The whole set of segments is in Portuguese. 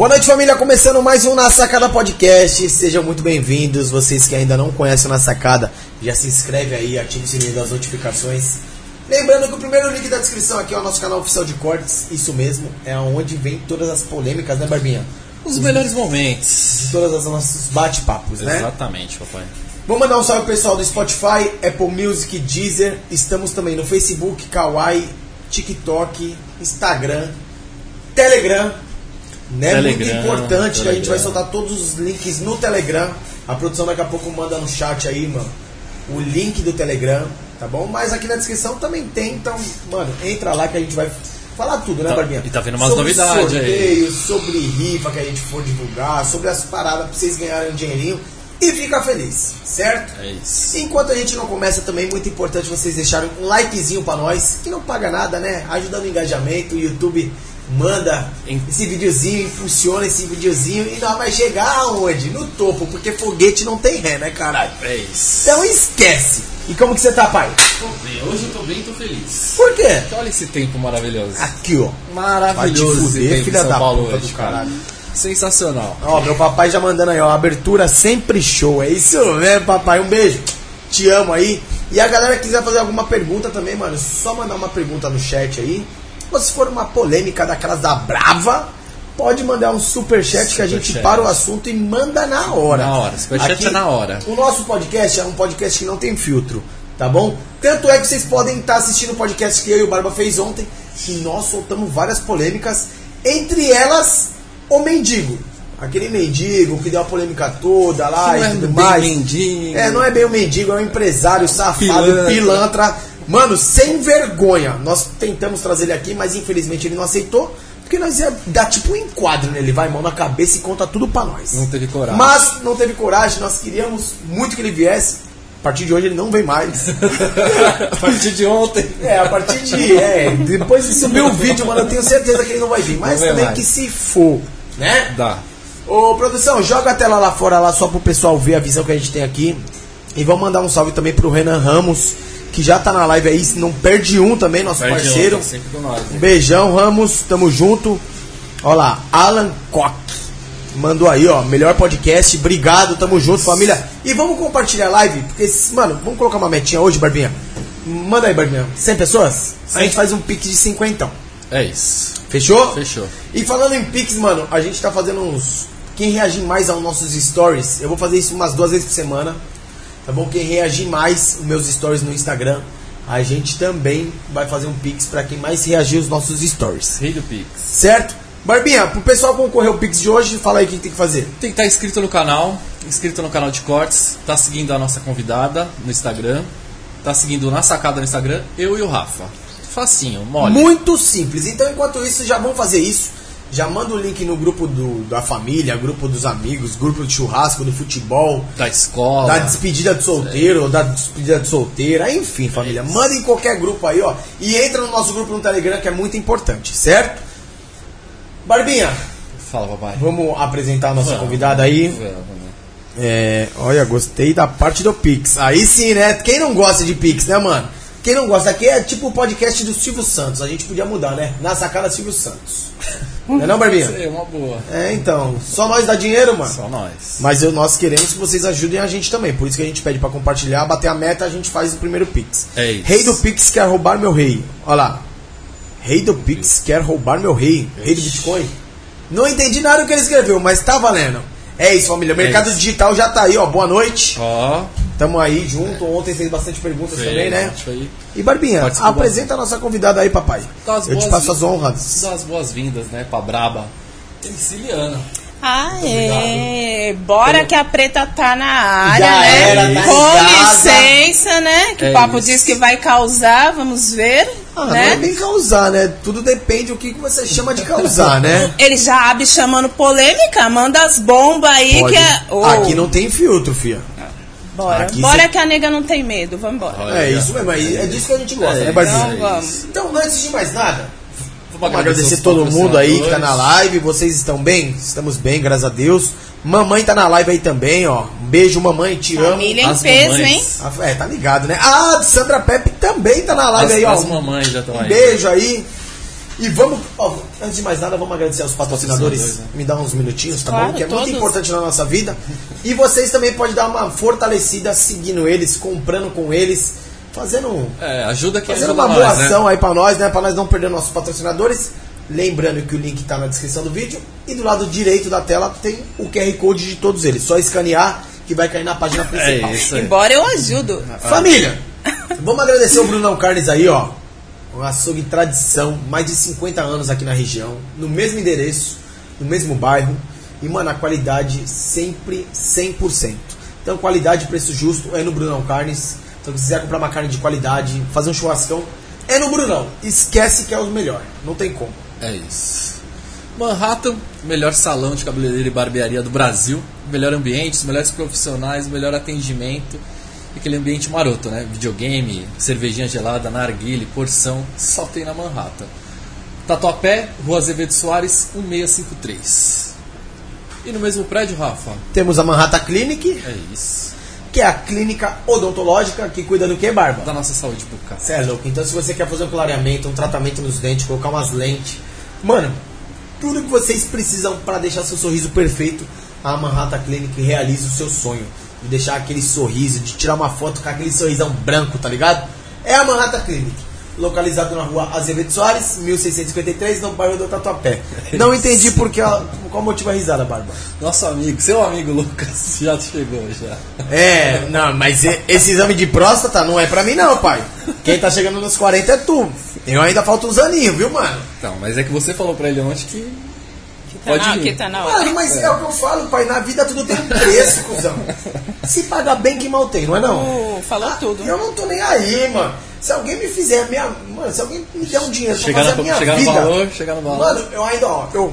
Boa noite, família. Começando mais um Na Sacada Podcast. Sejam muito bem-vindos. Vocês que ainda não conhecem o Na Sacada, já se inscreve aí, ativa o sininho das notificações. Lembrando que o primeiro link da descrição aqui é o nosso canal oficial de cortes. Isso mesmo, é onde vem todas as polêmicas, né, Barbinha? Os melhores momentos. Todas as nossos bate-papos, né? Exatamente, papai. Vou mandar um salve pessoal do Spotify, Apple Music, Deezer. Estamos também no Facebook, Kawaii, TikTok, Instagram, Telegram. Né? Telegram, Muito importante, a gente vai Telegram. soltar todos os links no Telegram. A produção daqui a pouco manda no chat aí, mano, o link do Telegram, tá bom? Mas aqui na descrição também tem, então, mano, entra lá que a gente vai falar tudo, né, Tá- Barbinha? e tá vindo umas sobre novidades aí. sorteio, sobre rifa que a gente for divulgar, sobre as paradas pra vocês ganharem um dinheirinho e ficar feliz, certo? É isso. Enquanto a gente não começa também, muito importante vocês deixarem um likezinho pra nós, que não paga nada, né? Ajudando o engajamento, o YouTube manda esse videozinho, impulsiona esse videozinho e nós vai chegar aonde? No topo, porque foguete não tem ré, né, caralho? É isso. Então esquece. E como que você tá, pai? Tô bem, hoje eu tô bem, tô feliz. Por quê? Olha esse tempo maravilhoso. Aqui, ó. Maravilhoso Vai te fuder, filha da Paulo puta hoje, do cara. caralho. Sensacional. Ó, meu papai já mandando aí, ó. Abertura sempre show. É isso mesmo, papai. Um beijo. Te amo aí. E a galera quiser fazer alguma pergunta também, mano, só mandar uma pergunta no chat aí. Ou se for uma polêmica daquelas da Brava, pode mandar um superchat que a gente Superchat. para o assunto e manda na hora. Na hora, superchat é na hora. O nosso podcast é um podcast que não tem filtro, tá bom? Tanto é que vocês podem estar assistindo o podcast que eu e o Barba fez ontem, que nós soltamos várias polêmicas, entre elas o mendigo. Aquele mendigo que deu a polêmica toda lá Que e não é tudo bem mais. mendigo. É, não é bem um mendigo, é um empresário safado, Pilantra. pilantra. Mano, sem vergonha. Nós tentamos trazer ele aqui, mas infelizmente ele não aceitou. Porque nós ia dar tipo um enquadro nele, vai, mão na cabeça e conta tudo pra nós. Não teve coragem. Mas não teve coragem, nós queríamos muito que ele viesse. A partir de hoje ele não vem mais. a partir de ontem. É, a partir de. É, depois de subir o vídeo, mano, eu tenho certeza que ele não vai vir. Mas também mais. que se for, né? Dá. Ô, produção, joga a tela lá fora lá só pro pessoal ver a visão que a gente tem aqui. E vamos mandar um salve também pro Renan Ramos, que já tá na live aí, não perde um também, nosso Perde parceiro. ontem, sempre com nós. Um né? beijão, Ramos, tamo junto. Ó lá, Alan Koch. Mandou aí, ó, melhor podcast. Obrigado, tamo junto, família. E vamos compartilhar a live, porque, mano, vamos colocar uma metinha hoje, Barbinha? Manda aí, Barbinha. 100 pessoas? A gente faz um pix de 50. É isso. Fechou? Fechou. E falando em Pix, mano, a gente tá fazendo uns. Quem reagir mais aos nossos stories, eu vou fazer isso umas duas vezes por semana. Tá bom? Quem reagir mais os meus stories no Instagram, a gente também vai fazer um Pix pra quem mais reagir os nossos stories. Rei do Pix. Certo? Barbinha, pro pessoal concorrer ao Pix de hoje, fala aí o que tem que fazer. Tem que estar inscrito no canal, inscrito no canal de cortes, tá seguindo a nossa convidada no Instagram, tá seguindo na sacada no Instagram, eu e o Rafa. Facinho, mole. Muito simples. Então, enquanto isso, já vão fazer isso. Já manda o link no grupo do, da família, grupo dos amigos, grupo de churrasco, do futebol, Da escola. Da despedida de solteiro, ou da despedida de solteira, enfim, família. Manda em qualquer grupo aí, ó. E entra no nosso grupo no Telegram, que é muito importante, certo? Barbinha, Fala, papai. vamos apresentar a nossa Vamos. convidada aí. Vamos. É, olha, gostei da parte do Pix. Aí sim, né? Quem não gosta de Pix, né, mano? Quem não gosta aqui é tipo o podcast do Silvio Santos. A gente podia mudar, né? Na sacada Silvio Santos. não é não, Barbinha? É uma boa. É, então. Só nós dá dinheiro, mano. Só nós. Mas eu- nós queremos que vocês ajudem a gente também. Por isso que a gente pede pra compartilhar, bater a meta, a gente faz o primeiro Pix. É isso. Rei do Pix quer roubar meu rei. Olha lá. Rei do Pix quer roubar meu rei. Rei do Bitcoin. Não entendi nada do que ele escreveu, mas tá valendo. É isso, família. Mercado isso. digital já tá aí, ó. Boa noite. Ó, Tamo aí junto. Ontem fez bastante perguntas fez, também, né? acho aí. E Barbinha, Participou apresenta a nossa convidada aí, papai. Dá as Eu te passo as honras. Dá as boas-vindas, né, pra Braba. Emiciliana. Aê, bora que a preta tá na área, Já né? era, tá Com licença, né? Que É o papo isso. diz que vai causar, vamos ver, Ah, não né? é bem causar, né? Tudo depende do que você chama de causar, né? Ele já abre chamando polêmica, manda as bombas aí Pode. que é. Ô, Aqui não tem filtro, fia. Bora, aqui bora cê- que a nega não tem medo, vambora. Olha, É isso mesmo, é é disso que a gente gosta, É né? Então vamos. Então, antes de mais nada, agradecer todo mundo aí que tá na live. Vocês estão bem? Estamos bem, graças a Deus. Mamãe tá na live aí também, ó. Um beijo, mamãe, te amo. Família em As peso, mamães. hein? Ah, É, tá ligado, né? Ah, Sandra Pepe também tá na live As, aí, ó. as mamães já estão Um aí. beijo aí. E vamos, ó, antes de mais nada, vamos agradecer aos patrocinadores. Né? Me dá uns minutinhos, tá Claro, bom? Que é muito todos. importante na nossa vida. E vocês também podem dar uma fortalecida seguindo eles, comprando com eles, fazendo um É, ajuda quem Fazendo ajuda uma boa nós, né? ação aí pra nós, né? Pra nós não perder nossos patrocinadores. Lembrando que o link tá na descrição do vídeo. E do lado direito da tela tem o QR Code de todos eles. Só escanear que vai cair na página principal. É isso aí. Embora eu ajudo. Família, vamos agradecer o Brunão Carnes aí, ó. Um açougue tradição, mais de 50 anos aqui na região, no mesmo endereço, no mesmo bairro. E, mano, a qualidade sempre 100%. Então, qualidade e preço justo é no Brunão Carnes. Então, se quiser comprar uma carne de qualidade, fazer um churrascão, é no Brunão. Esquece que é o melhor, não tem como. É isso. Manhattan, melhor salão de cabeleireiro e barbearia do Brasil. Melhor ambiente, os melhores profissionais, o melhor atendimento. Aquele ambiente maroto, né? Videogame, cervejinha gelada, narguile, porção, só tem na Manhattan. Tatuapé, Rua Azevedo Soares, 1653. E no mesmo prédio, Rafa? Temos a Manhattan Clinic, É isso. Que é a clínica odontológica que cuida do que, Barba? Da nossa saúde bucal. Você é louco. Então, se você quer fazer um clareamento, um tratamento nos dentes, colocar umas lentes, mano, tudo que vocês precisam para deixar seu sorriso perfeito, a Manhattan Clinic realiza o seu sonho. De deixar aquele sorriso, de tirar uma foto com aquele sorrisão branco, tá ligado? É a Manhattan Clinic. Localizado na rua Azevedo Soares, 1653, no bairro do Tatuapé. Não entendi por que, qual motivo a risada, Barba. Nosso amigo, seu amigo Lucas, já chegou já. É, não, mas esse exame de próstata não é pra mim não, pai. Quem tá chegando nos 40 é tu. Eu ainda falta uns aninhos, viu, mano? Então, mas é que você falou pra ele ontem que Que tá, Pode que tá na hora. Mano, mas é. o que eu falo, pai. Na vida tudo tem um preço, cuzão. Se paga bem, que mal tem, não é não? Uh, falou tudo. Eu não tô nem aí, mano. Se alguém me fizer a minha. Mano, se alguém me der um dinheiro pra Chegar fazer no- a minha chegar no vida. valor, chegar no valor. Mano, eu ainda, ó, eu.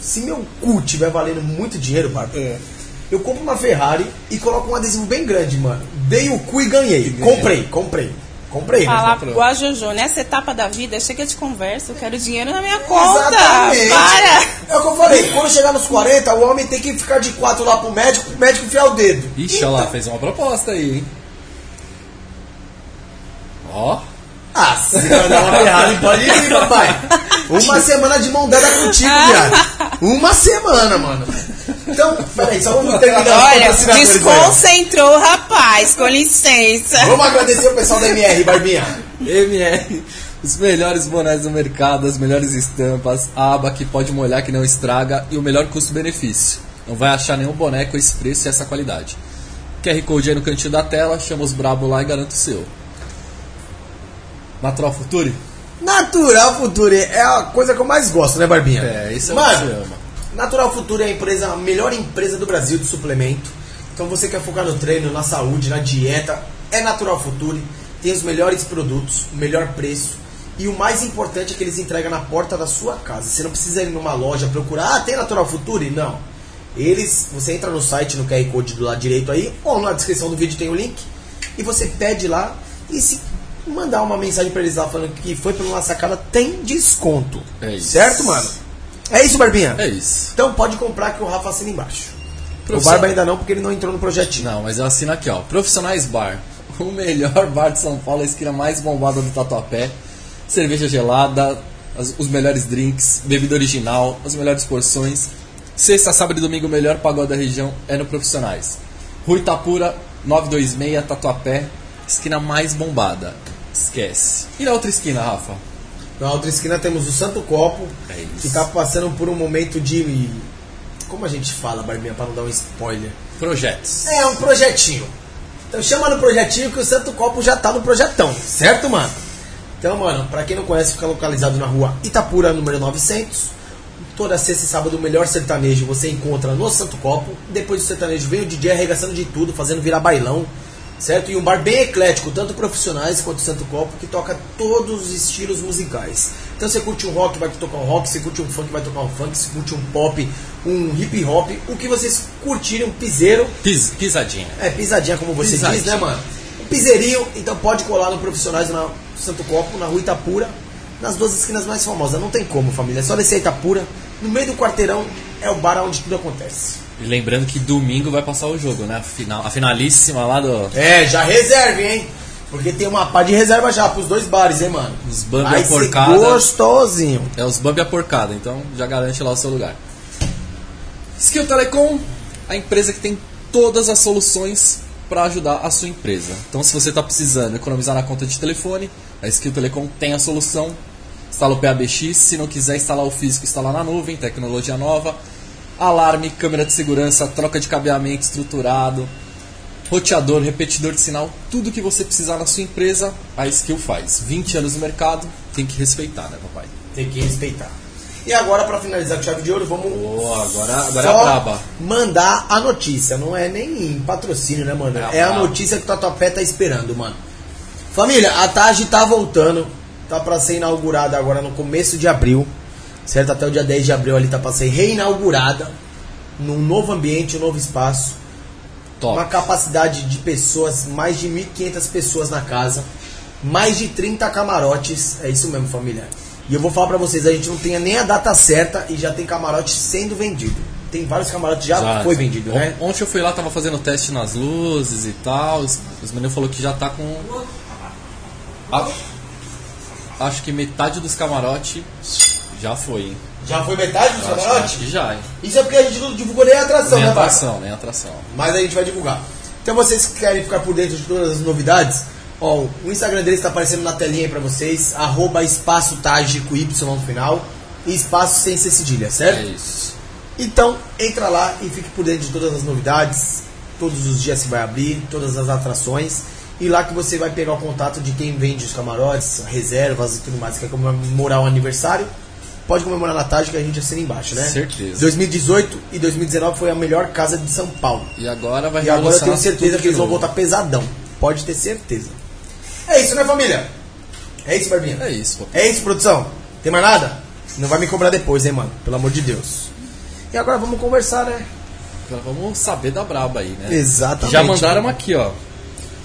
Se meu cu tiver valendo muito dinheiro, Barba, É. eu compro uma Ferrari e coloco um adesivo bem grande, mano. Dei o cu e ganhei. Comprei, comprei. Comprei, né? Falar igual a Jojo, nessa etapa da vida, chega de conversa, eu quero dinheiro na minha conta. Exatamente. Para! É o que eu falei, quando chegar nos 40, o homem tem que ficar de quatro lá pro médico, pro médico enfiar o dedo. Ixi, olha lá, fez uma proposta aí, hein? Ó, Ah, se mandar uma Ferrari, pode ir, papai. Uma semana de mão dada contigo, viado. Uma semana, mano. Então, peraí, só vamos terminar Olha, desconcentrou o rapaz, com licença. Vamos agradecer o pessoal da MR, Barbinha. MR, os melhores bonés do mercado, as melhores estampas, a aba que pode molhar que não estraga e o melhor custo-benefício. Não vai achar nenhum boné com esse preço e essa qualidade. QR Code aí no cantinho da tela, chama os brabo lá e garanta o seu. Natural Futuri? Natural Future é a coisa que eu mais gosto, né, Barbinha? É, isso é o que Mano, você ama. Natural Future é a empresa, a melhor empresa do Brasil de suplemento. Então você quer focar no treino, na saúde, na dieta, é Natural Future. Tem os melhores produtos, o melhor preço. E o mais importante é que eles entregam na porta da sua casa. Você não precisa ir numa loja procurar, ah, tem Natural Future? Não. Eles, você entra no site, no QR Code do lado direito aí, ou na descrição do vídeo tem o link, e você pede lá, e se mandar uma mensagem pra eles lá falando que foi pela nossa sacada, tem desconto. É isso. Certo, mano? É isso, Barbinha? É isso. Então pode comprar que o Rafa assina embaixo. O. Barba ainda não, porque ele não entrou no projetinho. Não, mas eu assino aqui, ó. Profissionais Bar. O melhor bar de São Paulo, a esquina mais bombada do Tatuapé. Cerveja gelada, as- os melhores drinks, bebida original, as melhores porções. Sexta, sábado e domingo, o melhor pagode da região é no Profissionais. Rua Itapura, 926, Tatuapé. Esquina mais bombada. Esquece. E na outra esquina, Rafa? Na outra esquina temos o Santo Copo, É que tá passando por um momento de. Como a gente fala, Barbinha, pra não dar um spoiler? Projetos. É um projetinho. Então chama no projetinho que o Santo Copo já tá no projetão, certo, mano? Então, mano, pra quem não conhece, fica localizado na rua Itapura, número 900. Toda sexta e sábado, o melhor sertanejo você encontra no Santo Copo. Depois do sertanejo vem o DJ arregaçando de tudo, fazendo virar bailão, certo? E um bar bem eclético, tanto profissionais quanto Santo Copo, que toca todos os estilos musicais. Então você curte um rock, vai tocar um rock, você curte um funk, vai tocar um funk, você curte um pop, um hip hop, o que vocês curtirem, um piseiro, Pis, pisadinha. é, pisadinha, como você Pisadinha. diz, né, mano? Um piseirinho, então pode colar no Profissionais na Santo Copo, na rua Itapura, nas duas esquinas mais famosas. Não tem como, família. É só descer Itapura. No meio do quarteirão é o bar onde tudo acontece. E lembrando que domingo vai passar o jogo, né? A, final, a finalíssima lá do. É, já reserve, hein? Porque tem uma pá de reserva já pros dois bares, hein, mano? Os Bambi Vai a porcada. gostosinho. É os Bambi a porcada, então já garante lá o seu lugar. Skill Telecom, a empresa que tem todas as soluções para ajudar a sua empresa. Então, se você está precisando economizar na conta de telefone, a Skill Telecom tem a solução. Instala o PABX, se não quiser instalar o físico, instala na nuvem, tecnologia nova. Alarme, câmera de segurança, troca de cabeamento estruturado, roteador, repetidor de sinal, tudo que você precisar na sua empresa, a Skill faz. 20 anos no mercado, tem que respeitar, né, papai? Tem que respeitar. E agora, pra finalizar com chave de ouro, vamos Boa, agora, agora é braba. mandar a notícia. Não é nem patrocínio, né, mano? É a É a notícia que o Tatuapé tá esperando, mano. Família, a Taj tá voltando. Tá pra ser inaugurada agora no começo de abril. Certo? Até o dia 10 de abril ali tá pra ser reinaugurada. Num novo ambiente, um novo espaço. Top. Uma capacidade de pessoas, mais de 1.500 pessoas na casa, mais de 30 camarotes, é isso mesmo, família. E eu vou falar pra vocês, a gente não tem nem a data certa e já tem camarote sendo vendido. Tem vários camarotes já, foi vendido, né? On- Ontem eu fui lá, tava fazendo teste nas luzes e tal. Os, os meninos falaram que já tá com. A- acho que metade dos camarotes já foi, hein? Já foi metade acho que já, hein? Isso é porque a gente não divulgou nem a atração, Nem né, atração, nem atração. Mas a gente vai divulgar. Então vocês que querem ficar por dentro de todas as novidades, ó, o Instagram deles está aparecendo na telinha aí pra vocês, arroba espaço com Y no final e espaço sem ser cedilha, certo? É isso. Então, entra lá e fique por dentro de todas as novidades. Todos os dias se vai abrir, todas as atrações. E lá que você vai pegar o contato de quem vende os camarotes, reservas e tudo mais. Quer comemorar um aniversário? Pode comemorar na tarde que a gente assina embaixo, né? Certeza. 2018 e 2019 foi a melhor casa de São Paulo. E agora vai E agora eu tenho certeza que eles vão voltar pesadão. Pode ter certeza. É isso, né, família? É isso, Barbinha? É isso, pô. É isso, produção? Tem mais nada? Não vai me cobrar depois, hein, mano? Pelo amor de Deus. E agora vamos conversar, né? Agora vamos saber da braba aí, né? Exatamente. Já mandaram aqui, ó.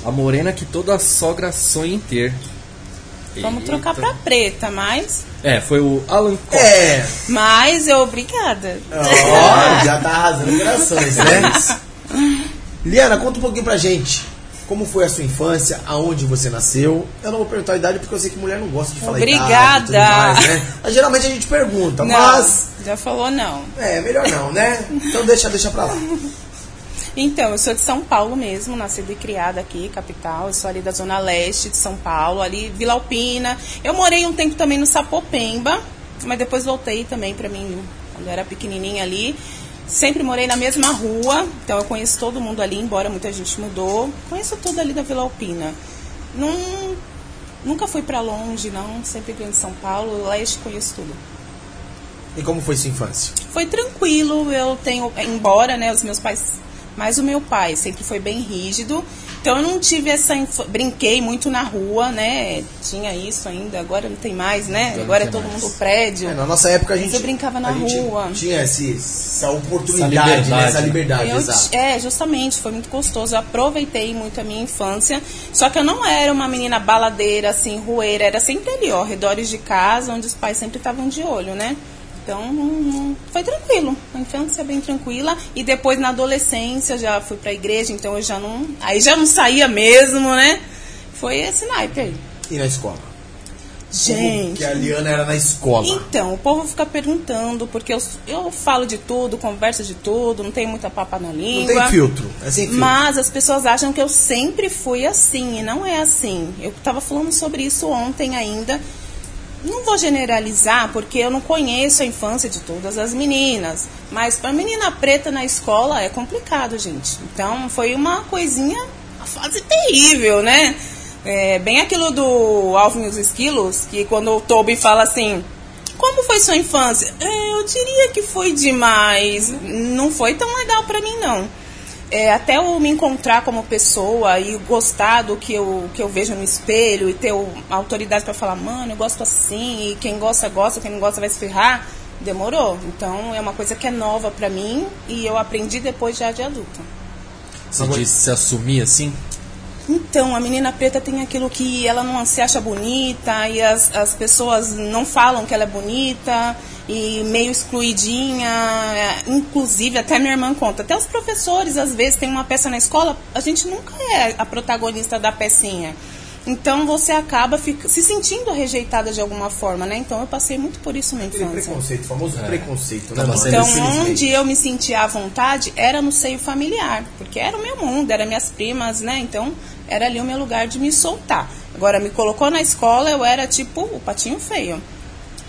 A morena que toda sogra sonha em ter. Vamos Eita. trocar pra preta, mas. É, foi o Alan Costa. É. Mas eu, obrigada. Ó, já tá arrasando corações, né? Liana, conta um pouquinho pra gente. Como foi a sua infância? Aonde você nasceu? Eu não vou perguntar a idade porque eu sei que mulher não gosta de falar Obrigada. idade mais, né? Mas, Geralmente a gente pergunta, Não, mas... já falou não. É, melhor não, né? Então deixa, deixa pra lá. Então, eu sou de São Paulo mesmo, nascida e criada aqui, capital. Eu sou ali da zona leste de São Paulo, ali Vila Alpina. Eu morei um tempo também no Sapopemba, mas depois voltei também pra mim, quando eu era pequenininha ali. Sempre morei na mesma rua, então eu conheço todo mundo ali, embora muita gente mudou. Conheço tudo ali da Vila Alpina. Não, nunca fui pra longe, não. Sempre aqui em São Paulo, leste conheço tudo. E como foi sua infância? Foi tranquilo, eu tenho, embora, né, os meus pais, mas o meu pai sempre foi bem rígido, então eu não tive essa, inf- brinquei muito na rua, né, tinha isso ainda, agora não tem mais, né, Agora agora é não todo mais. mundo prédio. É, na nossa época a gente. eu brincava na a gente rua. Tinha esse, essa oportunidade, Essa né? liberdade, Essa né? liberdade, Eu exato. é, justamente, foi muito gostoso. Eu aproveitei muito a minha infância. Só que eu não era uma menina baladeira, assim, rueira. Era sempre ali, ó, redores de casa, onde os pais sempre estavam de olho, né? Então, não- não- foi tranquilo. A infância bem tranquila. E depois, na adolescência, já fui pra igreja, então eu já não... Aí já não saía mesmo, né? Foi esse naipe aí. E na escola? Gente... que a Liana era na escola. Então, o povo fica perguntando, porque eu, eu falo de tudo, converso de tudo, não tenho muita papa na Não língua. tem filtro. É sem filtro. Mas as pessoas acham que eu sempre fui assim, e não é assim. Eu estava falando sobre isso ontem ainda. Não vou generalizar, porque eu não conheço a infância de todas as meninas. Mas para menina preta na escola é complicado, gente. Então foi uma coisinha, uma fase terrível, né? É, bem aquilo do Alvin e os Esquilos, que quando o Toby fala assim, como foi sua infância? É, eu diria que foi demais. Não foi tão legal pra mim, não. É, até eu me encontrar como pessoa e gostar do que eu, que eu vejo no espelho e ter autoridade pra falar, mano, eu gosto assim, e quem gosta, gosta, quem não gosta vai se ferrar, demorou. Então é uma coisa que é nova pra mim e eu aprendi depois já de adulta. Você disse se assumir assim? Então, a menina preta tem aquilo que ela não se acha bonita e as, as pessoas não falam que ela é bonita e meio excluidinha. é, Inclusive, até minha irmã conta, até os professores às vezes tem uma peça na escola, a gente nunca é a protagonista da pecinha. Então você acaba fica, se sentindo rejeitada de alguma forma, né? Então eu passei muito por isso na infância. preconceito, famoso É. preconceito, né? Sendo Então, onde eu me sentia à vontade era no seio familiar, porque era o meu mundo, eram minhas primas, né? Então, era ali o meu lugar de me soltar. Agora, me colocou na escola, eu era tipo o patinho feio.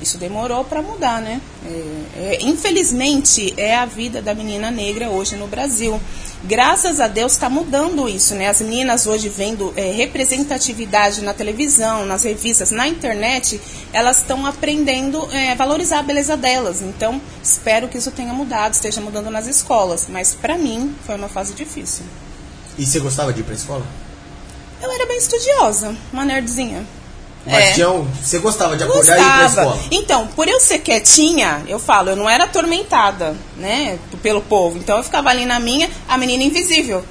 Isso demorou para mudar, né? É, é, infelizmente, é a vida da menina negra hoje no Brasil. Graças a Deus está mudando isso, né? As meninas hoje vendo é, representatividade na televisão, nas revistas, na internet, elas estão aprendendo é, a valorizar a beleza delas. Então, espero que isso tenha mudado, esteja mudando nas escolas. Mas para mim, foi uma fase difícil. E você gostava de ir pra escola? Eu era bem estudiosa, uma nerdzinha. Mas É. você gostava de acordar e ir pra Gostava. escola? Então, por eu ser quietinha, eu falo, eu não era atormentada, né, pelo povo. Então eu ficava ali na minha, a menina invisível,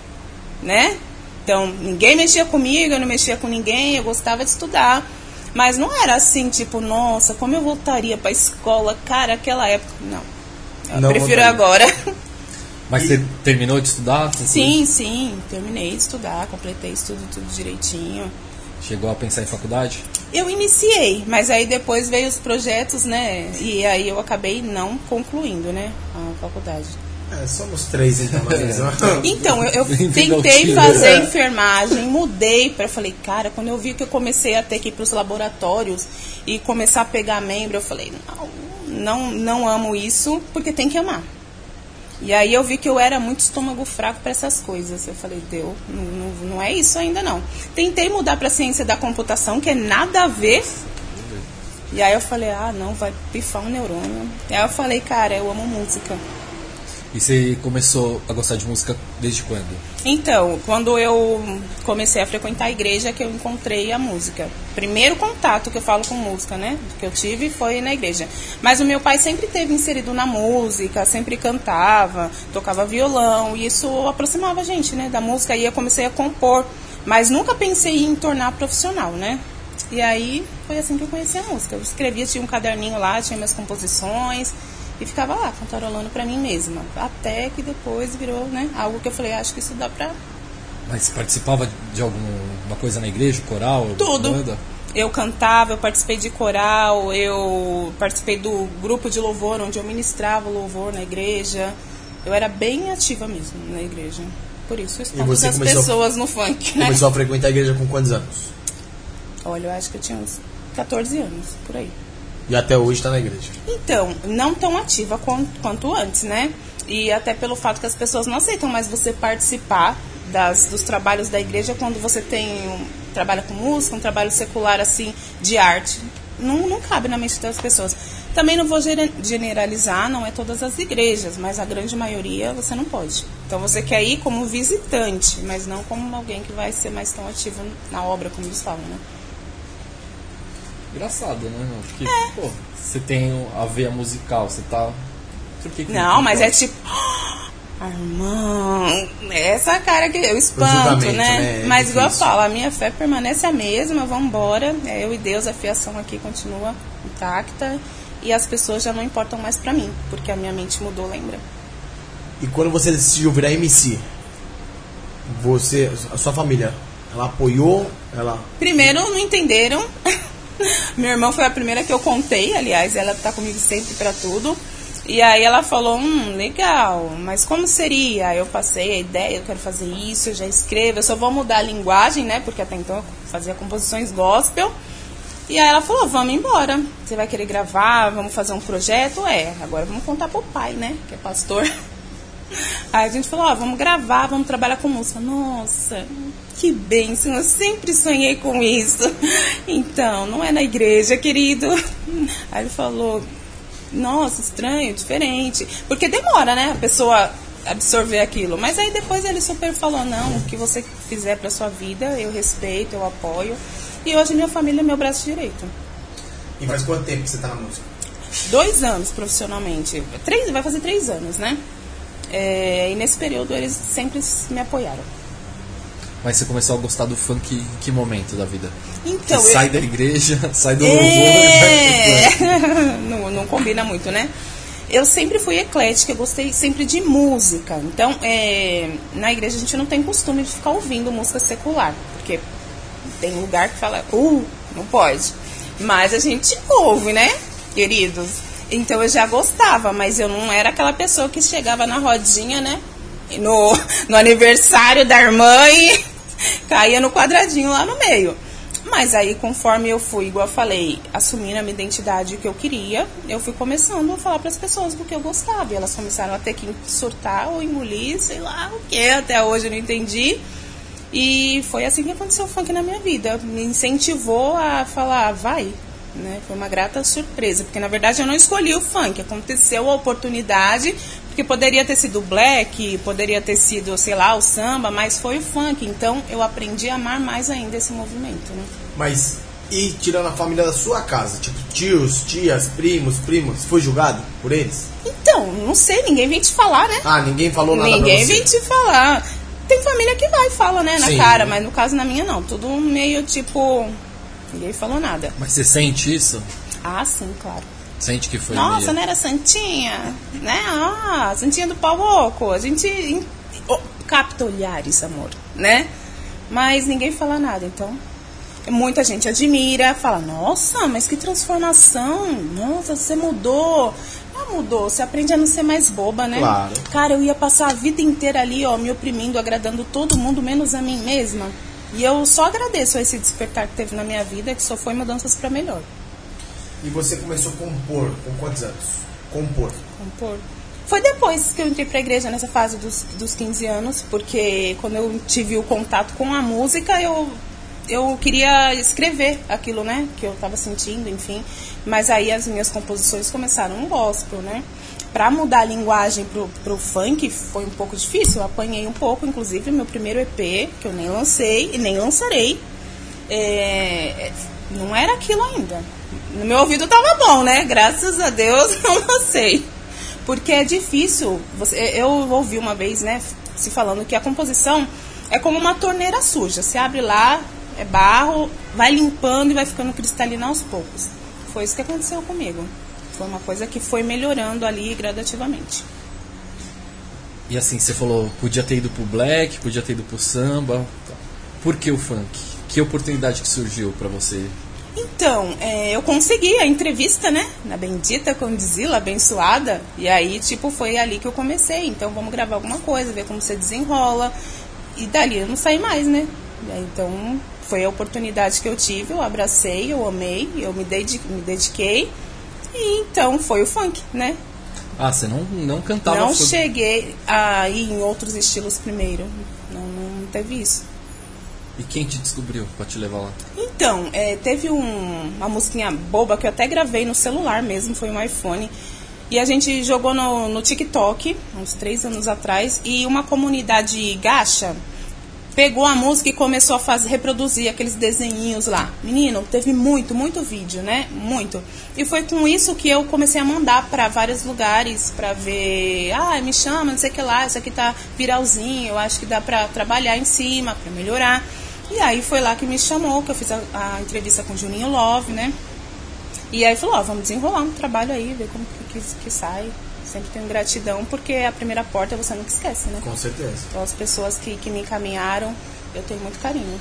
né? Então, ninguém mexia comigo, eu não mexia com ninguém, eu gostava de estudar. Mas não era assim, tipo, nossa, como eu voltaria pra escola, cara, aquela época. Não. Eu Não prefiro voltaria. agora. Mas você terminou de estudar? Sim, sim, terminei de estudar, completei estudo tudo direitinho. Chegou a pensar em faculdade? Eu iniciei, mas aí depois veio os projetos, né? E aí eu acabei não concluindo, né? A faculdade. É, somos três então, mesma. Então, eu, eu tentei time. fazer enfermagem, mudei para falei, cara, quando eu vi que eu comecei a ter que ir para os laboratórios e começar a pegar membro, eu falei, não, não, não amo isso, porque tem que amar. E aí eu vi que eu era muito estômago fraco para essas coisas. Eu falei, deu, não, não, não é isso ainda não. Tentei mudar para ciência da computação, que é nada a ver. E aí eu falei, ah, não, vai pifar um neurônio. E aí eu falei, cara, eu amo música. E você começou a gostar de música desde quando? Então, quando eu comecei a frequentar a igreja, que eu encontrei a música. Primeiro contato que eu falo com música, né? Que eu tive foi na igreja. Mas o meu pai sempre teve inserido na música, sempre cantava, tocava violão, e isso aproximava a gente, né? Da música. E eu comecei a compor. Mas nunca pensei em tornar profissional, né? E aí foi assim que eu conheci a música. Eu escrevia, tinha um caderninho lá, tinha minhas composições e ficava lá cantarolando pra mim mesma. Até que depois virou, né, algo que eu falei, acho que isso dá pra Mas participava de alguma coisa na igreja, coral? tudo. banda? Eu cantava, eu participei de coral, eu participei do grupo de louvor onde eu ministrava o louvor na igreja. Eu era bem ativa mesmo na igreja. Por isso eu estou as pessoas no funk, né? Começou a frequentar a igreja com quantos anos? Olha, eu acho que eu tinha uns 14 anos, por aí. E até hoje tá na igreja. Então, não tão ativa quan- quanto antes, né? E até pelo fato que as pessoas não aceitam mais você participar das, dos trabalhos da igreja quando você tem um, trabalha com música, um trabalho secular assim de arte. Não, não cabe na mente das pessoas. Também não vou gene- generalizar, não é todas as igrejas, mas a grande maioria você não pode. Então você quer ir como visitante, mas não como alguém que vai ser mais tão ativo na obra, como eles falam, né? Engraçado, né? Porque, pô, você tem a veia musical, você tá. Por que que Não, mas é tipo. "Ah, Irmão, essa cara que eu espanto, né? né? É Mas igual eu falo, a minha fé permanece a mesma, vamos embora. É eu e Deus, a fiação aqui continua intacta. E as pessoas já não importam mais pra mim, porque a minha mente mudou, lembra? E quando você decidiu virar MC, você, a sua família, ela apoiou, ela Primeiro, não entenderam. Minha irmã foi a primeira que eu contei, aliás, ela tá comigo sempre pra tudo. E aí ela falou, hum, legal, mas como seria? Eu passei a ideia, eu quero fazer isso, eu já escrevo, eu só vou mudar a linguagem, né? Porque até então eu fazia composições gospel. E aí ela falou, vamos embora. Você vai querer gravar, vamos fazer um projeto? É, agora vamos contar pro pai, né? Que é pastor. Aí a gente falou, ó, vamos gravar, vamos trabalhar com música. Nossa, que bênção, eu sempre sonhei com isso. Então, não é na igreja, querido. Aí ele falou, nossa, estranho, diferente. Porque demora, né, a pessoa absorver aquilo. Mas aí depois ele super falou, não, o que você fizer pra sua vida, eu respeito, eu apoio. E hoje minha família é meu braço direito. E faz quanto tempo que você tá na música? Dois anos profissionalmente. Três, vai fazer três anos, né? É, e nesse período eles sempre me apoiaram. Mas você começou a gostar do funk em que momento da vida? Então, eu- sai da igreja, sai do louvor e vai pro funk. É. não, não combina muito, né? Eu sempre fui eclética, eu gostei sempre de música. Então, é, na igreja a gente não tem costume de ficar ouvindo música secular, porque tem lugar que fala, uh, não pode. Mas a gente ouve, né, queridos? Então eu já gostava, mas eu não era aquela pessoa que chegava na rodinha, né? No, no aniversário da irmã e caía no quadradinho lá no meio. Mas aí, conforme eu fui, igual eu falei, assumindo a minha identidade que eu queria, eu fui começando a falar para as pessoas do que eu gostava. E elas começaram a ter que surtar ou engolir, sei lá o que, até hoje eu não entendi. E foi assim que aconteceu o funk na minha vida. Me incentivou a falar, vai. Né? Foi uma grata surpresa, porque na verdade eu não escolhi o funk, aconteceu a oportunidade, porque poderia ter sido o black, poderia ter sido, sei lá, o samba, mas foi o funk. Então eu aprendi a amar mais ainda esse movimento. Né? Mas e tirando a família da sua casa, tipo tios, tias, primos, primos, foi julgado por eles? Então, não sei, ninguém vem te falar, né? Ah, ninguém falou nada Ninguém vem te falar. Tem família que vai e fala, né, na Sim. cara, mas no caso na minha não. Tudo meio tipo. Ninguém falou nada. Mas você sente isso? Ah, sim, claro. Sente que foi Nossa, meio... não era Santinha? Né? Ah, Santinha do pau oco. A gente oh, capta olhares, amor, né? Mas ninguém fala nada, então. Muita gente admira, fala, nossa, mas que transformação! Nossa, você mudou. Ah, mudou, você aprende a não ser mais boba, né? Claro. Cara, eu ia passar a vida inteira ali, ó, me oprimindo, agradando todo mundo, menos a mim mesma. E eu só agradeço a esse despertar que teve na minha vida, que só foi mudanças para melhor. E você começou a compor com quantos anos? Compor. compor. Foi depois que eu entrei pra igreja, nessa fase dos, dos 15 anos, porque quando eu tive o contato com a música, eu, eu queria escrever aquilo, né, que eu tava sentindo, enfim. Mas aí as minhas composições começaram um gospel, né. Pra mudar a linguagem pro, pro funk foi um pouco difícil, eu apanhei um pouco, inclusive meu primeiro EP, que eu nem lancei e nem lançarei, é, não era aquilo ainda. No meu ouvido tava bom, né? Graças a Deus não lancei. Porque é difícil. Você, eu ouvi uma vez, né, se falando que a composição é como uma torneira suja. Você abre lá, é barro, vai limpando e vai ficando cristalina aos poucos. Foi isso que aconteceu comigo. Foi uma coisa que foi melhorando ali gradativamente. E assim, você falou, podia ter ido pro black, podia ter ido pro samba. Por que o funk? Que oportunidade que surgiu pra você? Então, é, eu consegui a entrevista, né? Na Bendita Condizila, abençoada. E aí, tipo, foi ali que eu comecei. Então, vamos gravar alguma coisa, ver como você desenrola. E dali eu não saí mais, né? Aí, Então, foi a oportunidade que eu tive, eu abracei, eu amei, eu me, dedi me dediquei. E então, foi o funk, né? Ah, você não, não cantava não funk. cheguei a ir em outros estilos primeiro. Não, não teve isso. E quem te descobriu pra te levar lá? Então, é, teve um- uma musiquinha boba que eu até gravei no celular mesmo, foi um iPhone. E a gente jogou no, no TikTok, uns três anos atrás, e uma comunidade gacha pegou a música e começou a fazer, reproduzir aqueles desenhinhos lá. Menino, teve muito, muito vídeo, né? Muito. E foi com isso que eu comecei a mandar para vários lugares para ver, ah, me chama, não sei o que lá, isso aqui tá viralzinho, eu acho que dá para trabalhar em cima, para melhorar. E aí foi lá que me chamou, que eu fiz a, a entrevista com o Juninho Love, né? E aí falou, ó, vamos desenrolar um trabalho aí, ver como que, que, que sai. Sempre tenho gratidão, porque a primeira porta você nunca esquece, né? Com certeza. Então, as pessoas que, que me encaminharam, eu tenho muito carinho.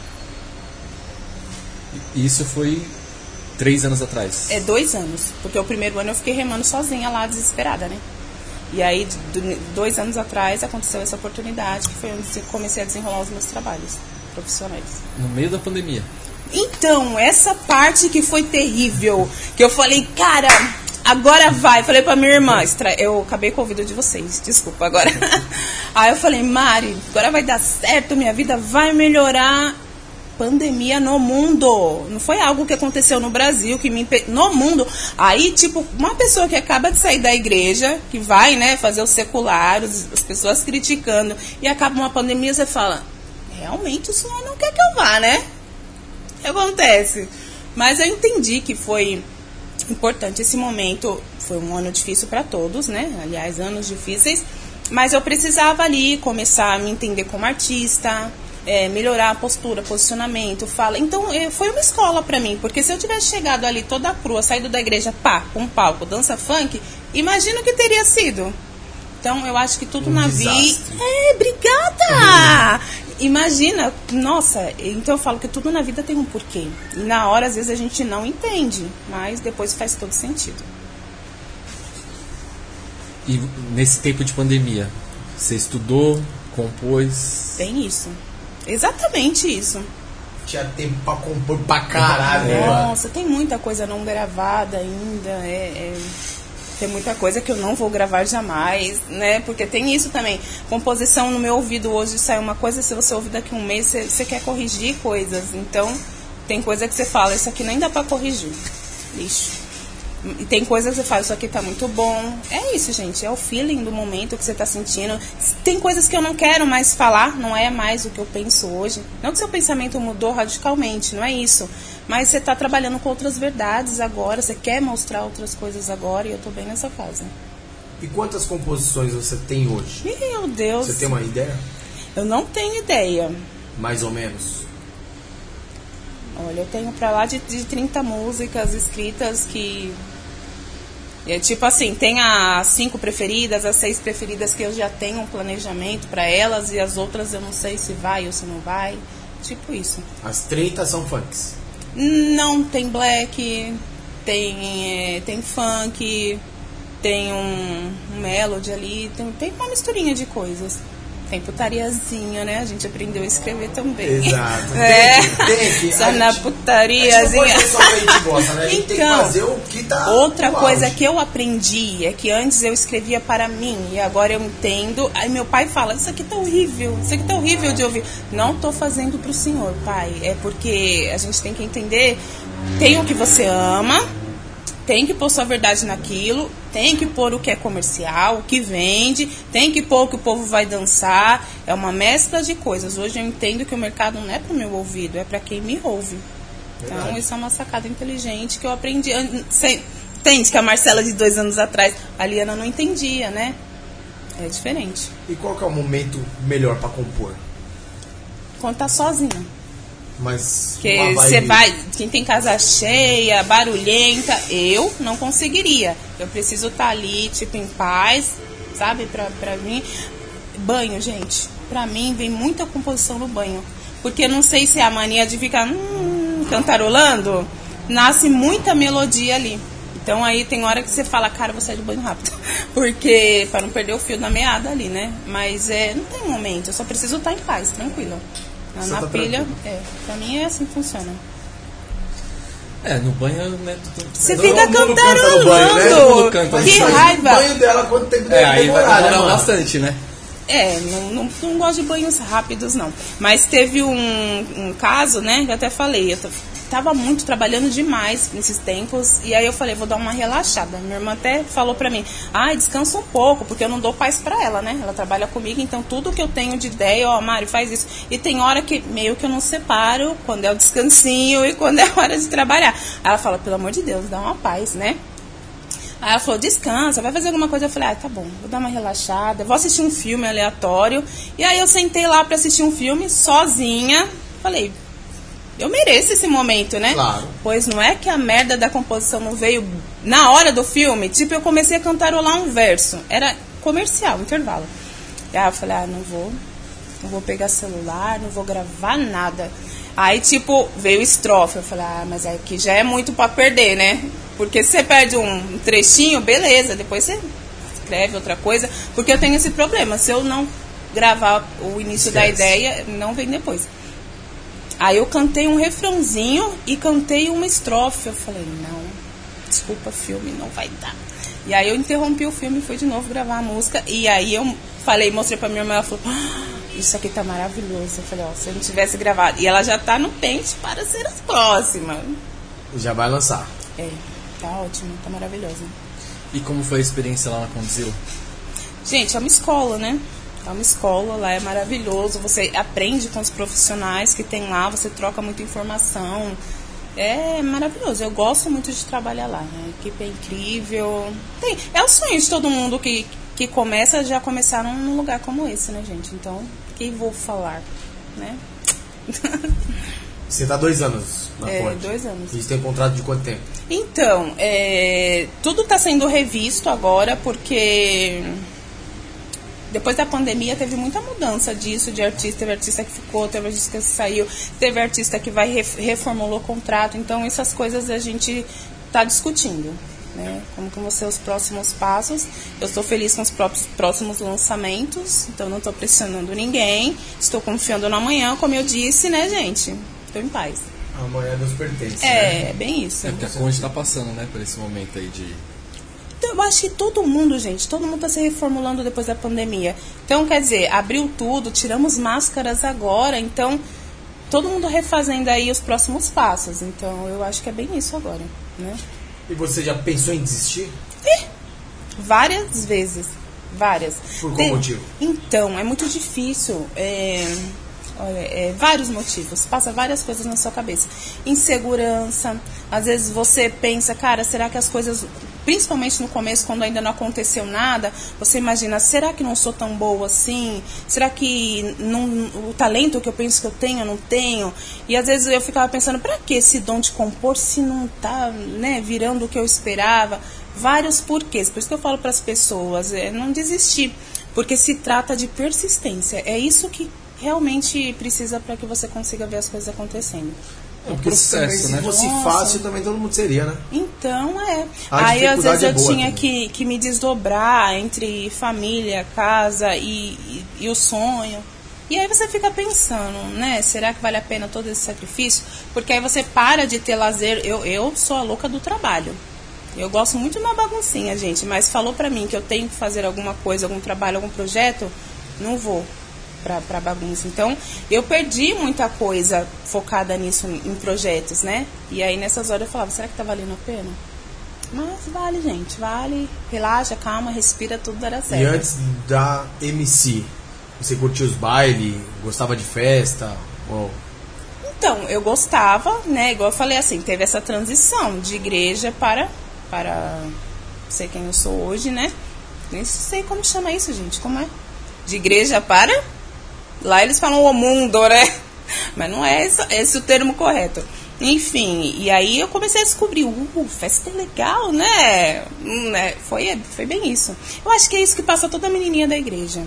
Isso foi três anos atrás. É dois anos, porque o primeiro ano eu fiquei remando sozinha lá, desesperada, né? E aí, do- dois anos atrás, aconteceu essa oportunidade, que foi onde eu comecei a desenrolar os meus trabalhos profissionais. No meio da pandemia. Então, essa parte que foi terrível, que eu falei, cara, agora vai. Falei pra minha irmã, eu acabei com o ouvido de vocês, desculpa agora. Aí eu falei, Mari, agora vai dar certo, minha vida vai melhorar. Pandemia no mundo. Não foi algo que aconteceu no Brasil, que me impe... no mundo. Aí, tipo, uma pessoa que acaba de sair da igreja, que vai, né, fazer o secular, as pessoas criticando, e acaba uma pandemia, você fala, realmente o senhor não quer que eu vá, né? que acontece. Mas eu entendi que foi importante esse momento. Foi um ano difícil para todos, né? Aliás, anos difíceis. Mas eu precisava ali começar a me entender como artista, é, melhorar a postura, posicionamento, fala. Então eh, foi uma escola para mim, porque se eu tivesse chegado ali toda crua, saído da igreja, pá, com um palco, dança funk, imagina o que teria sido. Então eu acho que tudo Um na vida. É, obrigada! imagina, nossa, então eu falo que tudo na vida tem um porquê. E na hora, às vezes, a gente não entende, mas depois faz todo sentido. E nesse tempo de pandemia, você estudou, compôs? Tem isso. Exatamente isso. Tinha tempo pra compor pra caralho, né? Nossa, tem muita coisa não gravada ainda. É, é- tem muita coisa que eu não vou gravar jamais, né? Porque tem isso também. Composição no meu ouvido hoje sai uma coisa, se você ouvir daqui um mês, você, quer corrigir coisas. Então, tem coisa que você fala, isso aqui nem dá pra corrigir. Lixo. E tem coisas que você fala, isso aqui tá muito bom. É isso, gente. É o feeling do momento que você tá sentindo. Tem coisas que eu não quero mais falar, não é mais o que eu penso hoje. Não que seu pensamento mudou radicalmente, não é isso. Mas você tá trabalhando com outras verdades agora, você quer mostrar outras coisas agora e eu tô bem nessa fase. E quantas composições você tem hoje? Meu Deus. Você tem uma ideia? Eu não tenho ideia. Mais ou menos. Olha, eu tenho pra lá de, de 30 músicas escritas que. É tipo assim, tem as cinco preferidas, as seis preferidas que eu já tenho um planejamento pra elas e as outras eu não sei se vai ou se não vai. Tipo isso. As 30 são funks. Não, tem black, tem, é, tem funk, tem um, um melody ali, tem, tem uma misturinha de coisas. Tem putariazinha, né? A gente aprendeu a escrever também. Exato. É. Tem tem Só a na gente- putariazinha. gosta, né? Então, fazer o que tá. Outra coisa auge. que eu aprendi é que antes eu escrevia para mim e agora eu entendo. Aí meu pai fala: Isso aqui tá horrível, isso aqui tá horrível de ouvir. Não tô fazendo pro senhor, pai. É porque a gente tem que entender: tem o que você ama, tem que pôr sua verdade naquilo, tem que pôr o que é comercial, o que vende, tem que pôr o que o povo vai dançar. É uma mescla de coisas. Hoje eu entendo que o mercado não é pro meu ouvido, é para quem me ouve. Então, Verdade. isso é uma sacada inteligente que eu aprendi. Entende que a Marcela de dois anos atrás, a Liana não entendia, né? É diferente. E qual que é o momento melhor pra compor? Quando tá sozinha. Mas. Uma você vai, quem tem casa cheia, barulhenta, eu não conseguiria. Eu preciso estar ali, tipo, em paz, sabe? Pra, pra mim. Banho, gente. Pra mim vem muita composição no banho. Porque eu não sei se é a mania de ficar hum, cantarolando, nasce muita melodia ali. Então aí tem hora que você fala, cara, vou sair do banho rápido. Porque, pra não perder o fio da meada ali, né? Mas é, não tem momento, eu só preciso estar em paz, tranquila. Na, tá pilha, tranquilo. é. Pra mim é assim que funciona. É, no banho, né? Você fica canta banho, né? Todo mundo cantarolando. canta. Que raiva. O banho dela, quanto tempo É, deve aí vai demorar, né, bastante, né? É, não, não, não gosto de banhos rápidos, não. Mas teve um, um caso, né, que eu até falei, eu tava muito trabalhando demais nesses tempos, e aí eu falei, vou dar uma relaxada. Minha irmã até falou pra mim, ai, descansa um pouco, porque eu não dou paz pra ela, né? Ela trabalha comigo, então tudo que eu tenho de ideia, ó, Mari, faz isso. E tem hora que meio que eu não separo quando é o descansinho e quando é a hora de trabalhar. Aí ela fala, pelo amor de Deus, dá uma paz, né? Aí ela falou, descansa, vai fazer alguma coisa. Eu falei, ah, tá bom, vou dar uma relaxada, vou assistir um filme aleatório. E aí eu sentei lá pra assistir um filme sozinha. Falei, eu mereço esse momento, né? Claro. Pois não é que a merda da composição não veio na hora do filme. Tipo, eu comecei a cantarolar um verso. Era comercial, intervalo. E aí eu falei, ah, não vou, não vou pegar celular, não vou gravar nada. Aí, tipo, veio estrofe. Eu falei, ah, mas aqui já é muito pra perder, né? Porque se você perde um trechinho, beleza, depois você escreve outra coisa. Porque eu tenho esse problema. Se eu não gravar o início da Esquece. ideia, não vem depois. Aí eu cantei um refrãozinho e cantei uma estrofe. Eu falei, não, desculpa, filme, não vai dar. E aí eu interrompi o filme e fui de novo gravar a música. E aí eu falei, mostrei pra minha irmã, ela falou, "Ah, isso aqui tá maravilhoso. Eu falei, ó, se eu não tivesse gravado. E ela já tá no pente para ser as próximas. Já vai lançar. É, tá ótimo, tá maravilhoso. E como foi a experiência lá na Condzilla? Gente, é uma escola, né? É uma escola, lá é maravilhoso. Você aprende com os profissionais que tem lá, você troca muita informação. É maravilhoso. Eu gosto muito de trabalhar lá. né? A equipe é incrível. Tem, é o sonho de todo mundo que, que começa, já começaram num lugar como esse, né, gente? Então, que vou falar, né? Você tá dois anos na É, fonte. dois anos. E você tem contrato de quanto tempo? Então, é, tudo está sendo revisto agora porque depois da pandemia teve muita mudança disso, de artista, teve artista que ficou, teve artista que saiu, teve artista que vai reformulou o contrato, então essas coisas a gente está discutindo. Né? Como que vão ser os próximos passos. Eu estou feliz com os próprios, próximos lançamentos, então não estou pressionando ninguém. Estou confiando no amanhã, como eu disse, né, gente? Estou em paz. Amanhã nos pertence. É, né? é bem isso. É porque a Conde está passando, né, por esse momento aí de eu acho que todo mundo, gente, todo mundo está se reformulando depois da pandemia. Então, quer dizer, abriu tudo, tiramos máscaras agora, então todo mundo refazendo aí os próximos passos. Então, eu acho que é bem isso agora, né? E você já pensou em desistir? Várias vezes. Várias. Por qual Tem- motivo? Então, é muito difícil. É, olha, é, vários motivos. Passa várias coisas na sua cabeça. Insegurança. Às vezes você pensa, cara, será que as coisas. Principalmente no começo, quando ainda não aconteceu nada, você imagina, será que não sou tão boa assim? Será que não, o talento que eu penso que eu tenho, eu não tenho? E às vezes eu ficava pensando, pra que esse dom de compor se não tá né, virando o que eu esperava? vários porquês. Por isso que eu falo para as pessoas, é não desistir, porque se trata de persistência. É isso que realmente precisa para que você consiga ver as coisas acontecendo. É um Porque se processo, se né? fosse Nossa. fácil, também todo mundo seria, né? Então, é. A Aí, às vezes, eu é boa tinha também. que, que me desdobrar entre família, casa e, e, e o sonho. E aí você fica pensando, né? Será que vale a pena todo esse sacrifício? Porque aí você para de ter lazer. Eu, eu sou a louca do trabalho. Eu gosto muito de uma baguncinha, gente. Mas falou pra mim que eu tenho que fazer alguma coisa, algum trabalho, algum projeto, não vou pra, pra bagunça. Então, eu perdi muita coisa focada nisso, em projetos, né? E aí nessas horas eu falava, será que tá valendo a pena? Mas vale, gente, vale. Relaxa, calma, respira, tudo dará certo. E antes da MC, você curtia os bailes, gostava de festa? Então, eu gostava, né? Igual eu falei assim, teve essa transição de igreja para para ser quem eu sou hoje, né? Nem sei como chama isso, gente. Como é? De igreja para? Lá eles falam o mundo, né? Mas não é esse, esse o termo correto. Enfim, e aí eu comecei a descobrir, uh, festa é legal, né? Hum, né? Foi, foi bem isso. Eu acho que é isso que passa toda menininha da igreja.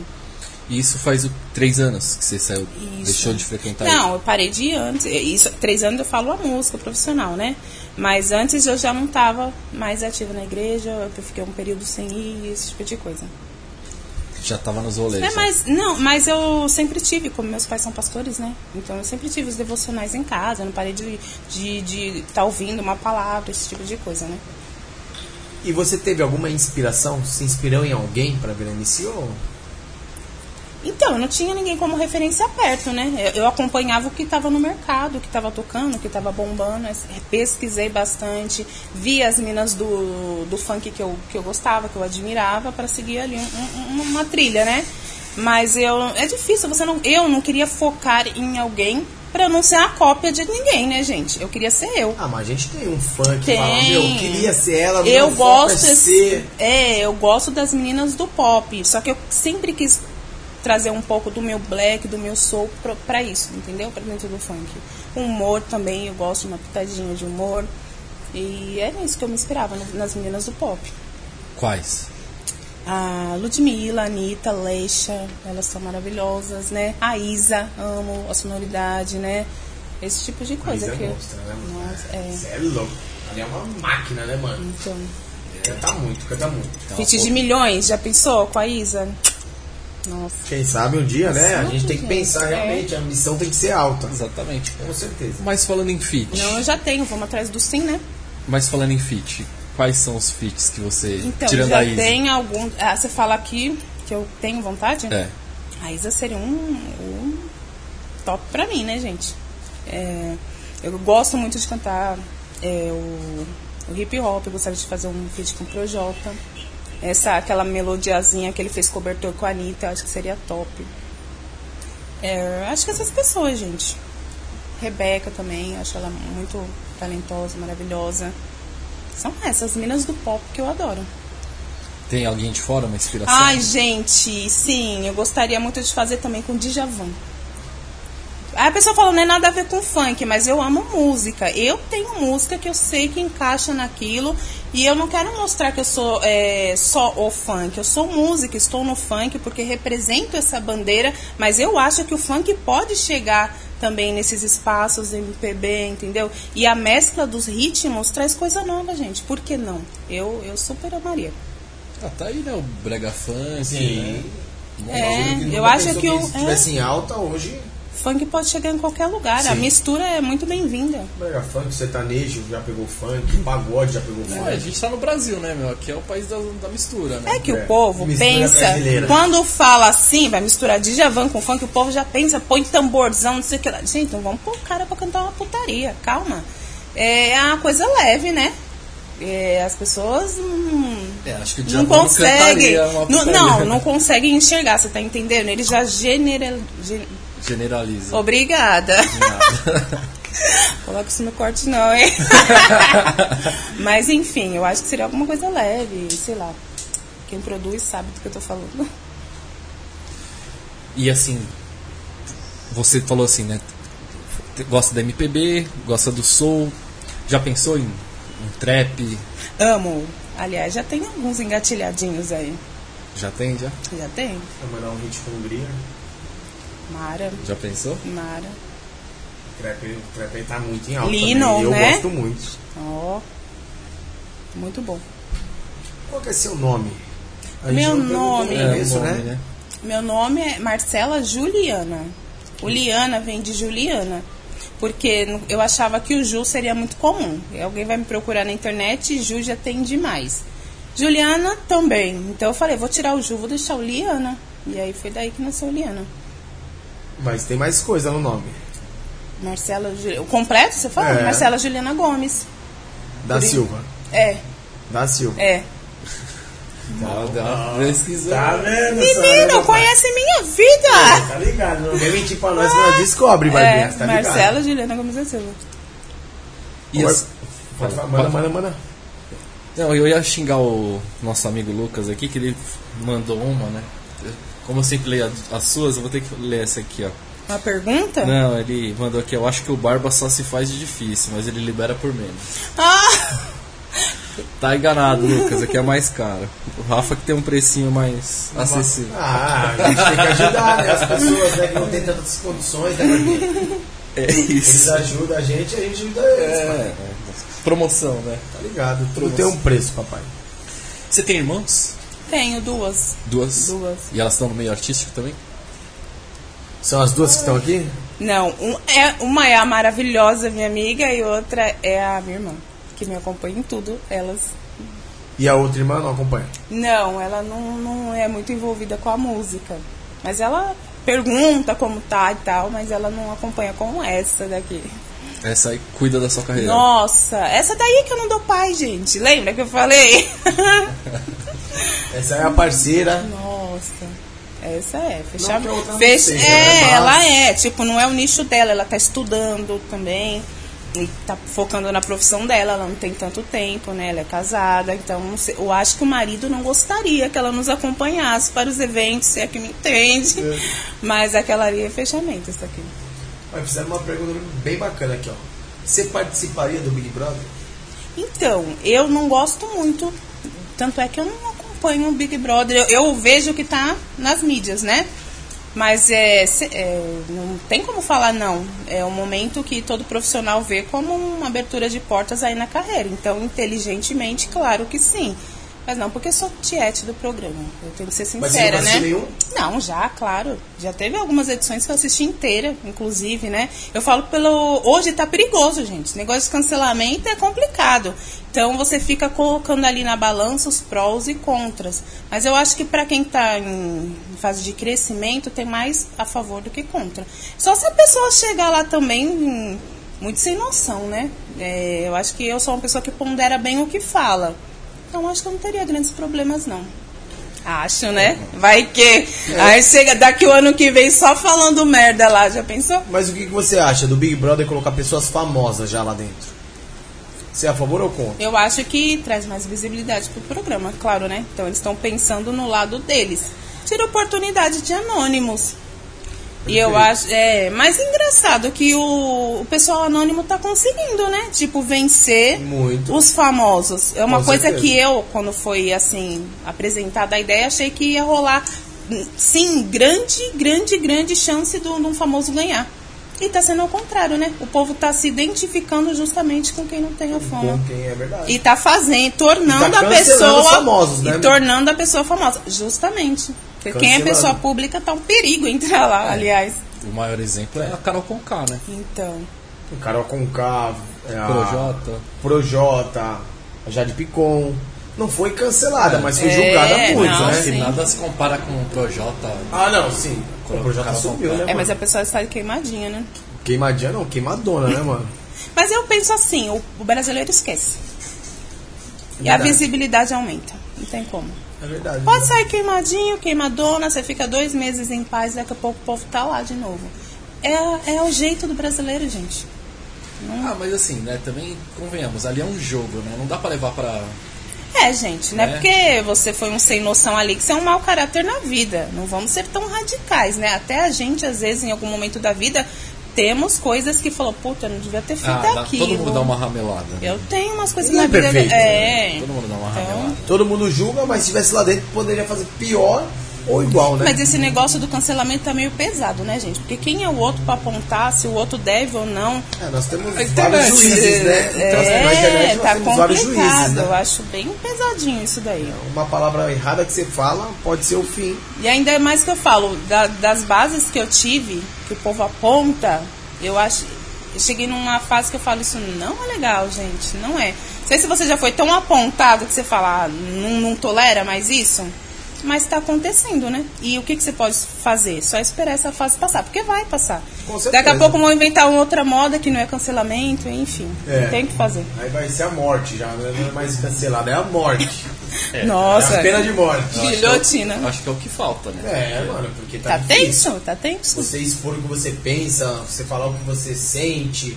E isso faz três anos que você saiu, Isso. deixou de frequentar Não, eu parei de ir antes. Isso, três anos eu falo a música profissional, né? Mas antes eu já não estava mais ativa na igreja, eu fiquei um período sem ir, esse tipo de coisa. Já tava nos rolês. É, né? mas não, mas eu sempre tive, como meus pais são pastores, né? Então eu sempre tive os devocionais em casa, eu não parei de estar de, de tá ouvindo uma palavra, esse tipo de coisa, né? E você teve alguma inspiração? Se inspirou em alguém para virar MC? Ou... Então, eu não tinha ninguém como referência perto, né? Eu, acompanhava o que estava no mercado, o que estava tocando, o que estava bombando, es- pesquisei bastante, vi as minas do, do funk que eu, que eu gostava, que eu admirava, para seguir ali um- um- uma trilha, né? Mas eu, é difícil, você não, eu não queria focar em alguém para não ser a cópia de ninguém, né, gente? Eu queria ser eu. Ah, mas a gente tem um que Tem. fala, meu, eu queria ser ela, Eu foco gosto, é ser... é, eu gosto das meninas do pop, só que eu sempre quis trazer um pouco do meu black, do meu soul pro- pra isso, entendeu? Pra dentro do funk. Humor também, eu gosto de uma pitadinha de humor. E é nisso que eu me inspirava, nas meninas do pop. Quais? A Ludmilla, a Anitta, Leixa, elas são maravilhosas, né? A Isa, amo a sonoridade, né? Esse tipo de coisa Mas que é eu- monstra, né, mano? Nossa, é. Você é louco. Ali é uma máquina, né, mano? Então, Canta muito, canta muito. Feat pô, de milhões, já pensou com a Isa? Nossa. Quem sabe um dia, né? A gente tem que pensar é. realmente, a missão tem que ser alta. Exatamente. Com certeza. Mas falando em feat, Não, eu já tenho, vamos atrás do sim, né? mas falando em feat, quais são os feats que você, Então, tirando já a Isa? tem algum. Ah, você fala aqui que eu tenho vontade? É. A Isa seria um, um top pra mim, né, gente? É, eu gosto muito de cantar é, o, o hip hop, eu gostaria de fazer um feat com o Projota. Essa, aquela melodiazinha que ele fez cobertor com a Anitta, eu acho que seria top. É, acho que essas pessoas, gente. Rebeca também, acho ela muito talentosa, maravilhosa. São essas minas do pop que eu adoro. Tem alguém de fora, uma inspiração? Ai, gente, sim, eu gostaria muito de fazer também com Djavan. Aí a pessoa fala, não é nada a ver com funk, mas eu amo música. Eu tenho música que eu sei que encaixa naquilo e eu não quero mostrar que eu sou é, só o funk. Eu sou música, estou no funk porque represento essa bandeira, mas eu acho que o funk pode chegar também nesses espaços MPB, entendeu? E a mescla dos ritmos traz coisa nova, gente. Por que não? Eu, eu super amaria. Ah, tá aí, né? O brega funk. Sim. né? É, eu acho que o- Se tivesse em alta hoje, Funk pode chegar em qualquer lugar. A Sim. mistura é muito bem-vinda. brega funk, sertanejo já pegou funk, pagode já pegou É, a funk. gente tá no Brasil, né, meu? Aqui é o país da, da mistura, né? É que É, o povo mistura pensa, brasileira. quando fala assim, vai misturar Djavan com funk, o povo já pensa, põe tamborzão, não sei o que lá. Gente, não vamos pôr o cara pra cantar uma putaria, calma. É uma coisa leve, né? É, as pessoas hum, É, acho que o não conseguem. Não, putaria. não, não conseguem enxergar, você tá entendendo? Ele já general. Gen- Generaliza. Obrigada. Nada. Coloca isso no corte não, hein? Mas enfim, eu acho que seria alguma coisa leve, sei lá. Quem produz sabe do que eu tô falando. E assim, você falou assim, né? Gosta da MPB, gosta do soul. Já pensou em um trap? Amo. Aliás, já tem alguns engatilhadinhos aí. Já tem, já? Já tem? Vou mandar um hit com Hungria. Mara, Já pensou? Mara. Trap aí tá muito em alta. Lino, também, Eu né? gosto muito. Ó. Muito bom. Qual que é seu nome? A Meu nome. no É, começo, o nome, né? né? Meu nome é Marcela Juliana. O Liana vem de Juliana. Porque eu achava que o Ju seria muito comum. Alguém vai me procurar na internet e Ju já tem demais. Juliana também. Então eu falei, vou tirar o Ju, vou deixar o Liana. E aí foi daí que nasceu o Liana. Mas tem mais coisa no nome. Marcela Juliana. O completo, você fala? É. Marcela Juliana Gomes. Da Por i- Silva. É, Da Silva. é. Dá, dá uma pesquisa. Tá vendo? Menino, conhece minha vida! Tá ligado? Não vem mentir pra nós nós descobre, vai É, ver. Tá ligado? Marcela Juliana Gomes da Silva. E as- Pode falar, manda, manda, manda. Não, eu ia xingar o nosso amigo Lucas aqui, que ele mandou uma, né? Como eu sempre leio as suas, eu vou ter que ler essa aqui, ó. Uma pergunta? Não, ele mandou aqui, eu acho que o Barba só se faz de difícil, mas ele libera por menos. Ah! Tá enganado, Lucas, aqui é mais caro. O Rafa que tem um precinho mais acessível. Ah, a gente tem que ajudar né, as pessoas né, que não têm tantas condições, né? É Eles isso. ajudam a gente e a gente ajuda eles, É, mano. é, promoção, né? Tá ligado? Tudo tem um preço, papai. Você tem irmãos? Tenho duas. Duas? Duas. E elas estão no meio artístico também? São as duas que estão aqui? Não, um é, uma é a maravilhosa minha amiga e outra é a minha irmã, que me acompanha em tudo. Elas. E a outra irmã não acompanha? Não, ela não, não é muito envolvida com a música. Mas ela pergunta como tá e tal, mas ela não acompanha como essa daqui. Essa aí cuida da sua carreira. Nossa, essa daí que eu não dou pai, gente. Lembra que eu falei? Essa é a parceira. Nossa. Essa é, fechar. que a outra não Fech... seja, É, né? Mas- ela é, tipo, não é o nicho dela, ela tá estudando também. E tá focando na profissão dela, ela não tem tanto tempo, né? Ela é casada, então não sei- eu acho que o marido não gostaria que ela nos acompanhasse para os eventos, se é que me entende. É. Mas aquela ali é fechamento, isso aqui. Mas fizeram uma pergunta bem bacana aqui, ó. Você participaria do Big Brother? Então, eu não gosto muito, tanto é que eu não acompanho o Big Brother. Eu, eu vejo que tá nas mídias, né? Mas é, é, não tem como falar não. É um momento que todo profissional vê como uma abertura de portas aí na carreira. Então, inteligentemente, claro que sim. Mas não porque sou tiete do programa. Eu tenho que ser Mas você sincera, não né? nenhum? Não, já, claro. Já teve algumas edições que eu assisti inteira, inclusive, né? Eu falo pelo. Hoje tá perigoso, gente. Negócio de cancelamento é complicado. Então você fica colocando ali na balança os prós e contras. Mas eu acho que para quem tá em fase de crescimento, tem mais a favor do que contra. Só se a pessoa chegar lá também muito sem noção, né? É, eu acho que eu sou uma pessoa que pondera bem o que fala. Então acho que eu não teria grandes problemas, não. Acho, né? Vai que. Aí chega daqui o ano que vem só falando merda lá, já pensou? Mas o que você acha do Big Brother colocar pessoas famosas já lá dentro? Você é a favor ou contra? Eu acho que traz mais visibilidade pro programa, claro, né? Então eles estão pensando no lado deles. Tira oportunidade de anônimos. E eu acho, é, mais engraçado que o, o pessoal anônimo tá conseguindo, né? Tipo, vencer Muito. os famosos. É uma Com coisa certeza. que eu, quando foi assim, apresentada a ideia, achei que ia rolar, sim, grande, grande, grande chance de um famoso ganhar. E tá sendo ao contrário, né? O povo tá se identificando justamente com quem não tem a fama. Com quem é verdade. E tá fazendo, tornando E tá a pessoa. os famosos, né, e tornando a pessoa famosa. Justamente. Porque quem é pessoa pública tá um perigo entrar lá, aliás. O maior exemplo é a Carol Conká, né? Então. O Carol Conká, é a Projota. Projota, a Jade Picon. Não foi cancelada, mas foi É, julgada muito, não, né? Sim. nada se compara com o Projota. Ah, não, sim. O Projota sumiu, né? É, mas a pessoa está queimadinha, né? Queimadinha não, queimadona, né, mano? Mas eu penso assim, o, o brasileiro esquece. E a visibilidade aumenta. Não tem como. É verdade. Pode sair queimadinho, queimadona, você fica dois meses em paz, daqui a pouco o povo tá lá de novo. É, é o jeito do brasileiro, gente. Ah, mas assim, né? Também, convenhamos, ali é um jogo, né? Não dá pra levar pra. É, gente, não é Né? porque você foi um sem noção ali que você é um mau caráter na vida. Não vamos ser tão radicais, né? Até a gente, às vezes, em algum momento da vida, temos coisas que falou, puta, eu não devia ter feito Ah, aquilo. todo mundo dá uma ramelada. Eu tenho umas coisas Ninguém na é vida. perfeito, é. Todo mundo dá uma Então, ramelada. Todo mundo julga, mas se estivesse lá dentro poderia fazer pior ou igual, né? Mas esse negócio do cancelamento tá meio pesado, né, gente? Porque quem é o outro pra apontar se o outro deve ou não? É, nós temos internet, vários juízes, né? Então, assim, na internet É, nós tá vários juízes, complicado. Eu né? acho bem pesadinho isso daí. Uma palavra errada que você fala pode ser o fim. E ainda é mais que eu falo, da- das bases que eu tive, que o povo aponta, eu acho. Eu cheguei numa fase que eu falo, isso não é legal, gente. Não é. Não sei se você já foi tão apontado que você fala, ah, não, não tolera mais isso. Mas está acontecendo, né? E o que, que você pode fazer? Só esperar essa fase passar, porque vai passar. Daqui a pouco vão inventar uma outra moda que não é cancelamento, enfim. É. Não tem o que fazer. Aí vai ser a morte já, né? não é mais cancelada, é a morte. Nossa, É a pena de morte. guilhotina. Acho que é o que falta, né? É, mano, porque tá, Tá difícil. tenso? Tá tenso? Você expor o que você pensa, você falar o que você sente.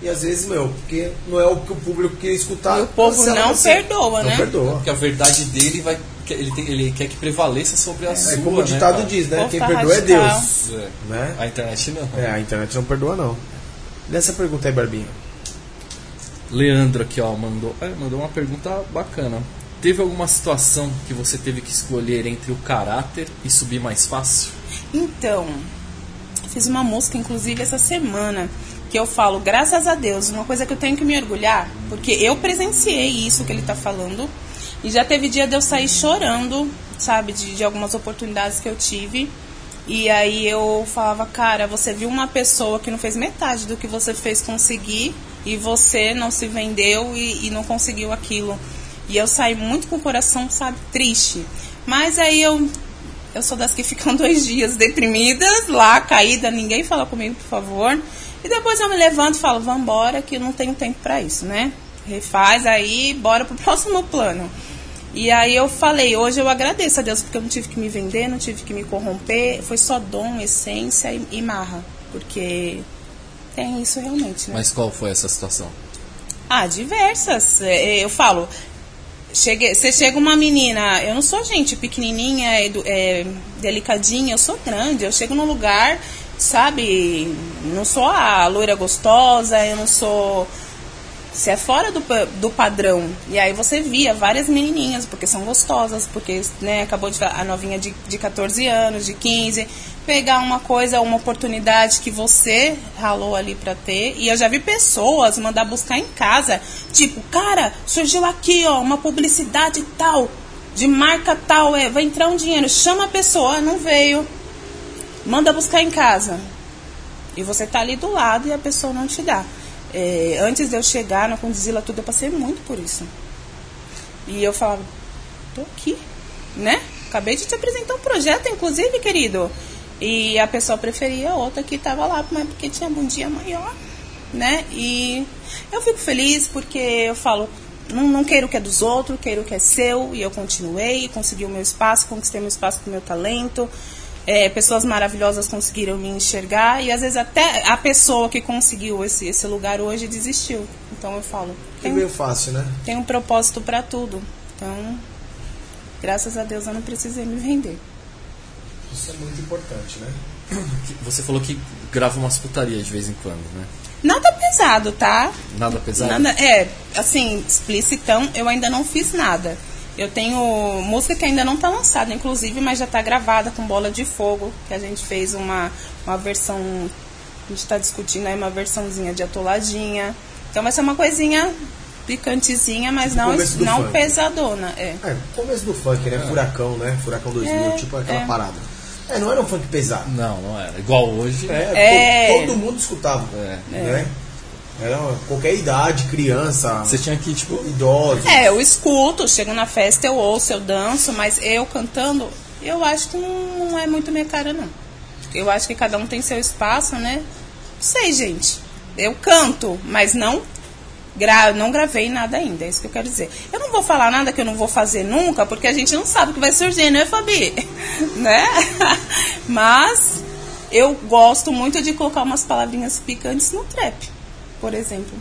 E às vezes, meu, porque não é o que o público quer escutar. E o povo não você. perdoa, não né? perdoa. Porque a verdade dele vai. Ele, tem- ele quer que prevaleça sobre a sua. É como o né, ditado cara? diz, né? Quem tá perdoa é radical. Deus. É. Né? A internet não. É, a internet não perdoa, não. Nessa pergunta aí, Barbinha. Leandro aqui, ó, mandou, é, mandou uma pergunta bacana. Teve alguma situação que você teve que escolher entre o caráter e subir mais fácil? Então, fiz uma música, inclusive, essa semana, que eu falo, graças a Deus, uma coisa que eu tenho que me orgulhar, porque eu presenciei isso que ele tá falando, e já teve dia de eu sair chorando, sabe, de, de algumas oportunidades que eu tive. E aí eu falava, cara, você viu uma pessoa que não fez metade do que você fez conseguir, e você não se vendeu e, e não conseguiu aquilo. E eu saí muito com o coração, sabe, triste. Mas aí eu eu sou das que ficam dois dias deprimidas, lá, caída, ninguém fala comigo, por favor. E depois eu me levanto e falo, vambora, que eu não tenho tempo pra isso, né? Refaz aí, bora pro próximo plano. E aí eu falei, hoje eu agradeço a Deus, porque eu não tive que me vender, não tive que me corromper, foi só dom, essência e, e marra. Porque tem isso realmente, né? Mas qual foi essa situação? Ah, diversas. É, Eu falo, cheguei, você chega uma menina, eu não sou gente pequenininha, edu- é, delicadinha, eu sou grande. Eu chego num lugar, sabe, não sou a loira gostosa, eu não sou. Você é fora do, do padrão. E aí você via várias menininhas, porque são gostosas, porque né, acabou de a novinha de, de 14 anos, de 15, pegar uma coisa, uma oportunidade que você ralou ali pra ter. E eu já vi pessoas mandar buscar em casa. Tipo, cara, surgiu aqui, ó, uma publicidade tal, de marca tal, é, vai entrar um dinheiro, chama a pessoa, não veio. Manda buscar em casa. E você tá ali do lado e a pessoa não te dá. É, antes de eu chegar na Condizila tudo, eu passei muito por isso. E eu falava, tô aqui, né? Acabei de te apresentar um projeto, inclusive, querido. E a pessoa preferia outra que tava lá, mas porque tinha bundinha maior, né? E eu fico feliz porque eu falo, não, não quero o que é dos outros, quero o que é seu. E eu continuei, consegui o meu espaço, conquistei meu espaço com o meu talento. É, pessoas maravilhosas conseguiram me enxergar e às vezes até a pessoa que conseguiu esse, esse lugar hoje desistiu. Então eu falo, Que tem, meio fácil, né? tem um propósito para tudo. Então, graças a Deus eu não precisei me vender. Isso é muito importante, né? Você falou que grava umas putarias de vez em quando, né? Nada pesado, tá? Nada pesado? Nada, é, assim, explicitão, eu ainda não fiz nada. Eu tenho música que ainda não está lançada, inclusive, mas já está gravada com bola de fogo, que a gente fez uma, uma versão. A gente está discutindo aí uma versãozinha de atoladinha. Então vai ser uma coisinha picantezinha, mas não, do não funk. pesadona. É. É, começo do funk, né? Furacão, né? Furacão 2000, É, tipo aquela é. parada. É, não era um funk pesado. Não, não era. Igual hoje. É, É. to- todo mundo escutava. É. Né? Era qualquer idade, criança, Você tinha que, tipo, idoso. É, eu escuto, chego na festa, eu ouço, eu danço, mas eu cantando, eu acho que não, não é muito minha cara, não. Eu acho que cada um tem seu espaço, né? Não sei, gente. Eu canto, mas não, gra não gravei nada ainda, é isso que eu quero dizer. Eu não vou falar nada que eu não vou fazer nunca, porque a gente não sabe o que vai surgir, né, Fabi? né? mas eu gosto muito de colocar umas palavrinhas picantes no trap, por exemplo.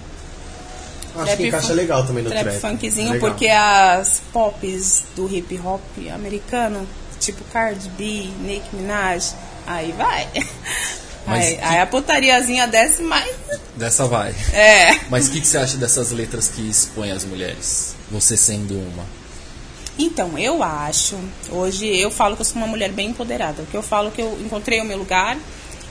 Acho Trap que encaixa fun- legal também no trap. trap. funkzinho, Legal. porque as pops do hip hop americano, tipo Cardi B, Nicki Minaj, aí vai. Mas Aí, que- aí a putariazinha desce mais. dessa vai. É. Mas o que, que você acha dessas letras que expõem as mulheres? Você sendo uma. Então, eu acho, hoje eu falo que eu sou uma mulher bem empoderada, que eu falo que eu encontrei o meu lugar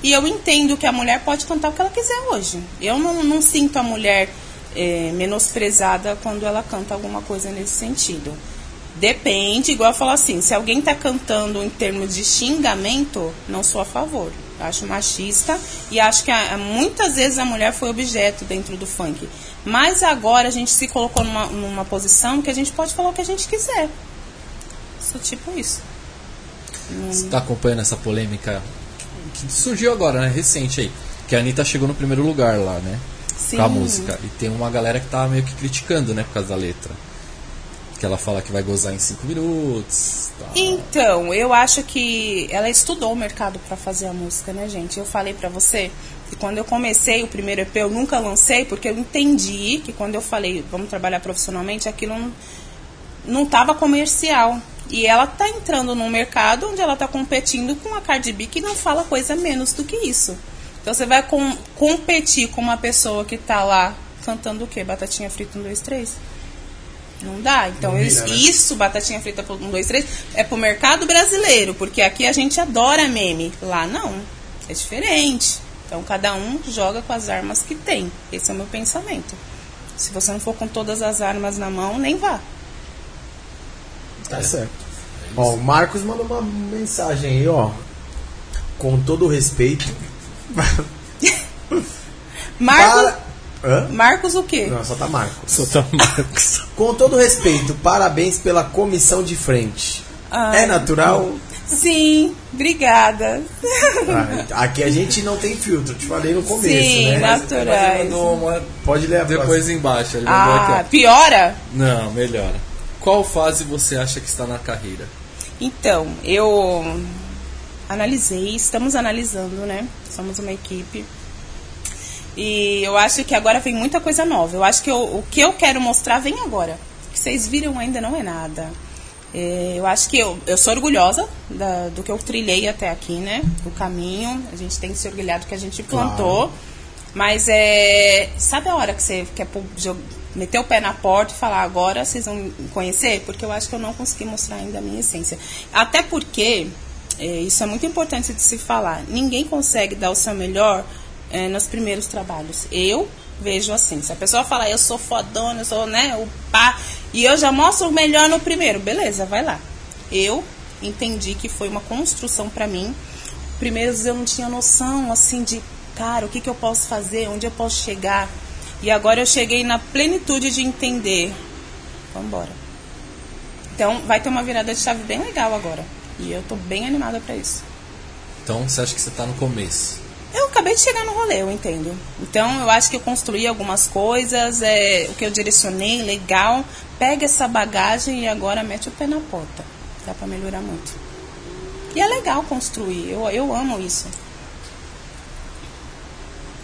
e eu entendo que a mulher pode cantar o que ela quiser hoje. Eu não, não sinto a mulher eh, menosprezada quando ela canta alguma coisa nesse sentido. Depende, igual eu falo assim, se alguém tá cantando em termos de xingamento, não sou a favor. Acho machista e acho que a- muitas vezes a mulher foi objeto dentro do funk. Mas agora a gente se colocou numa, numa posição que a gente pode falar o que a gente quiser. Sou tipo isso. Você tá acompanhando essa polêmica que surgiu agora, né? Recente aí. Que a Anitta chegou no primeiro lugar lá, né? Sim. Com a música. E tem uma galera que tá meio que criticando, né? Por causa da letra. Que ela fala que vai gozar em 5 minutos. Tal. Então, eu acho que ela estudou o mercado pra fazer a música, né, gente? Eu falei pra você que quando eu comecei o primeiro EP, eu nunca lancei, porque eu entendi que quando eu falei, vamos trabalhar profissionalmente, aquilo não, não tava comercial. E ela tá entrando num mercado onde ela tá competindo com a Cardi B, que não fala coisa menos do que isso. Então você vai com- competir com uma pessoa que tá lá cantando o quê? Batatinha frita um, dois, três? Não dá. Então, Não vira, isso, né? isso, batatinha frita por um, dois, três, é pro mercado brasileiro, porque aqui a gente adora meme. Lá não. É diferente. Então, cada um joga com as armas que tem. Esse é o meu pensamento. Se você não for com todas as armas na mão, nem vá. Tá certo. Ó, o Marcos mandou uma mensagem aí, ó. Com todo o respeito. Marcos, Para... Hã? Marcos o quê? Não, só tá Marcos. Soltar Marcos. Com todo o respeito, parabéns pela comissão de frente. Ah. É natural? Sim, obrigada. Ah, aqui a gente não tem filtro, te falei no começo, Sim, né? natu- Naturais. Ele mandou uma Pode ler a depois próxima. embaixo. Ah, aqui, piora? Não, melhor. Qual fase você acha que está na carreira? Então, eu analisei, estamos analisando, né? Somos uma equipe. E eu acho que agora vem muita coisa nova. Eu acho que eu- o que eu quero mostrar vem agora. O que vocês viram ainda não é nada. É, eu acho que eu, eu sou orgulhosa da- do que eu trilhei até aqui, né? O caminho. A gente tem que se orgulhar do que a gente plantou. Mas é. Sabe a hora que você quer meter o pé na porta e falar agora vocês vão me conhecer? Porque eu acho que eu não consegui mostrar ainda a minha essência. Até porque, é, isso é muito importante de se falar, ninguém consegue dar o seu melhor é, nos primeiros trabalhos. Eu vejo assim, se a pessoa falar eu sou fodona, eu sou né, o pá, e eu já mostro o melhor no primeiro, beleza, vai lá. Eu entendi que foi uma construção pra mim. Primeiros eu não tinha noção assim de, cara, o que, que eu posso fazer, onde eu posso chegar. E agora eu cheguei na plenitude de entender. Vamos embora. Então vai ter uma virada de chave bem legal agora. E eu tô bem animada pra isso. Então você acha que você está no começo? Eu acabei de chegar no rolê, eu entendo. Então eu acho que eu construí algumas coisas, é, o que eu direcionei, legal. Pega essa bagagem e agora mete o pé na porta. Dá pra melhorar muito. E é legal construir, eu, eu amo isso.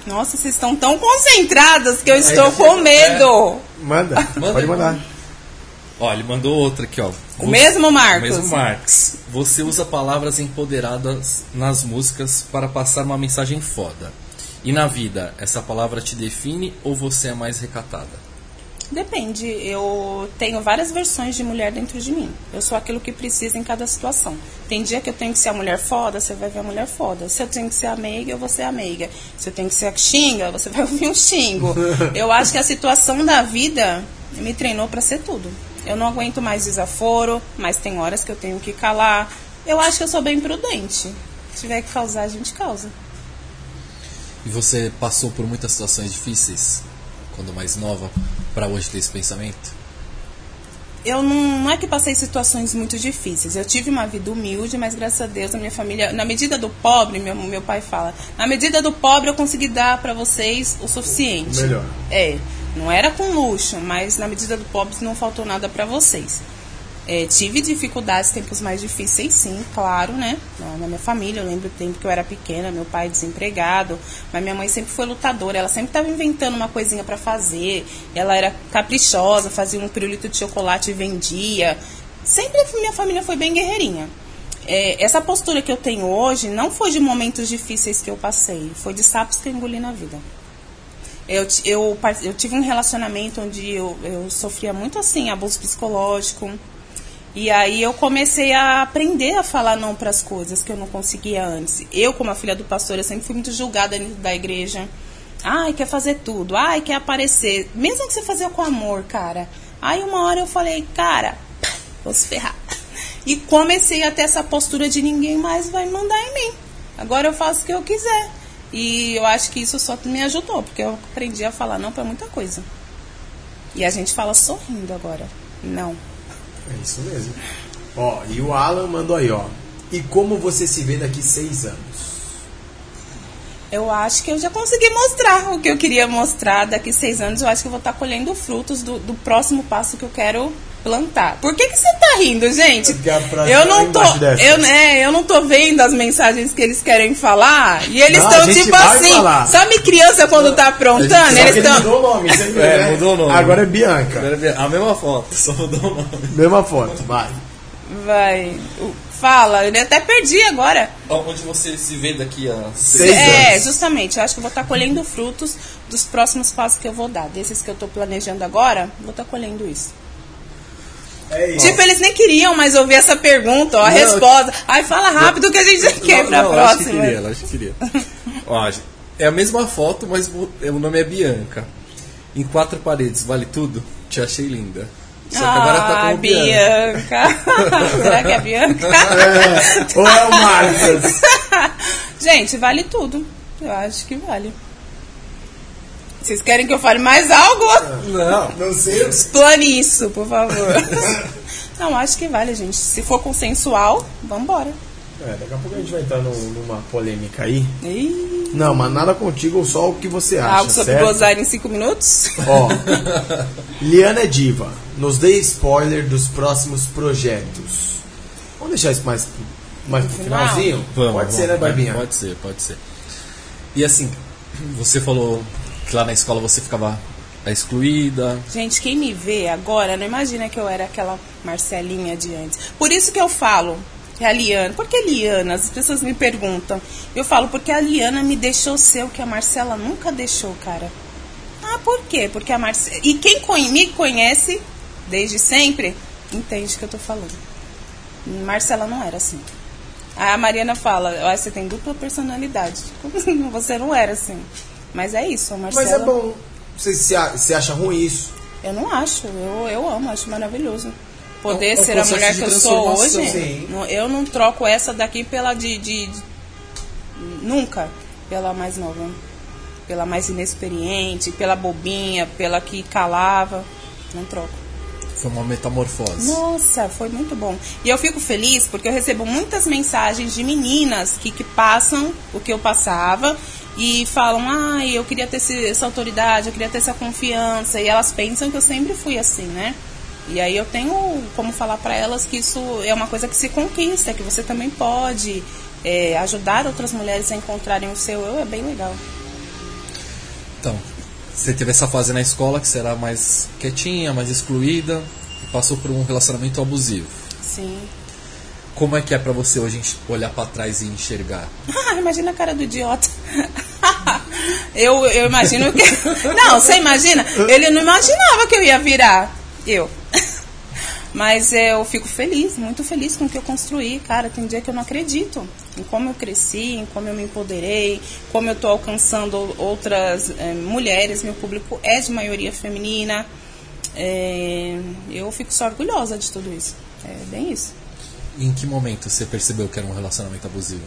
Nossa, vocês estão tão concentrados que eu estou você- com medo. Manda, Manda pode aí, mandar. Ó, ele mandou outra aqui, ó. O mesmo Marcos. O mesmo Marcos. Você usa palavras empoderadas nas músicas para passar uma mensagem foda. E na vida, essa palavra te define ou você é mais recatada? Depende. Eu tenho várias versões de mulher dentro de mim. Eu sou aquilo que precisa em cada situação. Tem dia que eu tenho que ser a mulher foda, você vai ver a mulher foda. Se eu tenho que ser a meiga, eu vou ser a meiga. Se eu tenho que ser a xinga, você vai ouvir um xingo. Eu acho que a situação da vida me treinou para ser tudo. Eu não aguento mais desaforo, mas tem horas que eu tenho que calar. Eu acho que eu sou bem prudente. Se tiver que causar, a gente causa. E você passou por muitas situações difíceis quando mais nova? Para hoje ter esse pensamento? eu não, não, é que passei situações muito difíceis. Eu tive uma vida humilde, mas graças a Deus a minha família, na medida do pobre, meu, meu pai fala, na medida do pobre eu consegui dar para vocês o suficiente. Melhor. É, não era com luxo, mas na medida do pobre não faltou nada para vocês. É, tive dificuldades, tempos mais difíceis, sim, claro, né? Na, minha família, eu lembro o tempo que eu era pequena, meu pai desempregado, mas minha mãe sempre foi lutadora, ela sempre estava inventando uma coisinha para fazer, ela era caprichosa, fazia um pirulito de chocolate e vendia. Sempre minha família foi bem guerreirinha. É, essa postura que eu tenho hoje não foi de momentos difíceis que eu passei, foi de sapos que eu engoli na vida. Eu, eu, eu tive um relacionamento onde eu, eu sofria muito assim, abuso psicológico, e aí eu comecei a aprender a falar não para as coisas que eu não conseguia antes. Eu, como a filha do pastor, eu sempre fui muito julgada da igreja. Ai, quer fazer tudo. Ai, quer aparecer. Mesmo que você fazia com amor, cara. Aí uma hora eu falei, cara, vou se ferrar. E comecei a ter essa postura de ninguém mais vai mandar em mim. Agora eu faço o que eu quiser. E eu acho que isso só me ajudou, porque eu aprendi a falar não para muita coisa. E a gente fala sorrindo agora. Não. É isso mesmo. Ó, e o Alan mandou aí, ó. E como você se vê daqui seis anos? Eu acho que eu já consegui mostrar o que eu queria mostrar daqui seis anos. Eu acho que eu vou estar colhendo frutos do, do próximo passo que eu quero plantar. Por que, que você tá rindo, gente? Eu não tô, eu, é, eu não tô vendo as mensagens que eles querem falar e eles estão tipo assim, falar. sabe criança quando tá aprontando? Eles estão mudou o nome, é, né? mudou o nome. Agora é Bianca. Agora é Bianca. A mesma foto, só mudou o nome. Mesma foto, vai. Vai. Fala, eu até perdi agora. Onde você se vê daqui a seis é, anos? É, justamente. Eu acho que eu vou estar tá colhendo frutos dos próximos passos que eu vou dar. Desses que eu estou planejando agora, vou estar tá colhendo isso. É tipo, eles nem queriam mais ouvir essa pergunta, ó, a não, resposta. Ai, fala rápido que a gente não, quer pra não, próxima. Acho que queria, acho que queria. ó, é a mesma foto, mas o nome é Bianca. Em quatro paredes, vale tudo? Te achei linda. Só que agora tá com ah, Bianca. Bianca. Será que é Bianca? É, ou é o Marcos? Gente, vale tudo. Eu acho que vale. Vocês querem que eu fale mais algo? Não, não sei. Explane isso, por favor. não, acho que vale, gente. Se for consensual, vambora. É, daqui a pouco a gente vai entrar no, numa polêmica aí. Ih. Não, mas nada contigo, só o que você acha. Algo sobre certo? gozar em 5 minutos? Ó, Liana é Diva, nos dê spoiler dos próximos projetos. Vamos deixar isso mais, mais pro finalzinho? Vamos, pode vamos, ser, né, Barbinha? Pode ser, pode ser. E assim, você falou que lá na escola você ficava excluída. Gente, quem me vê agora não imagina que eu era aquela Marcelinha de antes. Por isso que eu falo que a Liana. Por que Liana? As pessoas me perguntam. Eu falo porque a Liana me deixou ser o que a Marcela nunca deixou, cara. Ah, por quê? Porque a Marcela. E quem me conhece desde sempre entende o que eu tô falando. Marcela não era assim. A Mariana fala, oh, você tem dupla personalidade. Você não era assim. Mas é isso, a Marcela... Mas é bom. Você, você acha ruim isso? Eu não acho. Eu, eu amo, acho maravilhoso. Poder é um, ser a mulher que eu sou hoje. Sim. Eu não troco essa daqui pela de, de, de, Nunca. Pela mais nova. Pela mais inexperiente, pela bobinha, pela que calava. Não troco. Foi uma metamorfose. Nossa, foi muito bom. E eu fico feliz porque eu recebo muitas mensagens de meninas que, que passam o que eu passava e falam, ah, eu queria ter essa autoridade, eu queria ter essa confiança. E elas pensam que eu sempre fui assim, né? E aí eu tenho como falar para elas que isso é uma coisa que se conquista, que você também pode é, ajudar outras mulheres a encontrarem o seu eu, é bem legal. Então, você teve essa fase na escola que será mais quietinha, mais excluída. passou por um relacionamento abusivo. Sim. Como é que é pra você hoje olhar pra trás e enxergar? Imagina a cara do idiota. eu, eu imagino que. Não, você imagina? Ele não imaginava que eu ia virar. Eu. Mas eu fico feliz, muito feliz com o que eu construí. Cara, tem dia que eu não acredito em como eu cresci, em como eu me empoderei, como eu tô alcançando outras eh, mulheres. Meu público é de maioria feminina. É, eu fico só orgulhosa de tudo isso. É bem isso. Em que momento você percebeu que era um relacionamento abusivo?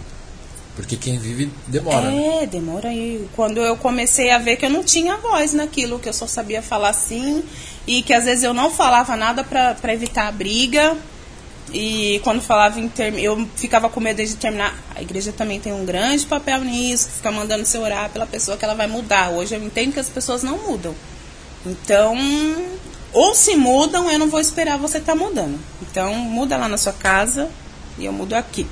Porque quem vive demora, né? É, demora aí. Quando eu comecei a ver que eu não tinha voz naquilo, que eu só sabia falar sim, e que às vezes eu não falava nada pra evitar a briga. E quando falava em term... eu ficava com medo de terminar. A igreja também tem um grande papel nisso, fica mandando você orar pela pessoa que ela vai mudar. Hoje eu entendo que as pessoas não mudam. Então, ou se mudam, eu não vou esperar você estar mudando. Então, muda lá na sua casa e eu mudo aqui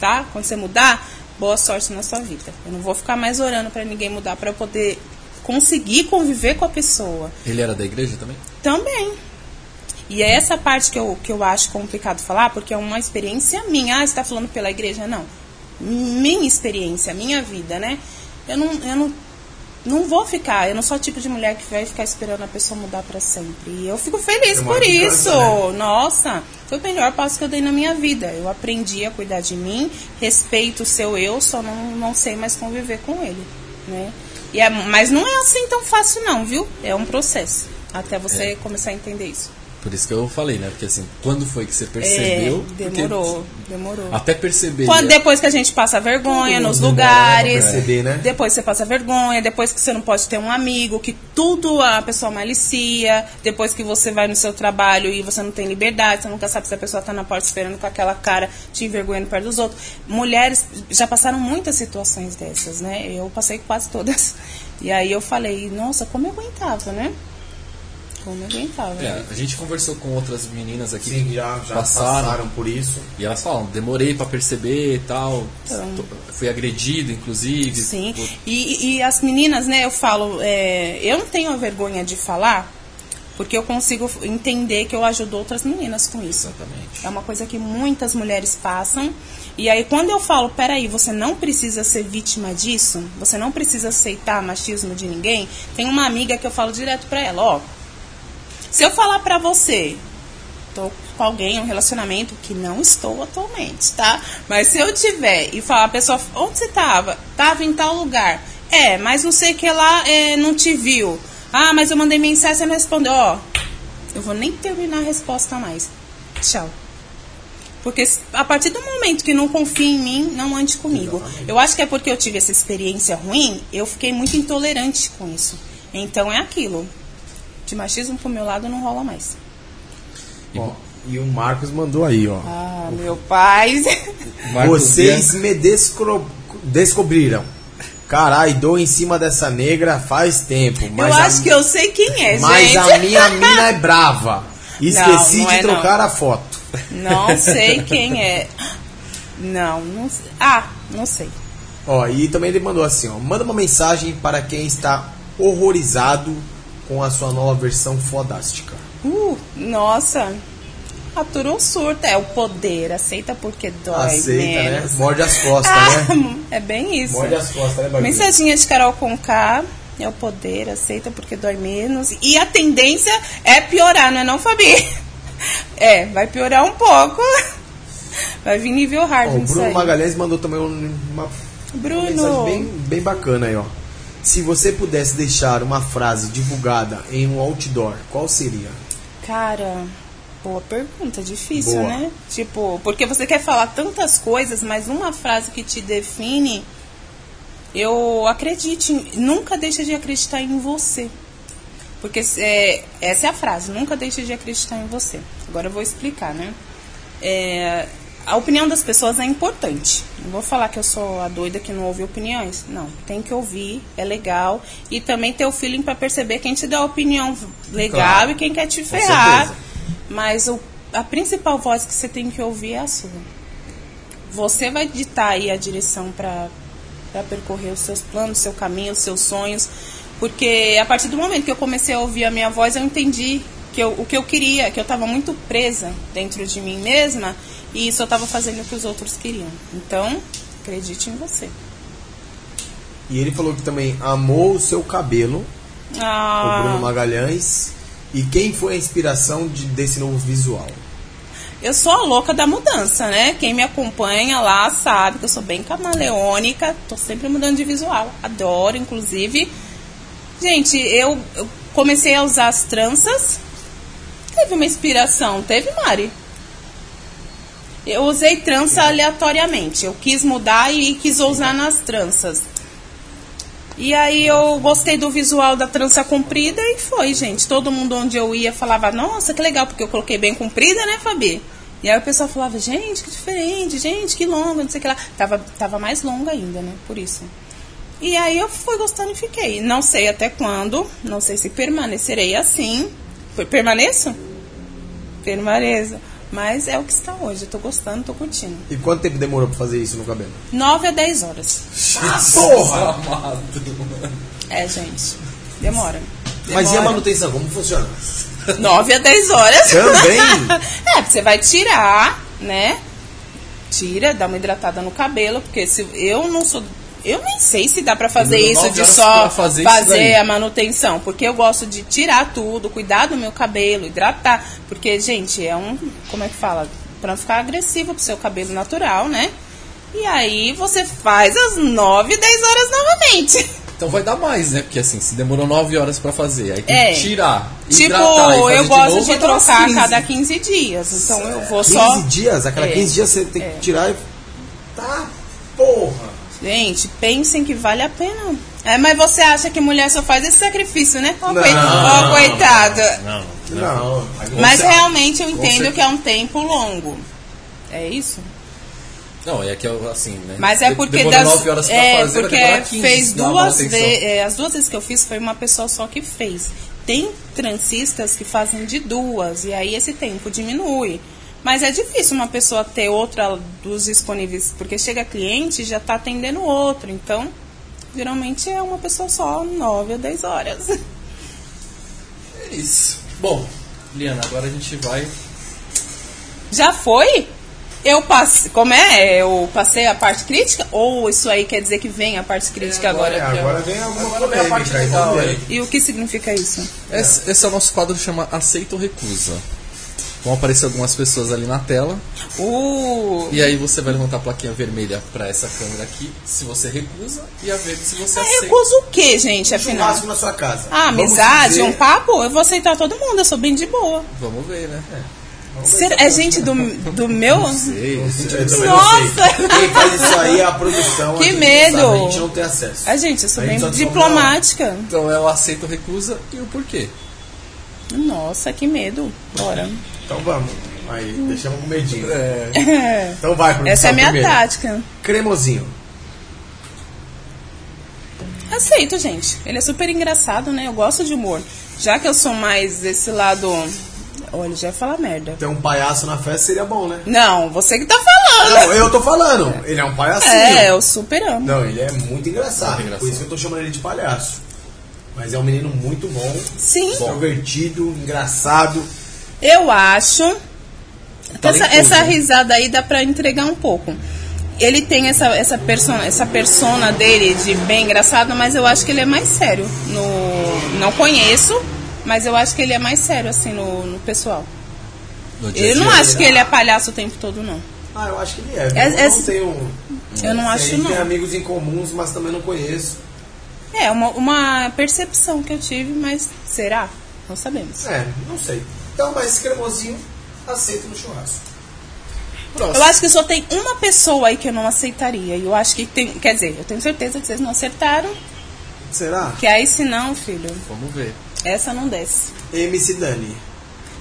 tá? Quando você mudar, boa sorte na sua vida. Eu não vou ficar mais orando para ninguém mudar para eu poder conseguir conviver com a pessoa. Ele era da igreja também? Também. E é essa parte que eu, que eu acho complicado falar, porque é uma experiência minha. Ah, você está falando pela igreja? Não. Minha experiência, minha vida, né? Eu não, eu não, não vou ficar. Eu não sou o tipo de mulher que vai ficar esperando a pessoa mudar para sempre. E eu fico feliz uma por isso. né? Nossa, foi o melhor passo que eu dei na minha vida. Eu aprendi a cuidar de mim, respeito o seu eu, só não, não sei mais conviver com ele, né? E é, mas não é assim tão fácil não, viu? É um processo. Até você É. começar a entender isso. Por isso que eu falei, né? Porque assim, quando foi que você percebeu? é, Porque demorou, demorou. Até perceber. Quando, depois que a gente passa vergonha nos né, lugares, perceber, né? depois você passa vergonha, depois que você não pode ter um amigo, que tudo a pessoa malicia, depois que você vai no seu trabalho e você não tem liberdade, você nunca sabe se a pessoa está na porta esperando com aquela cara te envergonhando perto dos outros. Mulheres já passaram muitas situações dessas, né? Eu passei quase todas. E aí eu falei, nossa, como eu aguentava, né? Eu aguentava. É, a gente conversou com outras meninas aqui Sim, que já, já passaram, passaram por isso. e elas falam, demorei pra perceber e tal. Então. Fui agredido, inclusive. Sim, por- e, e as meninas, né, eu falo, é, eu não tenho vergonha de falar, porque eu consigo entender que eu ajudo outras meninas com isso. Exatamente. É uma coisa que muitas mulheres passam. E aí, quando eu falo, peraí, você não precisa ser vítima disso, você não precisa aceitar machismo de ninguém, tem uma amiga que eu falo direto pra ela, ó. Se eu falar pra você, tô com alguém, um relacionamento que não estou atualmente, tá? Mas se eu tiver e falar, a pessoa, onde você tava? Tava em tal lugar. É, mas não sei que lá é, não te viu. Ah, mas eu mandei mensagem e você não respondeu. Ó, eu vou nem terminar a resposta mais. Tchau. Porque a partir do momento que não confia em mim, não ande comigo. Eu acho que é porque eu tive essa experiência ruim, eu fiquei muito intolerante com isso. Então é aquilo. De machismo pro meu lado não rola mais. Ó, e o Marcos mandou aí, ó. Ah, meu pai. Marcos Vocês me descro- descobriram. Carai, dou em cima dessa negra faz tempo. Mas eu a, acho que eu sei quem é, Mas gente. a minha mina é brava. Esqueci Não, não de é, trocar a foto. Não sei quem é. Não, não sei. Ah, não sei. Ó, e também ele mandou assim, ó. Manda uma mensagem para quem está horrorizado com a sua nova versão fodástica. Uh, nossa. Aturou surto. É o poder. Aceita porque dói Aceita, menos. né? Morde as costas, Ah, né? é bem isso. Morde as costas, né, Barbie? Mensaginha de Carol com K. É o poder, aceita porque dói menos. E a tendência é piorar, não é não, Fabi? É, vai piorar um pouco. Vai vir nível hard Ó, o Bruno. Magalhães mandou também um- uma, uma Bruno. mensagem bem, bem bacana aí, ó. Se você pudesse deixar uma frase divulgada em um outdoor, qual seria? Cara, boa pergunta, difícil, Boa. né? Tipo, porque você quer falar tantas coisas, mas uma frase que te define, eu acredite, nunca deixe de acreditar em você. Porque é, essa é a frase, nunca deixe de acreditar em você. Agora eu vou explicar, né? É, a opinião das pessoas é importante. Não vou falar que eu sou a doida que não ouve opiniões. Não, tem que ouvir, é legal. E também ter o feeling para perceber quem te dá a opinião legal Claro. e quem quer te ferrar. Mas o, a principal voz que você tem que ouvir é a sua. Você vai ditar aí a direção para percorrer os seus planos, seu caminho, os seus sonhos. Porque a partir do momento que eu comecei a ouvir a minha voz, eu entendi que eu, o que eu queria, que eu estava muito presa dentro de mim mesma e isso eu estava fazendo o que os outros queriam. Então, acredite em você. E ele falou que também amou o seu cabelo, o Bruno Ah, Magalhães. E quem foi a inspiração de- desse novo visual? eu sou a louca da mudança, né? Quem me acompanha lá sabe que eu sou bem camaleônica, tô sempre mudando de visual. Adoro, inclusive. Gente, eu, eu comecei a usar as tranças. Teve uma inspiração, teve, Mari? Eu usei trança aleatoriamente. Eu quis mudar e quis usar nas tranças. E aí eu gostei do visual da trança comprida e foi, gente. Todo mundo onde eu ia falava, nossa, que legal, porque eu coloquei bem comprida, né, Fabi? E aí o pessoal falava, gente, que diferente, gente, que longa, não sei o que lá. Tava, tava mais longa ainda, né? Por isso. E aí eu fui gostando e fiquei. Não sei até quando, não sei se permanecerei assim. Per- Permaneço? Permaneço. Mas é o que está hoje. Eu tô gostando, tô curtindo. E quanto tempo demorou pra fazer isso no cabelo? 9 a 10 horas. Ah, porra! Amado. É, gente. Demora. Mas e a Demora. manutenção, como funciona? 9 a 10 horas. Também? é, você vai tirar, né? Tira, dá uma hidratada no cabelo, porque se eu não sou. Eu nem sei se dá pra fazer isso de só fazer daí. a manutenção, porque eu gosto de tirar tudo, cuidar do meu cabelo, hidratar, porque gente, é um, como é que fala, Pra não ficar agressivo pro seu cabelo natural, né? E aí você faz às 9, 10 horas novamente. Então vai dar mais, né? Porque assim, se demorou 9 horas pra fazer, aí tem É. que tirar. Tipo, e fazer eu gosto novo, de dar umas trocar a 15. cada 15 dias. Então eu vou 15 só. dias? Aquela É. 15 dias você tem É. que tirar e. Tá, porra! Gente, pensem que vale a pena. É, mas você acha que mulher só faz esse sacrifício, né? Ó, Não. coitada. Não, Não. Mas Você- realmente eu entendo que é um tempo longo. É isso? Não, é que eu, assim, né? Mas é porque das, 9 horas pra é fazer, porque demorar 15 fez duas vezes, as duas vezes que eu fiz foi uma pessoa só que fez. Tem trancistas que fazem de duas e aí esse tempo diminui. Mas é difícil uma pessoa ter outra dos disponíveis, porque chega cliente e já está atendendo outro. Então, geralmente é uma pessoa só, 9 a 10 horas. É isso. Bom, Liana, agora a gente vai. Já foi? Eu passei. Como é? Eu passei a parte crítica? Ou isso aí quer dizer que vem a parte crítica agora? É, agora vem alguma Agora vem a parte legal aí. E o que significa isso? Esse, esse é o nosso quadro que chama Aceita ou Recusa. Vão aparecer algumas pessoas ali na tela. Uh, E aí você vai levantar a plaquinha vermelha pra essa câmera aqui, se você recusa, e a verde se você aceita. recuso o que, gente, afinal? Churrasco na sua casa. Ah, amizade, dizer- um papo? Eu vou aceitar todo mundo, eu sou bem de boa. Vamos ver, né? Ser- é gente do, do meu. Sei. Eu também não sei. Nossa! Quem faz isso aí é a produção. Que a não medo. sabe, a gente não tem acesso. Ah, gente, eu sou A bem diplomática. Então é o aceita ou recusa e o porquê. Nossa, que medo. Bora. Então vamos. Aí, deixamos com medinho. É. Então vai, produção. Essa é a minha primeiro. tática. Cremosinho. Aceito, gente. Ele é super engraçado, né? Eu gosto de humor. Já que eu sou mais desse lado. Olha, já ia falar merda. Ter um palhaço na festa seria bom, né? Não, você que tá falando. Não, eu tô falando. Ele é um palhacinho. É, eu super amo. Não, ele é muito engraçado. Muito engraçado. Por isso que eu tô chamando ele de palhaço. Mas é um menino muito bom, Sim, extrovertido, engraçado. Eu acho que essa, essa risada aí dá pra entregar um pouco. Ele tem essa, essa, persona, essa persona dele de bem engraçado, mas eu acho que ele é mais sério. No, não conheço, mas eu acho que ele é mais sério, assim, no, no pessoal. No dia a Eu não acho que ele é palhaço o tempo todo, não. Ah, eu acho que ele é. É- eu é- não tenho. Eu não sei, acho, Tem não. amigos em comuns, mas também não conheço. É uma, uma percepção que eu tive, mas será? Não sabemos. É, não sei. Então, mas esse cremosinho aceito no churrasco. Eu acho que só tem uma pessoa aí que eu não aceitaria. E eu acho que tem. Quer dizer, eu tenho certeza que vocês não acertaram. Será? Que aí se não, filho, Vamos ver. essa não desce. MC Dani.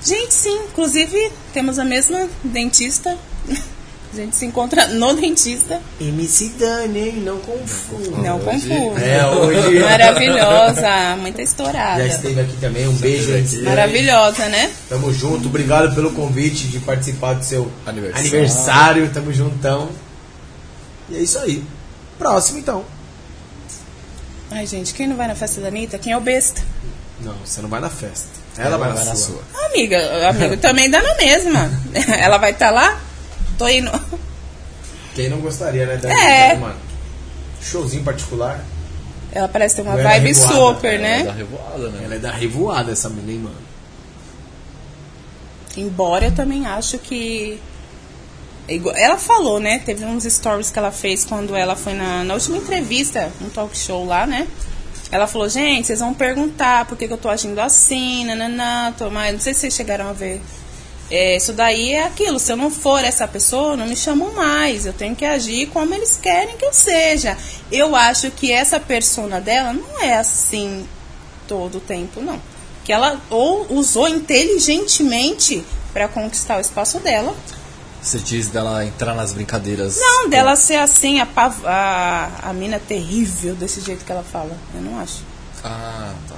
Gente, sim, inclusive temos a mesma dentista. A gente se encontra no dentista. MC Dani, hein? Não confunda. Não confundo. É, hoje. Maravilhosa, muito estourada. Já esteve aqui também. Um beijo, Dani. Maravilhosa, né? Tamo junto. Obrigado pelo convite de participar do seu Aniversário. aniversário. Tamo juntão. E é isso aí. Próximo, então. Ai, gente, quem não vai na festa da Anitta? Quem é o besta? Não, você não vai na festa. Ela vai na vai na sua. sua. Amiga, amigo também dá na mesma. Ela vai estar lá? Tô indo. Quem não gostaria, né? Da É. mano. Showzinho particular. Ela parece ter uma Ela é vibe revoada, super, Ela né? é da revoada, né? Ela é da revoada, essa menina, hein, mano. Embora eu também acho que. é Ela falou, né? Teve uns stories que ela fez quando ela foi na, na última entrevista, um talk show lá, né? Ela falou, gente, vocês vão perguntar por que, que eu tô agindo assim, nananã, tô mais. Não sei se vocês chegaram a ver. É, isso daí é aquilo, se eu não for essa pessoa, não me chamam mais. Eu tenho que agir como eles querem que eu seja. Eu acho que essa persona dela não é assim todo o tempo, não. Que ela ou usou inteligentemente para conquistar o espaço dela. Você diz dela entrar nas brincadeiras. Não, dela ser assim, a, a, a mina terrível desse jeito que ela fala. Eu não acho. Ah, tá.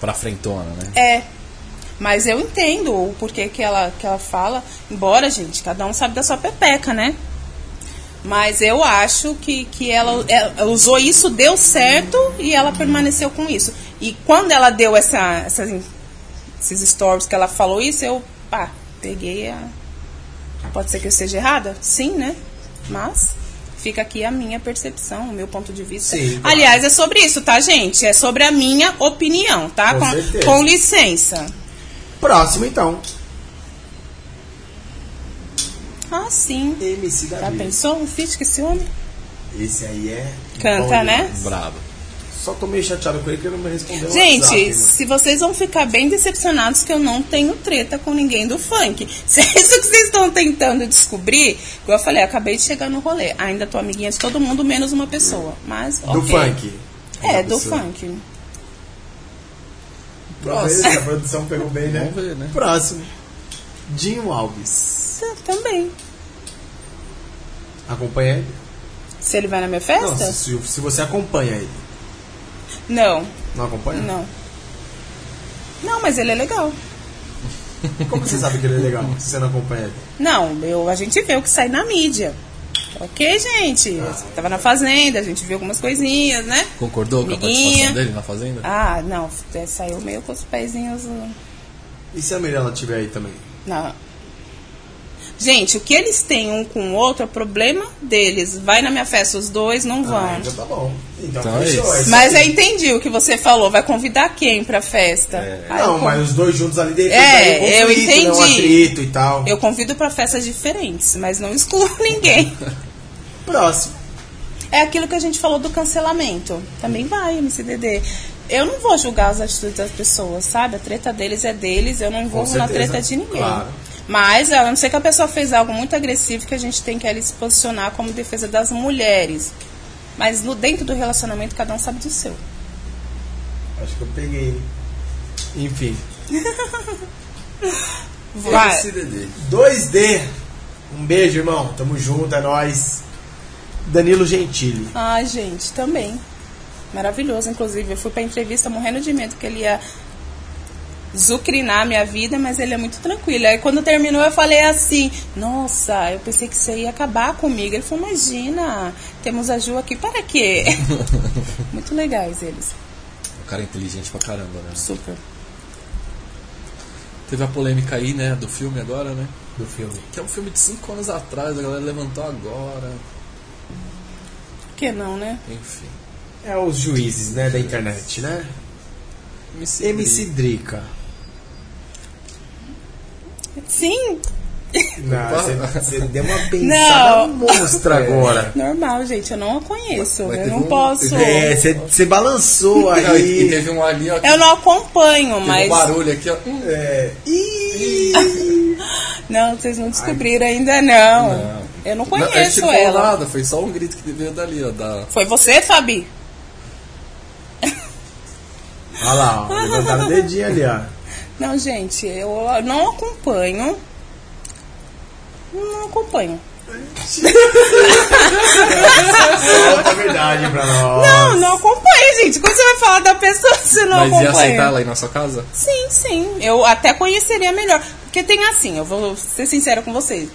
Pra frentona, né? É. Mas eu entendo o porquê que ela, que ela fala. Embora, gente, cada um sabe da sua pepeca, né? Mas eu acho que, que ela, ela usou isso, deu certo e ela permaneceu com isso. E quando ela deu essa, essas, esses stories que ela falou isso, eu, pá, peguei a. Pode ser que eu esteja errada? Sim, né? Mas fica aqui a minha percepção, o meu ponto de vista. Sim, claro. Aliás, é sobre isso, tá, gente? É sobre a minha opinião, tá? Com certeza. com licença. Próximo, então. Ah, sim. MC Já Davi. pensou um feat com esse homem? Esse aí é. Canta, bom né? Brabo. Só tô meio chateado com ele que ele não me respondeu. Gente, WhatsApp, mano. se vocês vão ficar bem decepcionados que eu não tenho treta com ninguém do funk. Se é isso que vocês estão tentando descobrir, igual eu falei, eu acabei de chegar no rolê. Ainda tô amiguinha de todo mundo, menos uma pessoa. Mas, Do funk. É, do pessoa. funk. Vamos ver se a produção pegou bem, né? Vamos ver, né? Próximo. Dinho Alves. Tá, Também. Acompanha ele? Se ele vai na minha Não, festa? se, se você acompanha ele. Não, Não acompanha? não. Não, mas ele é legal. Como que você sabe que ele é legal se você não acompanha ele? Não, eu, a gente vê o que sai na mídia. Ok, gente? Tava na fazenda, a gente viu algumas coisinhas, né? Concordou com a Amiguinha. participação dele na Fazenda? Ah, não, é, saiu meio com os pezinhos. uh, E se a Mirella estiver aí também? Não. Gente, o que eles têm um com o outro é problema deles. Vai na minha festa os dois, não vão. Ah, então tá bom. Então, Então é fechou. isso. Mas eu entendi o que você falou. Vai convidar quem pra festa? Aí eu Não, mas os dois juntos ali de É, eu entendi. Né, um atrito e tal. Eu convido pra festas diferentes, mas não excluo ninguém. Próximo. É aquilo que a gente falou do cancelamento. Também vai, MCDD. Eu não vou julgar as atitudes das pessoas, sabe? A treta deles é deles, eu não envolvo na treta de ninguém. claro. Mas, a não ser que a pessoa fez algo muito agressivo que a gente tem que ali se posicionar como defesa das mulheres. Mas no, dentro do relacionamento, cada um sabe do seu. Acho que eu peguei. Enfim. Vai. CDD. 2D. Um beijo, irmão. Tamo junto, é nóis. Danilo Gentili. Ai, gente, também. Maravilhoso, inclusive. Eu fui pra entrevista morrendo de medo que ele ia zucrinar a minha vida, mas ele é muito tranquilo. Aí quando terminou eu falei assim, nossa, eu pensei que você ia acabar comigo. Ele falou, imagina, temos a Ju aqui para quê? muito legais eles. O cara é inteligente pra caramba, né? Super. Teve a polêmica aí, né, do filme agora, né? Do filme. Que é um filme de 5 anos atrás, a galera levantou agora. Por que não, né? Enfim. É os juízes, né, da internet, né? MC, MC Drica. Sim, Não, você, você deu uma pensada Não. monstra agora. normal, gente. Eu não a conheço. Mas eu não um- posso. É, você, você balançou Não, e, aí. teve um ali, ó, que Eu não acompanho, teve mas. um barulho aqui, ó. É. Ih! Não, vocês não descobriram ainda não. Não. Eu não conheço não falou ela. nada, foi só um grito que veio dali, ó. Da... Foi você, Fabi? Olha lá, ó, levantaram o dedinho ali, ó. Não, gente, eu não acompanho. Não acompanho. A verdade pra nós. Não, não acompanho, gente. Como você vai falar da pessoa se você não Mas ia acompanha? aceitar ela aí na sua casa? Sim, sim. Eu até conheceria melhor. Porque tem assim, eu vou ser sincera com vocês.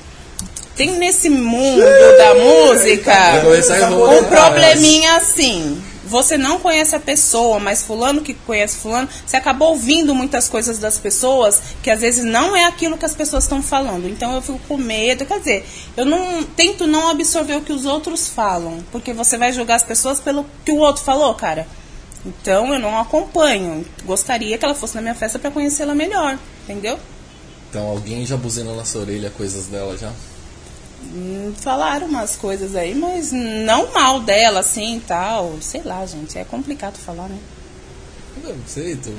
Tem nesse mundo da música um enrolar. probleminha assim. você não conhece a pessoa, mas fulano que conhece fulano, você acaba ouvindo muitas coisas das pessoas que às vezes não é aquilo que as pessoas estão falando. Então eu fico com medo, quer dizer, eu não tento não absorver o que os outros falam, porque você vai julgar as pessoas pelo que o outro falou, cara. Então eu não acompanho. Gostaria que ela fosse na minha festa para conhecê-la melhor, entendeu? Então alguém já buzinou na sua orelha coisas dela já? Hum, falaram umas coisas aí, mas não mal dela, assim e tal. Sei lá, gente, é complicado falar, né? Eu não sei, tô...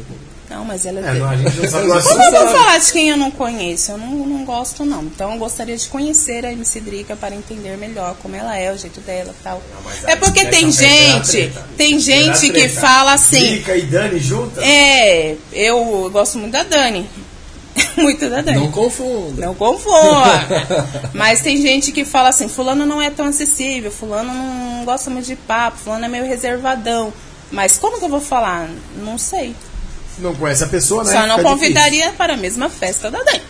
Não, mas ela É, não, a gente não sabe Como eu vou falar de quem eu não conheço? Eu não, não gosto, não. Então eu gostaria de conhecer a MC Drica para entender melhor como ela é, o jeito dela e tal. mas É porque essa tem gente, tem gente que fala assim. Drica e Dani juntas? É, eu gosto muito da Dani. muito da Dani. Não confunda. Não confunda. Mas tem gente que fala assim, fulano não é tão acessível, fulano não gosta muito de papo, fulano é meio reservadão. Mas como que eu vou falar? Não sei. Não conhece a pessoa, né? Só não Fica convidaria para a mesma festa da Dani.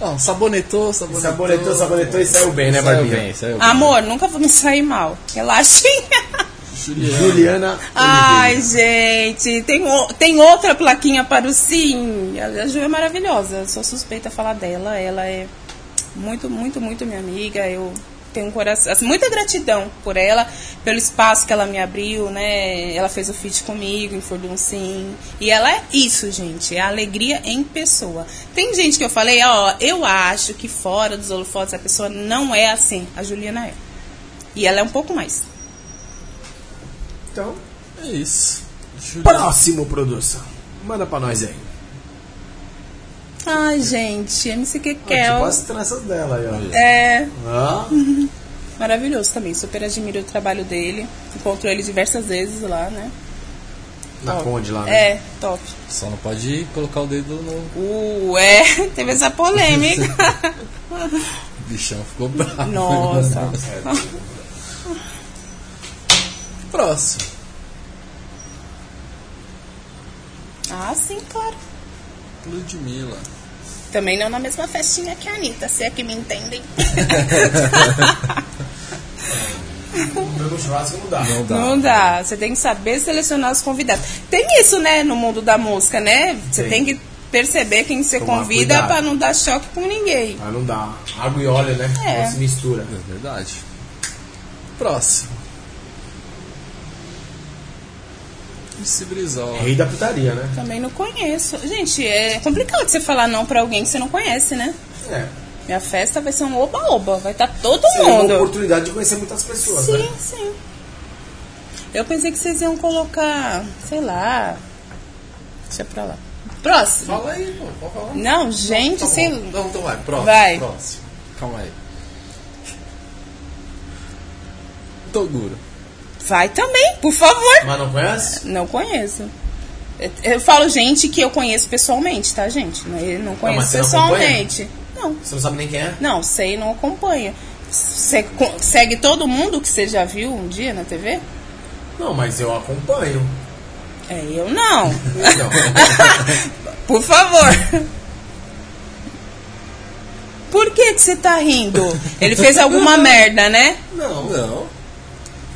Não, sabonetou, sabonetou. Sabonetou, sabonetou e saiu bem, né, Saiu Barbinha? bem, saiu bem. Amor, nunca vou me sair mal. Relaxinha. Juliana. Juliana Ai, gente, tem, o- tem outra plaquinha para o sim. A Ju é maravilhosa. Eu sou suspeita a falar dela. Ela é muito, muito, muito minha amiga. Eu tenho um coração, assim, muita gratidão por ela, pelo espaço que ela me abriu, né? Ela fez o feat comigo em Fordum Sim. E ela é isso, gente. É alegria em pessoa. Tem gente que eu falei, ó, eu acho que fora dos holofotes a pessoa não é assim. A Juliana é. E ela é um pouco mais. Então, É isso. Próximo produção. Manda pra nós aí. Ai, gente, MC Ah, Kekel. tipo as tranças dela aí, ó. É Ah, maravilhoso também. Super admiro o trabalho dele. Encontro ele diversas vezes lá, né? na Top. Conde lá, né? É, top. Só não pode colocar o dedo no. Uh, é, teve essa polêmica. O bichão ficou bravo. Nossa. Próximo. Ah, sim, claro. Ludmilla. Também não na mesma festinha que a Anitta, se é que me entendem. Churrasco não dá. Não dá. Não dá. Você tem que saber selecionar os convidados. Tem isso, né, no mundo da música, né? Você Tem. tem que perceber quem você Tomar convida pra não dar choque com ninguém. Ah, não dá. Água e óleo, né? É. Não se mistura. É verdade. Próximo. Brizola. Rei da putaria, né? Também não conheço. Gente, é complicado você falar não pra alguém que você não conhece, né? É. Minha festa vai ser um oba-oba, vai estar todo Seria uma mundo. oportunidade de conhecer muitas pessoas, Sim, né? sim. Eu pensei que vocês iam colocar, sei lá. Deixa pra lá. Próximo. Fala aí, pô. Pode falar. Não, gente, Tá sei. bom. Não, então vai. Próximo. Vai. Próximo. Calma aí. Toguro. Vai também, por favor. Mas não conhece? Não conheço. Eu, eu falo gente que eu conheço pessoalmente, tá, gente? Não, eu não conheço mas você não pessoalmente. Não, Você não sabe nem quem é? não, sei, não acompanha. Você segue todo mundo que você já viu um dia na TV? Não, mas eu acompanho. É, eu não. Não. Por favor. Por que que você tá rindo? Ele fez alguma merda, né? Não. Não.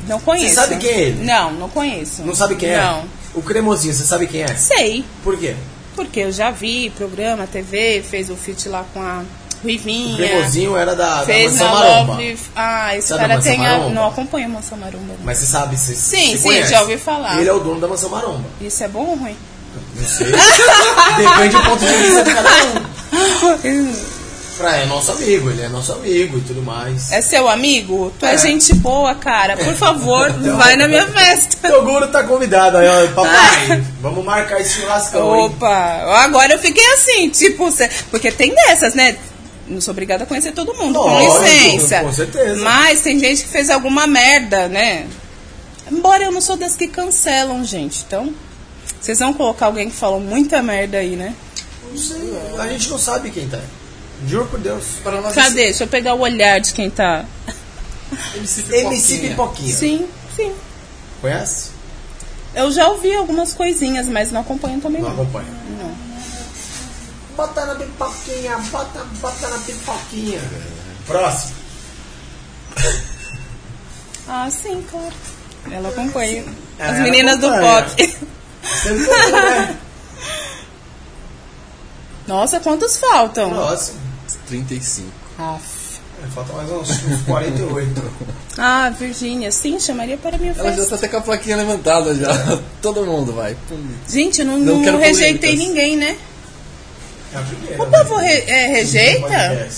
Não conheço. Você sabe quem é ele? Não, não conheço. Não sabe quem é? Não. O cremosinho, você sabe quem é? Sei, Por quê? porque eu já vi programa, TV, fez o feat lá com a O Ruivinha. cremosinho era da, da Fez Mansão na Maromba. Love. Ah, esse Sabe cara Mansão tem. A... Não acompanha a Mansão Maromba. não. Mas você sabe, você Sim, você sim, conhece. já ouvi falar. Ele é o dono da Mansão Maromba. Isso é bom ou ruim? Não sei. Depende do ponto de vista de cada um. Pra, é nosso amigo, ele é nosso amigo e tudo mais. É seu amigo? Tu é, É. gente boa, cara. Por favor, vai na minha festa. Toguro tá convidado aí, ó. Papai, vamos marcar esse churrascão, hein? Opa, agora eu fiquei assim, tipo, porque tem dessas, né? Não sou obrigada a conhecer todo mundo, com Lógico, licença. com certeza. Mas tem gente que fez alguma merda, né? Embora eu não sou das que cancelam, gente. Então, vocês vão colocar alguém que falou muita merda aí, né? Não sei, a gente não sabe quem tá. Juro por Deus. Para nós, Cadê? Deixa eu pegar o olhar de quem tá. MC Pipoquinha. MC Pipoquinha. Sim, sim. Conhece? Eu já ouvi algumas coisinhas, mas não acompanho também. Não Não. acompanha. Não. Bota na pipoquinha, bota, bota na pipoquinha. Próximo. Ah, sim, claro. Ela acompanha. É, As ela meninas do acompanha. pop. Você viu, né? Nossa, quantos faltam? Próximo. 35. Aff. É, Falta mais uns, uns 48. Ah, Virgínia, sim, chamaria para a minha Ela já festa. tá até com a plaquinha levantada já. Todo mundo vai. Gente, eu não, Não não rejeitei polêmicas. ninguém, né? É a primeira. O povo re- é, rejeita?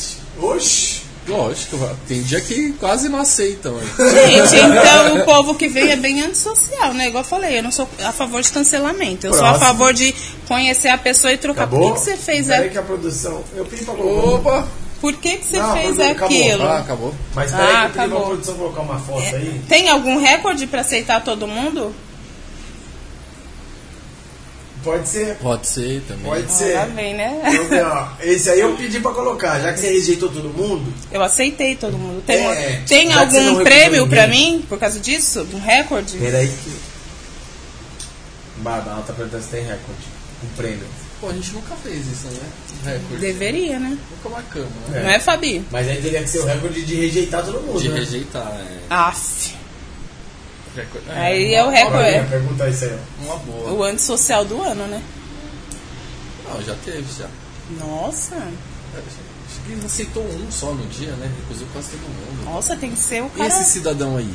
Oxi. Lógico, tem dia que quase não aceitam. Gente, então o povo que vem é bem antissocial, né? Igual eu falei, eu não sou a favor de cancelamento. Eu sou a Próximo. favor de conhecer a pessoa e trocar. Acabou? Por que, que você fez Peraí a... que a produção... Eu pedi pra colocar... Opa! Por que, que você Não, fez acabou, acabou. aquilo? Ah, acabou. Mas peraí Ah, que eu pedi pra produção colocar uma foto aí. Tem algum recorde para aceitar todo mundo? Pode ser. Pode ser também. Pode Ah, ser. lá vem, né? Ó, esse aí eu pedi pra colocar. Já que você rejeitou todo mundo, Eu aceitei todo mundo. Tem, É, tem algum prêmio pra mim por causa disso? Um recorde? peraí que... Bada, ela tá perguntando se tem recorde. Um prêmio. Pô, a gente nunca fez isso, né? Recorde. Deveria, né? Nunca marcamos, né? É. Não é, Fabi? Mas aí teria que ser o recorde de rejeitar todo mundo, De né? rejeitar, é. Aff. Recorde. Aí é o recorde. Isso aí. Uma boa. O antissocial do ano, né? Não, já teve, já. Nossa. Acho que aceitou um só no dia, né? Recusou quase todo mundo. Nossa, tem que ser o E cara. esse cidadão aí?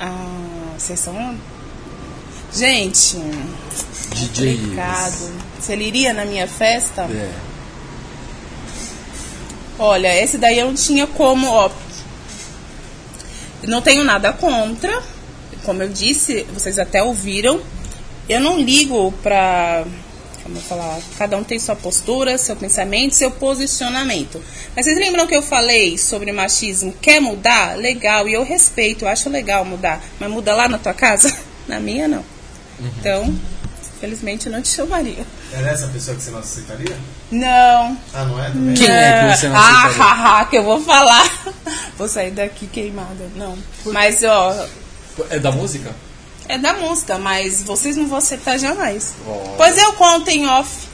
Ah, vocês são. Gente, DJ. complicado. Se ele iria na minha festa? É. Olha, esse daí eu não tinha como, ó. Não tenho nada contra. Como eu disse, vocês até ouviram. Eu não ligo pra. Como eu falar? Cada um tem sua postura, seu pensamento, seu posicionamento. Mas vocês lembram que eu falei sobre machismo? Quer mudar? Legal, e eu respeito, eu acho legal mudar. Mas muda lá na tua casa? Na minha, não. Então, infelizmente, eu não te chamaria. Era essa pessoa que você não aceitaria? Não. Ah, não é também? Quem é que você não ah, aceitaria? haha, que eu vou falar. Vou sair daqui queimada. Não. Mas, ó, É da música? é da música, mas vocês não vão aceitar jamais. Olha. Pois eu conto em off.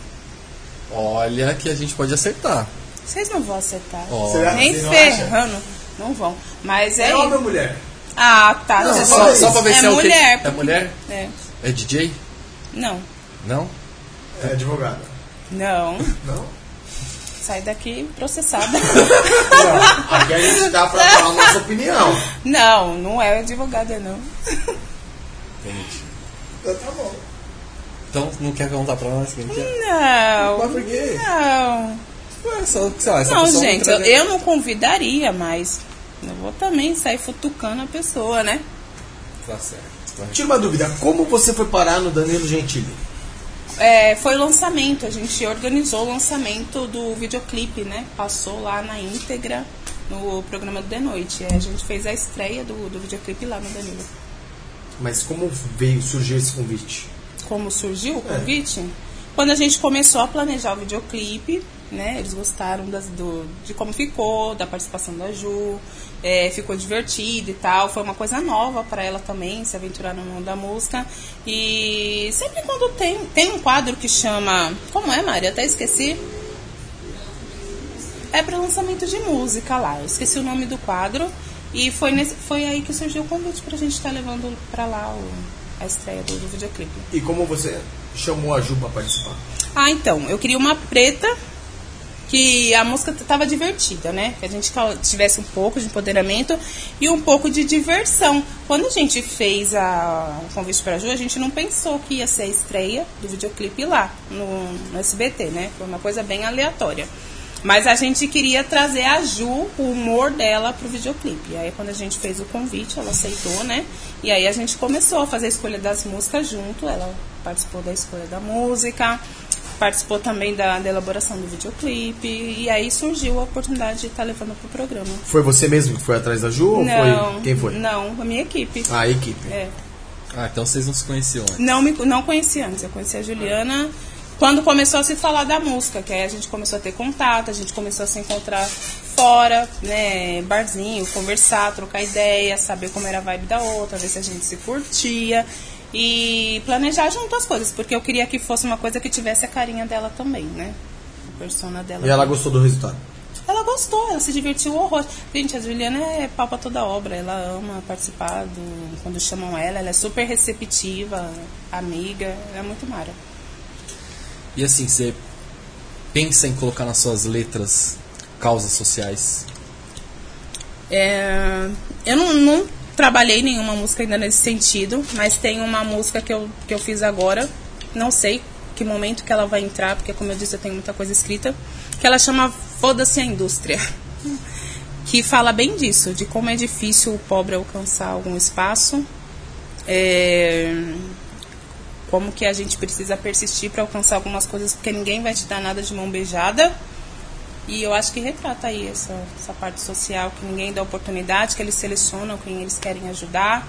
Olha que a gente pode acertar. Vocês não vão acertar. Ó. Será? Nem Você não ferrando. Não vão. Mas é. É homem ou mulher? Ah, tá. Não, só, só pra ver isso. se é mulher. É mulher? É. É DJ? Não. Não? É advogada. Não. Não? Sai daqui processada. Não, aqui a gente dá pra falar a nossa opinião. não, não é advogada, não. Entendi. Então tá bom. Então não quer contar pra nós quem que é? Não. Mas por quê? Não. Ué, só, sei lá, Não, gente, eu não convidaria, mas eu vou também sair futucando a pessoa, né? Tá certo. Tira uma dúvida, como você foi parar no Danilo Gentili? É, foi o lançamento, a gente organizou o lançamento do videoclipe, né? Passou lá na íntegra no programa do The Noite. É, A gente fez a estreia do, do videoclipe lá no Danilo. Mas como veio, surgiu esse convite? Como surgiu o É. convite? Quando a gente começou a planejar o videoclipe, né? Eles gostaram das, do, de como ficou, da participação da Ju, é, ficou divertido e tal. Foi uma coisa nova para ela também, se aventurar no mundo da música. E sempre quando tem, tem um quadro que chama. Como é, Mari? Até esqueci. É para lançamento de música lá. Eu esqueci o nome do quadro. E foi, nesse, foi aí que surgiu o convite pra gente estar levando pra lá o, a estreia do, do videoclipe. E como você chamou a Ju pra participar? Ah, então, eu queria uma preta que a música tava divertida, né? Que a gente tivesse um pouco de empoderamento e um pouco de diversão. Quando a gente fez a, o convite pra Ju, a gente não pensou que ia ser a estreia do videoclipe lá, no, no SBT, né? Foi uma coisa bem aleatória. Mas a gente queria trazer a Ju, o humor dela pro videoclipe. E aí quando a gente fez o convite, ela aceitou, né? E aí a gente começou a fazer a escolha das músicas junto. Ela participou da escolha da música, participou também da, da elaboração do videoclipe. E aí surgiu a oportunidade de estar levando pro programa. Foi você mesmo que foi atrás da Ju ou não, foi quem foi? Não, a minha equipe. A equipe. É. Ah, então vocês não se conheciam antes. Não, me, não conheci antes, eu conheci a Juliana quando começou a se falar da música, que aí a gente começou a ter contato, a gente começou a se encontrar fora, né, barzinho, conversar, trocar ideia, saber como era a vibe da outra, ver se a gente se curtia e planejar junto as coisas, porque eu queria que fosse uma coisa que tivesse a carinha dela também, né? A persona dela. E ela gostou do resultado? Ela ela gostou, ela se divertiu horror. Gente, a Juliana é pau pra toda obra, ela ama participar do, quando chamam ela, ela é super receptiva, amiga, ela é muito mara. E assim, você pensa em colocar nas suas letras causas sociais? É, eu não, não trabalhei nenhuma música ainda nesse sentido, mas tem uma música que eu, que eu fiz agora, não sei que momento que ela vai entrar, porque como eu disse, eu tenho muita coisa escrita, que ela chama Foda-se a Indústria. Que fala bem disso, de como é difícil o pobre alcançar algum espaço, é, como que a gente precisa persistir para alcançar algumas coisas, porque ninguém vai te dar nada de mão beijada. E eu acho que retrata aí essa, essa parte social, que ninguém dá oportunidade, que eles selecionam quem eles querem ajudar.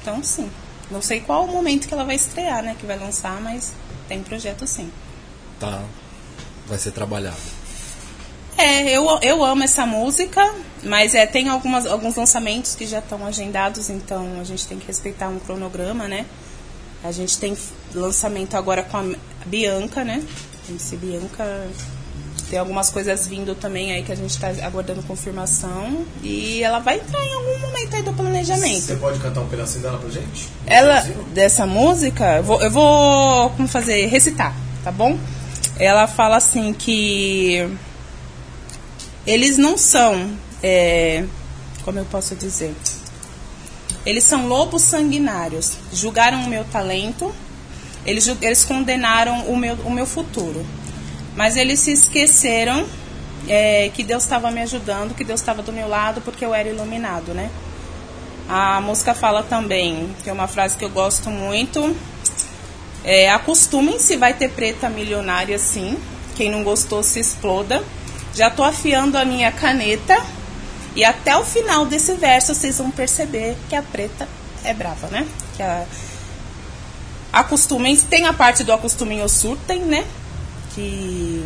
Então, sim. Não sei qual o momento que ela vai estrear, né? Que vai lançar, mas tem projeto sim. Tá. Vai ser trabalhado. É, eu, eu amo essa música, mas é, tem algumas, alguns lançamentos que já estão agendados, então a gente tem que respeitar um cronograma, né? A gente tem lançamento agora com a Bianca, né? MC Bianca tem algumas coisas vindo também aí que a gente está aguardando confirmação. E ela vai entrar em algum momento aí do planejamento. Você pode cantar um pedacinho dela pra gente? Ela, dessa música, eu vou, eu vou como fazer? Recitar, tá bom? Ela fala assim que eles não são, é, como eu posso dizer? Eles são lobos sanguinários. Julgaram o meu talento, eles, eles condenaram o meu, o meu futuro. Mas eles se esqueceram é, que Deus estava me ajudando, que Deus estava do meu lado, porque eu era iluminado, né? A música fala também, é uma frase que eu gosto muito. É, Acostumem-se, vai ter preta milionária sim. Quem não gostou se exploda. Já tô afiando a minha caneta. E até o final desse verso vocês vão perceber que a preta é brava, né? Que a... Acostumem-se, tem a parte do acostumem ou surtem, né? Que,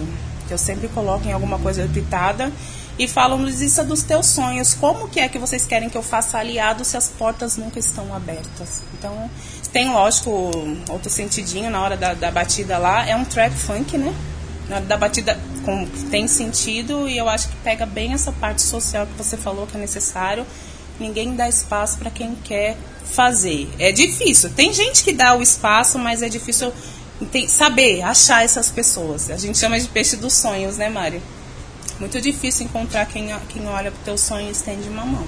que eu sempre coloco em alguma coisa pitada e falam-nos isso dos teus sonhos. Como que é que vocês querem que eu faça aliado se as portas nunca estão abertas? Então, tem, lógico, outro sentidinho na hora da, da batida lá. É um trap funk, né? Na hora da batida com, tem sentido e eu acho que pega bem essa parte social que você falou que é necessário. Ninguém dá espaço para quem quer fazer. É difícil. Tem gente que dá o espaço, mas é difícil saber, achar essas pessoas. A gente chama de peixe dos sonhos, né, Mário? Muito difícil encontrar quem, quem olha pro teu sonho e estende uma mão.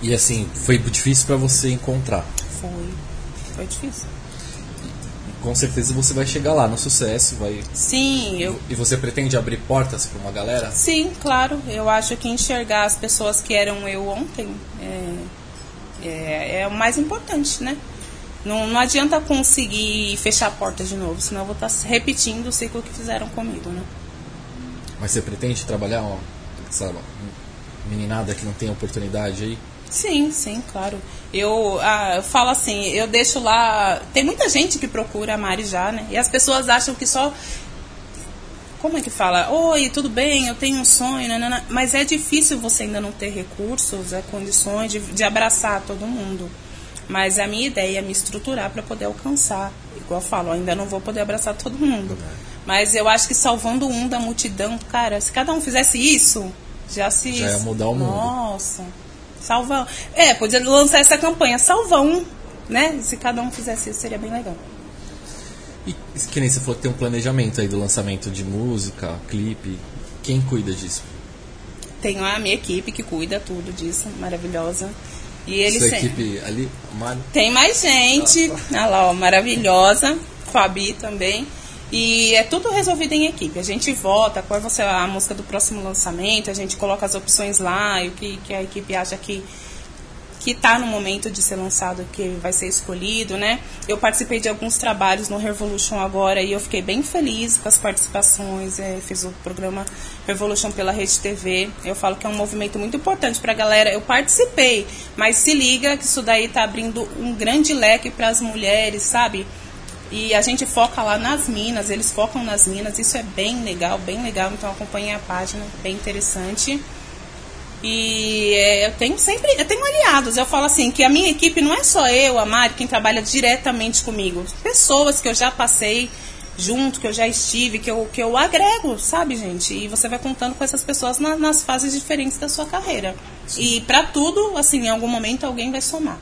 E assim, foi difícil para você encontrar? Foi. Foi difícil. Com certeza você vai chegar lá no sucesso, vai. Sim, eu. E você pretende abrir portas para uma galera? Sim, claro. Eu acho que enxergar as pessoas que eram eu ontem é, é, é o mais importante, né? Não, não adianta conseguir fechar a porta de novo, senão eu vou estar tá repetindo o ciclo que fizeram comigo, né? Mas você pretende trabalhar ó, essa meninada que não tem oportunidade aí? Sim, sim, claro. Eu, ah, eu falo assim, eu deixo lá. Tem muita gente que procura a Mari já, né? E as pessoas acham que só. Como é que fala? Oi, tudo bem, eu tenho um sonho, nanana. mas é difícil você ainda não ter recursos, é, condições de, de abraçar todo mundo. Mas a minha ideia é me estruturar para poder alcançar. Igual eu falo, ainda não vou poder abraçar todo mundo. Mas eu acho que salvando um da multidão, cara, se cada um fizesse isso, já se. Já ia mudar o mundo. Nossa. Salva. É, podia lançar essa campanha, salva um, né? Se cada um fizesse isso, seria bem legal. E que nem você falou que tem um planejamento aí do lançamento de música, clipe. Quem cuida disso? Tenho a minha equipe que cuida tudo disso, maravilhosa. E ele Sua equipe ali, Mari? Tem mais gente. Ah, tá. Olha lá, ó, maravilhosa. Fabi também. E é tudo resolvido em equipe. A gente vota qual vai ser a música do próximo lançamento, a gente coloca as opções lá e o que, que a equipe acha que que está no momento de ser lançado, que vai ser escolhido, né? Eu participei de alguns trabalhos no Revolution agora e eu fiquei bem feliz com as participações. É, fiz o programa Revolution pela Rede TV. Eu falo que é um movimento muito importante para a galera. Eu participei, mas se liga que isso daí está abrindo um grande leque para as mulheres, sabe? E a gente foca lá nas minas, eles focam nas minas, isso é bem legal, bem legal. Então acompanhe a página, bem interessante. E é, eu tenho sempre, eu tenho aliados. Eu falo assim, que a minha equipe não é só eu, a Mari, quem trabalha diretamente comigo. Pessoas que eu já passei junto, que eu já estive, que eu, que eu agrego, sabe, gente? E você vai contando com essas pessoas na- nas fases diferentes da sua carreira. E pra tudo, assim, em algum momento alguém vai somar.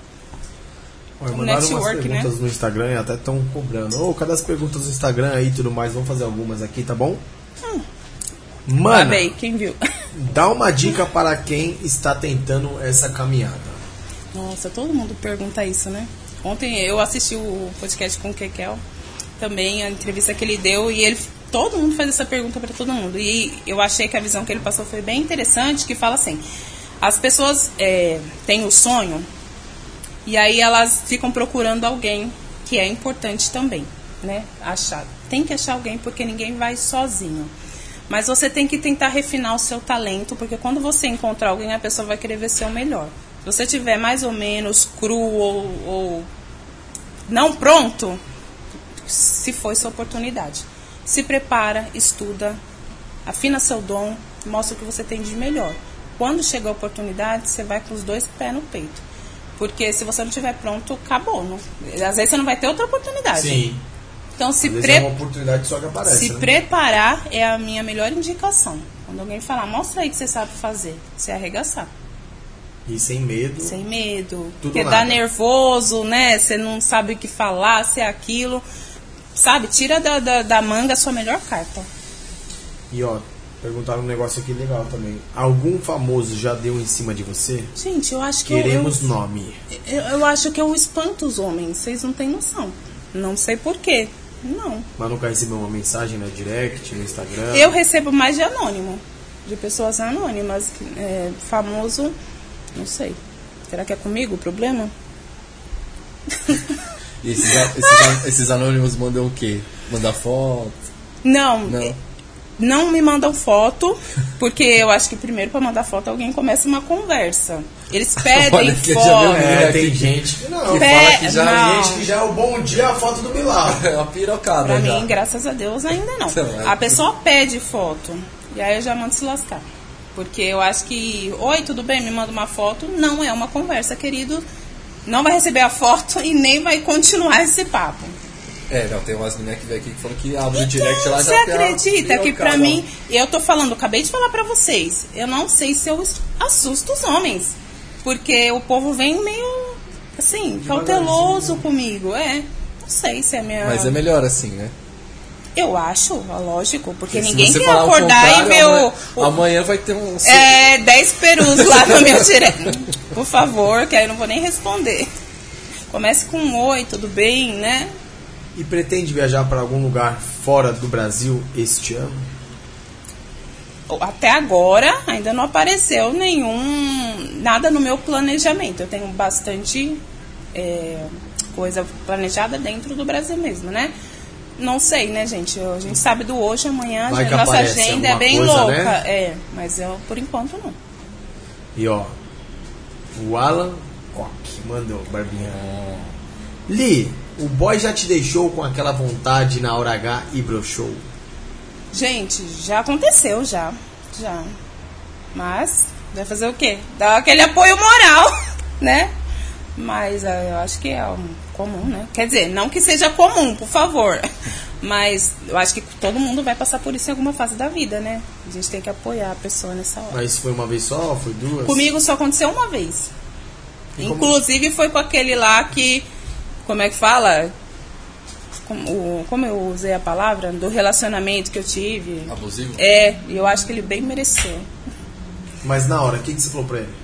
Olha, mandaram umas network, né? perguntas no Instagram e até estão cobrando. Ô, cadê as perguntas no Instagram aí e tudo mais? Vamos fazer algumas aqui, tá bom? Mano, quem viu? dá uma dica para quem está tentando essa caminhada. Nossa, todo mundo pergunta isso, né? Ontem eu assisti o podcast com o Kekel, também a entrevista que ele deu, e ele todo mundo faz essa pergunta para todo mundo. E eu achei que a visão que ele passou foi bem interessante, que fala assim, as pessoas é, têm o sonho, e aí elas ficam procurando alguém que é importante também, né? Achar. Tem que achar alguém porque ninguém vai sozinho. Mas você tem que tentar refinar o seu talento, porque quando você encontrar alguém, a pessoa vai querer ver seu melhor. Se você tiver mais ou menos cru ou, ou não pronto, se foi sua oportunidade. Se prepara, estuda, afina seu dom, mostra o que você tem de melhor. Quando chega a oportunidade, você vai com os dois pés no peito. Porque se você não estiver pronto, acabou. Não? Às vezes você não vai ter outra oportunidade. Então se vezes pre é uma oportunidade só que aparece. se né? preparar é a minha melhor indicação. Quando alguém falar, mostra aí que você sabe fazer, você arregaçar. E sem medo. Sem medo. Tudo Porque nada. dá nervoso, né? Você não sabe o que falar, se é aquilo. Sabe, tira da, da, da manga a sua melhor carta. E ó, perguntaram um negócio aqui legal também. Algum famoso já deu em cima de você? Gente, eu acho que eu- Queremos eu, nome. eu, eu acho que eu espanto os homens. Vocês não têm noção. Não sei porquê. Não. Mas nunca recebeu uma mensagem no direct, no Instagram? Eu recebo mais de anônimo. De pessoas anônimas. É, famoso, não sei. Será que é comigo o problema? E esses, esses, esses anônimos mandam o quê? Mandar foto? Não. Não. Não me mandam foto, porque eu acho que primeiro para mandar foto alguém começa uma conversa. Eles pedem Olha que já foto. É, É, tem que- gente que não. que fala que já não. Gente que já é o bom dia a foto do milagre. é uma pirocada Pra já. mim, graças a Deus, ainda não. É. A pessoa pede foto. E aí eu já mando se lascar. Porque eu acho que, oi, tudo bem, me manda uma foto. Não é uma conversa, querido. Não vai receber a foto e nem vai continuar esse papo. É, não, tem umas meninas que vem aqui que falam que abre o direct lá Então, você já a acredita que pra mim, eu tô falando, acabei de falar pra vocês, eu não sei se eu assusto os homens. Porque o povo vem meio, assim, cauteloso comigo. É, não sei se é minha... Mas é melhor assim, né? Eu acho, lógico, porque ninguém você quer acordar e ver amanhã, o- amanhã vai ter um. É, 10 perus lá no meu direct. Por favor, que aí eu não vou nem responder. Comece com um oi, tudo bem, né? E pretende viajar para algum lugar fora do Brasil este ano? Até agora ainda não apareceu nenhum. nada no meu planejamento. Eu tenho bastante é, coisa planejada dentro do Brasil mesmo, né? Não sei, né, gente? A gente sabe do hoje, amanhã, a que nossa agenda é bem coisa, louca. né? É, mas eu, por enquanto, não. E ó, o Alan Koch mandou, Barbinha. Li, o boy já te deixou com aquela vontade na hora H e broxou? Gente, já aconteceu, já. Já. Mas, vai fazer o quê? Dar aquele apoio moral, né? Mas ah, eu acho que é um comum, né? Quer dizer, não que seja comum, por favor. Mas eu acho que todo mundo vai passar por isso em alguma fase da vida, né? A gente tem que apoiar a pessoa nessa hora. Mas foi uma vez só? Foi duas? Comigo só aconteceu uma vez. E como- Inclusive foi com aquele lá que. Como é que fala? Como, como eu usei a palavra? Do relacionamento que eu tive. Abusivo? É, e eu acho que ele bem mereceu. Mas na hora, o que, que você falou pra ele?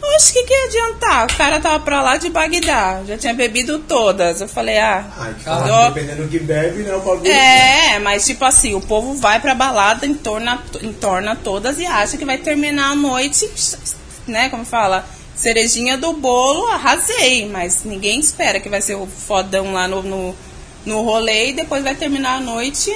Oxe, o que, que ia adiantar? O cara tava pra lá de Bagdá, já tinha bebido todas. Eu falei, ah. Ai, Ah, fala, dependendo do que bebe, né? O bagulho. É, mas tipo assim, o povo vai pra balada, entorna, entorna todas e acha que vai terminar a noite, né? Como fala, cerejinha do bolo, arrasei. Mas ninguém espera que vai ser o fodão lá no, no, no rolê e depois vai terminar a noite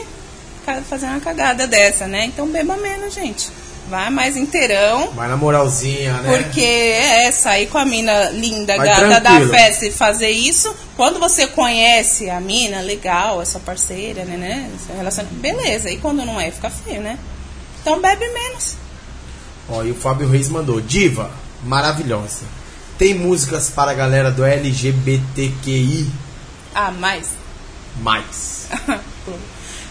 fazendo uma cagada dessa, né? Então beba menos, gente. Vai mais inteirão. Vai na moralzinha, né? Porque é sair com a mina linda, Vai gata da tranquilo. festa e fazer isso. Quando você conhece a mina, legal, essa parceira, né, né? Esse relacionamento, beleza. E quando não é, fica feio, né? Então bebe menos. Ó, e o Fábio Reis mandou. Diva, maravilhosa. Tem músicas para a galera do LGBTQI+. Ah, mais. Mais.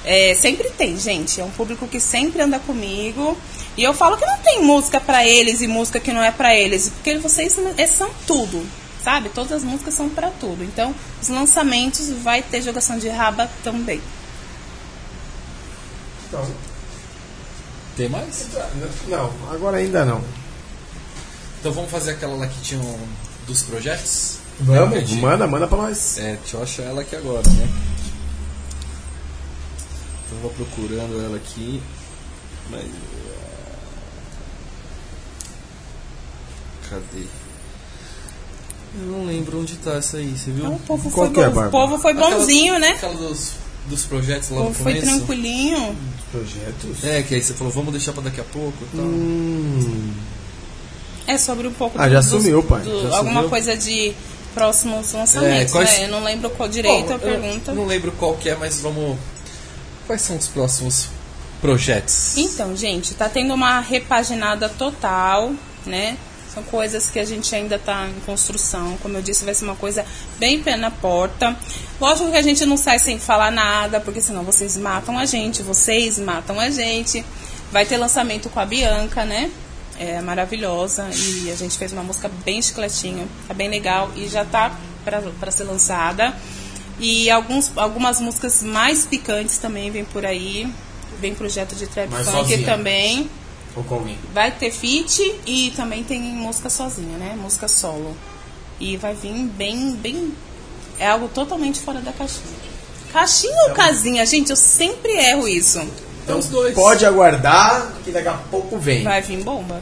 É, sempre tem, gente. É um público que sempre anda comigo. E eu falo que não tem música pra eles e música que não é pra eles. Porque vocês são tudo, sabe? Todas as músicas são pra tudo. Então, os lançamentos vai ter jogação de raba também. Então, Tem mais? não, agora ainda não. Então vamos fazer aquela lá que tinha um dos projetos? Vamos, manda, manda pra nós. É, deixa eu achar ela aqui agora, né? Então eu vou procurando ela aqui. Mas. ah, Cadê? Eu não lembro onde tá essa aí, você viu? Então, o povo Qual foi, que é, bom- o povo foi Aquela- bonzinho, né? Aquela dos, dos projetos O lá no povo foi começo. tranquilinho. Projetos. É, que aí você falou, vamos deixar pra daqui a pouco e tal. Hum, É sobre um pouco Ah, do- já sumiu, pai. do- Já alguma sumiu. coisa de próximos lançamentos, É, quais- né? Eu não lembro qual direito Bom, a pergunta. Eu não lembro qual que é, mas vamos. Quais são os próximos projetos? Então, gente, tá tendo uma repaginada total, né? São coisas que a gente ainda tá em construção. Como eu disse, vai ser uma coisa bem pé na porta. Lógico que a gente não sai sem falar nada, porque senão vocês matam a gente, vocês matam a gente. Vai ter lançamento com a Bianca, né? É maravilhosa. E a gente fez uma música bem chicletinha, tá bem legal e já tá para ser lançada. E alguns, algumas músicas mais picantes também vem por aí. Vem projeto de trap Mas funk sozinha? também. ou com alguém. Vai ter feat e também tem música sozinha, né? Música solo. E vai vir bem, bem. É algo totalmente fora da caixinha. Caixinha ou casinha? Gente, eu sempre erro isso. Então, os dois. Pode aguardar que daqui a pouco vem. Vai vir bomba.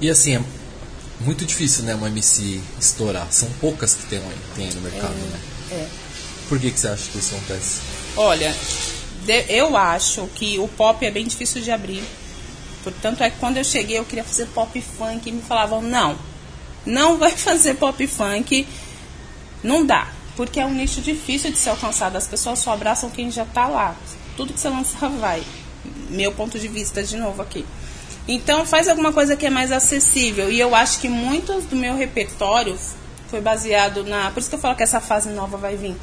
E assim, é muito difícil, né, uma MC estourar. São poucas que tem, tem aí no mercado, né? É. Por que, que você acha que isso acontece? Olha, eu acho que o pop é bem difícil de abrir. Portanto, é que quando eu cheguei eu queria fazer pop funk e me falavam, não, não vai fazer pop funk, não dá. Porque é um nicho difícil de ser alcançado. As pessoas só abraçam quem já tá lá. Tudo que você lançar vai. Meu ponto de vista de novo aqui. Então faz alguma coisa que é mais acessível. E eu acho que muito do meu repertório foi baseado na. Por isso que eu falo que essa fase nova vai vir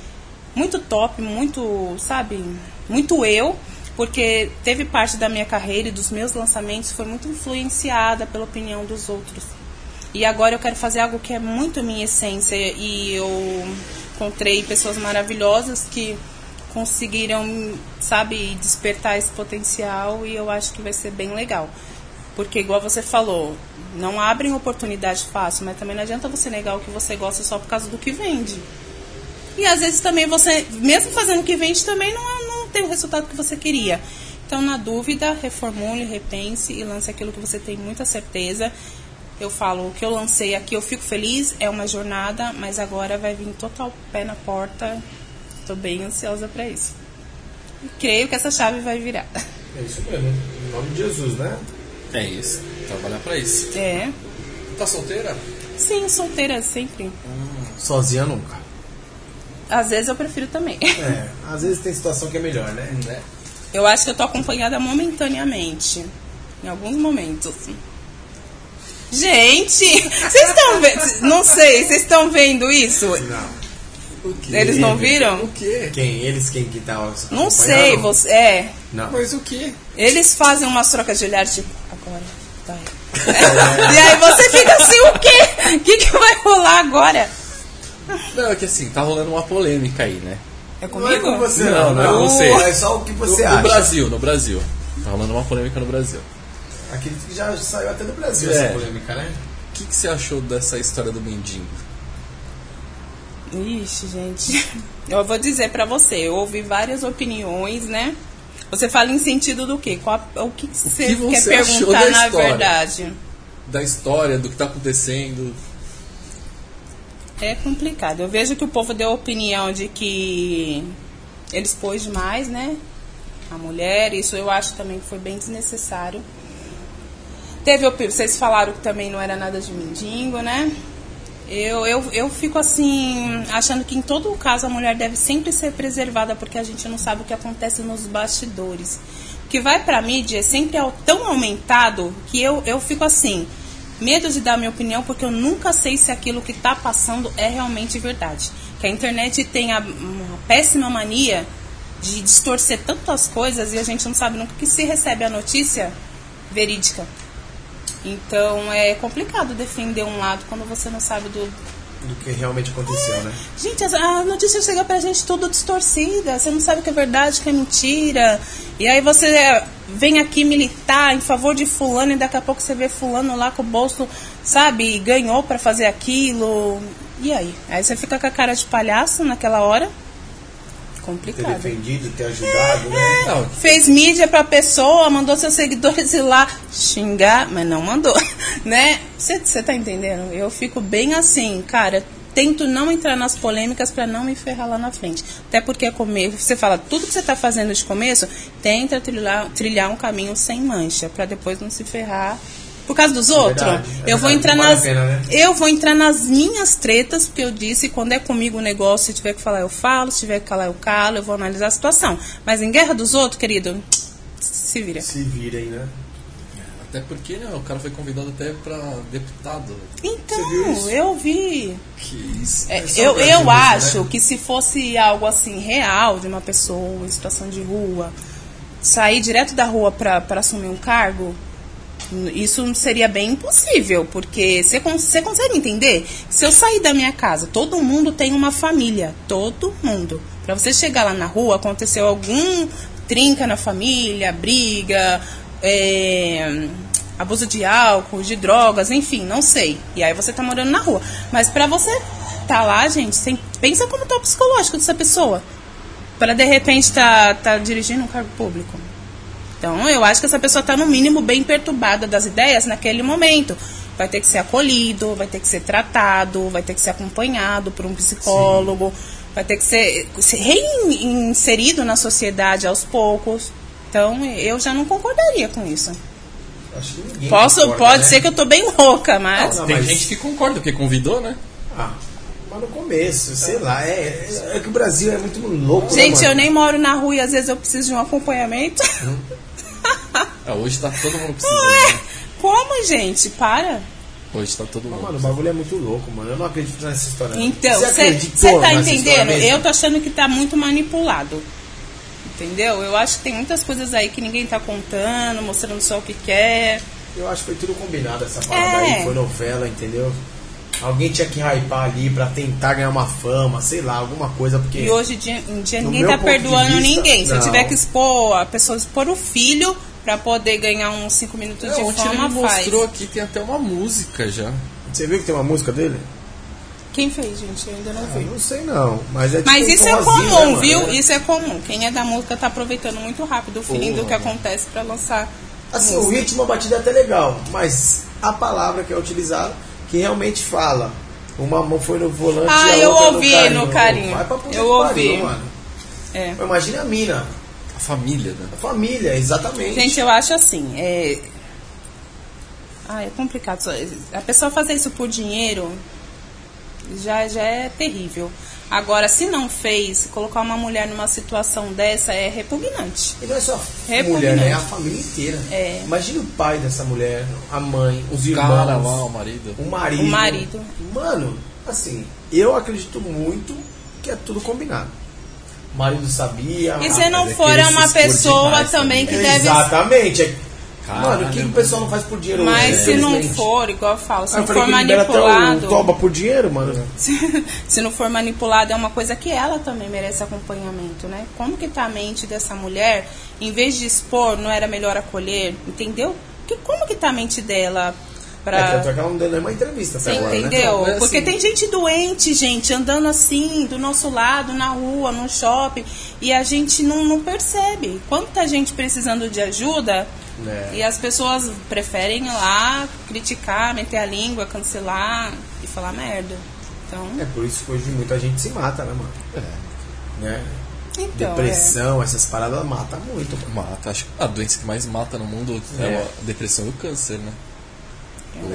muito top, muito, sabe, muito eu, porque teve parte da minha carreira e dos meus lançamentos foi muito influenciada pela opinião dos outros. E agora eu quero fazer algo que é muito minha essência e eu encontrei pessoas maravilhosas que conseguiram, sabe, despertar esse potencial e eu acho que vai ser bem legal. Porque igual você falou, não abrem oportunidade fácil, mas também não adianta você negar o que você gosta só por causa do que vende. E às vezes também você, mesmo fazendo o que vende, também não, não tem o resultado que você queria. Então, na dúvida, reformule, repense e lance aquilo que você tem muita certeza. Eu falo, o que eu lancei aqui, eu fico feliz, é uma jornada, mas agora vai vir total pé na porta. Estou bem ansiosa para isso. E creio que essa chave vai virar. É isso mesmo. Em nome de Jesus, né? É isso. Trabalhar pra isso. É. Tá solteira? Sim, solteira sempre. Sozinha nunca. Às vezes eu prefiro também. É, às vezes tem situação que é melhor, né? Né? Eu acho que eu tô acompanhada momentaneamente. Em alguns momentos. Gente, vocês estão vendo? Não sei, vocês estão vendo isso? Não. O quê? Eles não viram? O quê? Quem? Eles quem que tá Não sei, você. É. Não. Mas o quê? Eles fazem umas trocas de olhar, tipo, agora. Vai. e aí você fica assim, o quê? O que, que vai rolar agora? Não, é que assim, tá rolando uma polêmica aí, né? É Não é comigo? com você, Não, não. não é com você. É só o que você no, acha. no Brasil, no Brasil. Tá rolando uma polêmica no Brasil. Acredito que já saiu até do Brasil É. essa polêmica, né? O que, que você achou dessa história do mendigo? Ixi, gente. Eu vou dizer pra você, eu ouvi várias opiniões, né? Você fala em sentido do quê? Qual, o que, você, que você quer perguntar da na história? verdade? Da história, do que tá acontecendo. É complicado. Eu vejo que o povo deu a opinião de que ele expôs demais, né? A mulher, isso eu acho também que foi bem desnecessário. Teve, vocês falaram que também não era nada de mendigo, né? Eu, eu, eu fico assim, achando que em todo caso a mulher deve sempre ser preservada, porque a gente não sabe o que acontece nos bastidores. O que vai pra mídia é sempre tão aumentado que eu, eu fico assim, medo de dar minha opinião, porque eu nunca sei se aquilo que tá passando é realmente verdade. Que a internet tem a, uma péssima mania de distorcer tantas coisas e a gente não sabe nunca que se recebe a notícia verídica. Então é complicado defender um lado quando você não sabe do, do que realmente aconteceu, né? Gente, a notícia chega pra gente toda distorcida. Você não sabe o que é verdade, o que é mentira. E aí você vem aqui militar em favor de fulano e daqui a pouco você vê fulano lá com o bolso, sabe, ganhou para fazer aquilo. E aí? Aí você fica com a cara de palhaço naquela hora. Complicado. Ter defendido, ter ajudado, né? É, fez mídia pra pessoa, mandou seus seguidores ir lá xingar, mas não mandou, né? Você tá entendendo? Eu fico bem assim, cara, tento não entrar nas polêmicas para não me ferrar lá na frente. Até porque é começo, você fala, tudo que você está fazendo de começo, tenta trilhar, trilhar um caminho sem mancha, para depois não se ferrar por causa dos outros. É eu vou entrar nas pena, né? eu vou entrar nas minhas tretas, porque eu disse, quando é comigo o negócio, se tiver que falar eu falo, se tiver que calar eu calo, eu vou analisar a situação. Mas em guerra dos outros, querido, se vira. Se virem, né? Até porque né, o cara foi convidado até para deputado. Então, eu vi. Que isso. É, eu eu acho né? que se fosse algo assim real de uma pessoa em situação de rua, sair direto da rua para assumir um cargo, isso seria bem impossível, porque você, você consegue entender? Se eu sair da minha casa, todo mundo tem uma família, todo mundo. Para você chegar lá na rua, aconteceu algum trinca na família, briga, é, abuso de álcool, de drogas, enfim, não sei. E aí você tá morando na rua. Mas para você tá lá, gente, você pensa como tá o psicológico dessa pessoa. Para de repente tá, tá dirigindo um cargo público. Então, eu acho que essa pessoa está, no mínimo, bem perturbada das ideias naquele momento. Vai ter que ser acolhido, vai ter que ser tratado, vai ter que ser acompanhado por um psicólogo, Sim. vai ter que ser, ser reinserido na sociedade aos poucos. Então, eu já não concordaria com isso. Posso, concorda, pode né? ser que eu tô bem louca, mas. Não, não, tem mas... gente que concorda, porque convidou, né? Ah, mas no começo, sei lá, é, é que o Brasil é muito louco. Né, gente, né, eu nem moro na rua e às vezes eu preciso de um acompanhamento. Hum. É, hoje tá todo mundo precisando. Né? Como, gente? Para. Hoje tá todo mundo. Mano, o bagulho é muito louco, mano. Eu não acredito nessa história. Então, você tá entendendo? Eu tô achando que tá muito manipulado. Entendeu? Eu acho que tem muitas coisas aí que ninguém tá contando, mostrando só o que quer. Eu acho que foi tudo combinado essa parada é. aí, foi novela, entendeu? Alguém tinha que hypar ali pra tentar ganhar uma fama, sei lá, alguma coisa, porque. E hoje em dia ninguém tá perdoando vista, ninguém. Se não. tiver que expor, a pessoa expor o filho pra poder ganhar uns 5 minutos é, de fama, ele mostrou aqui, tem até uma música já. Você viu que tem uma música dele? Quem fez, gente? Eu ainda não vi. Ah, não sei não, mas é tipo Mas isso é comum, né, viu? Isso é comum. Quem é da música tá aproveitando muito rápido o feeling do que acontece para lançar. Assim, música. o ritmo, a batida é até legal, mas a palavra que é utilizada que realmente fala. Uma mão foi no volante ah, e a eu outra ouvi no carinho. No carinho. Vai pra eu ouvi. Pariu, mano. É. Imagina a mina. A família, né? A família, exatamente. Gente, eu acho assim, é... Ah, é complicado. A pessoa fazer isso por dinheiro já, já é terrível. Agora, se não fez, colocar uma mulher numa situação dessa é repugnante. E não é só a mulher, né? É a família inteira. É. Imagina o pai dessa mulher, a mãe, os o irmãos. Cara lá, o marido. O marido. O marido. Mano, assim, eu acredito muito que é tudo combinado. O marido sabia. E se não for é uma pessoa também que deve. Exatamente. Mano, o que, o pessoal não faz por dinheiro? Mas se não for, igual eu falo, se ah, não for manipulado. Toba por dinheiro, mano. Se, se não for manipulado, é uma coisa que ela também merece acompanhamento, né? Como que tá a mente dessa mulher? Em vez de expor, não era melhor acolher? Entendeu? Que, como que tá a mente dela? Pra... É, tanto é que ela não deu nenhuma entrevista Você agora, né? entendeu? Né? Porque assim... tem gente doente, gente, andando assim, do nosso lado, na rua, no shopping, e a gente não, não percebe. Quanta gente precisando de ajuda é. E as pessoas preferem ir lá criticar, meter a língua, cancelar e falar merda. Então... É por isso que hoje muita gente se mata, né, mano? É. Né? Então, depressão, é. essas paradas matam muito. Mata. Acho que a doença que mais mata no mundo é, é a depressão e o câncer, né?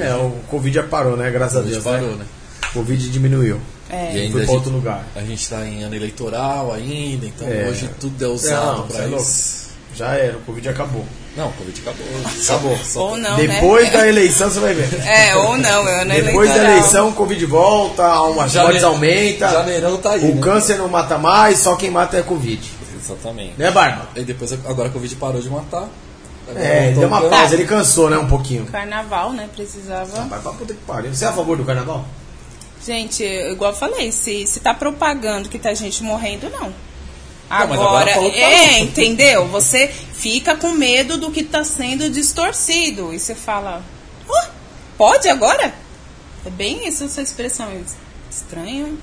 É, o Covid já parou, né? Graças a Deus. Né? parou, né? né? O Covid diminuiu. É. E ainda Foi pra outro lugar. A gente tá em ano eleitoral ainda, então é. hoje tudo é usado para é isso. Já era, o Covid acabou. Não, o Covid acabou. Acabou. Ou não, Depois né? da eleição você vai ver. É, ou não, eu não Depois da eleição o Covid volta, as mortes aumenta. Janeirão tá aí. O né? câncer não mata mais, só quem mata é Covid. Exatamente. Né, Barba? E depois, agora que o Covid parou de matar. Agora É, ele deu uma pausa, ele cansou, né, um pouquinho. Carnaval, né? Precisava. Vai pra puta que pariu. Você é a favor do carnaval? Gente, igual eu falei, se, se tá propagando que tá gente morrendo, não. agora Agora, falou que é, entendeu? Você fica com medo do que tá sendo distorcido. E você fala, "Hã? pode agora? É bem isso essa expressão. Estranho.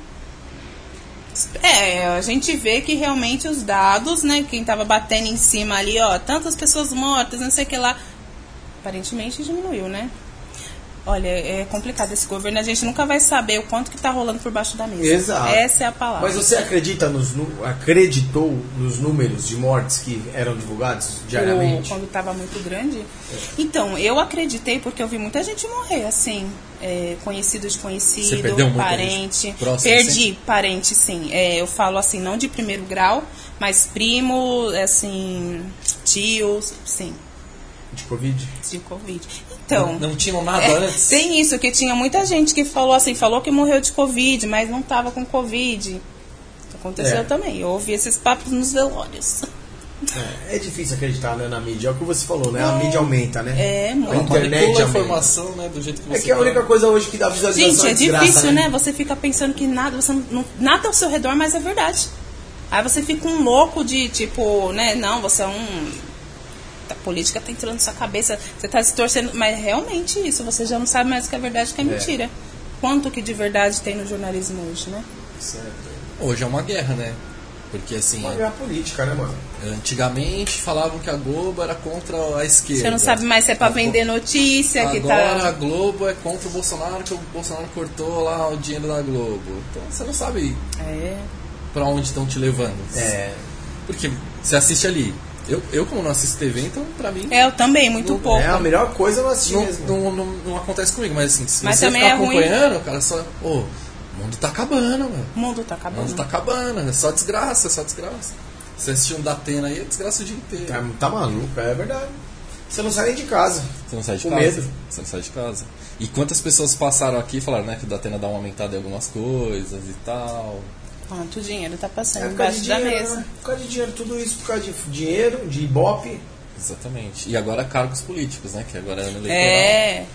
É, a gente vê que realmente os dados, né? Quem tava batendo em cima ali, ó, tantas pessoas mortas, não sei o que lá. Aparentemente diminuiu, né? Olha, é complicado esse governo, a gente nunca vai saber o quanto que tá rolando por baixo da mesa. Exato. Essa é a palavra. Mas você acredita nos acreditou nos números de mortes que eram divulgados diariamente? O- quando estava muito grande. Então, eu acreditei porque eu vi muita gente morrer, assim. é, conhecido de Você perdeu parente. gente próxima, Perdi parente, sim. É, eu falo assim, não de primeiro grau, mas primo, assim, tios, sim, De Covid? de Covid. Então. Não, não tinham nada É, antes. tem isso, que tinha muita gente que falou assim, falou que morreu de Covid, mas não tava com Covid. Aconteceu É. também. Eu ouvi esses papos nos velórios. É, é difícil acreditar né, na mídia, é o que você falou, né? A mídia aumenta, né? É, A muito. internet Manipula a informação, né, do jeito que você É que a quer. única coisa hoje que dá visualização Gente, é desgraça, difícil, né? Você fica pensando que nada, você não- nada ao seu redor, mas é verdade. Aí você fica um louco de tipo, né? Não, você é um. A política tá entrando na sua cabeça, você tá se torcendo. Mas realmente isso, você já não sabe mais o que é verdade e o que é mentira. Quanto que de verdade tem no jornalismo hoje, né? Certo. Hoje é uma guerra, né? Porque assim, Uma guerra política, né, mano? antigamente falavam que a Globo era contra a esquerda. Você não sabe mais se é pra A vender notícia, que Agora a tá. Globo é contra o Bolsonaro, que o Bolsonaro cortou lá o dinheiro da Globo. Então você não sabe É. pra onde estão te levando. É. Porque você assiste ali. Eu, eu como não assisto TV, então pra mim É, eu também, muito Não- pouco. É a melhor coisa eu assistir não, mesmo. não, não, não acontece comigo. Mas assim, se Mas você ficar é ruim. acompanhando, cara, só. Ô, o mundo tá acabando, mano. O mundo tá O acabando. mundo tá acabando, é só desgraça, é só desgraça. Você assistir um da Atena aí, é desgraça o dia inteiro. Tá, tá maluco, é verdade. Você não sai nem de casa. Você não sai de Com casa. medo. Você não sai de casa. E quantas pessoas passaram aqui e falaram, né, que o Datena dá uma aumentada em algumas coisas e tal. Quanto dinheiro tá É passando por causa de embaixo da dinheiro, mesa. né? Por causa de dinheiro, tudo isso por causa de dinheiro, de ibope. Exatamente. E agora cargos políticos, né? Que agora é eleitoral. É.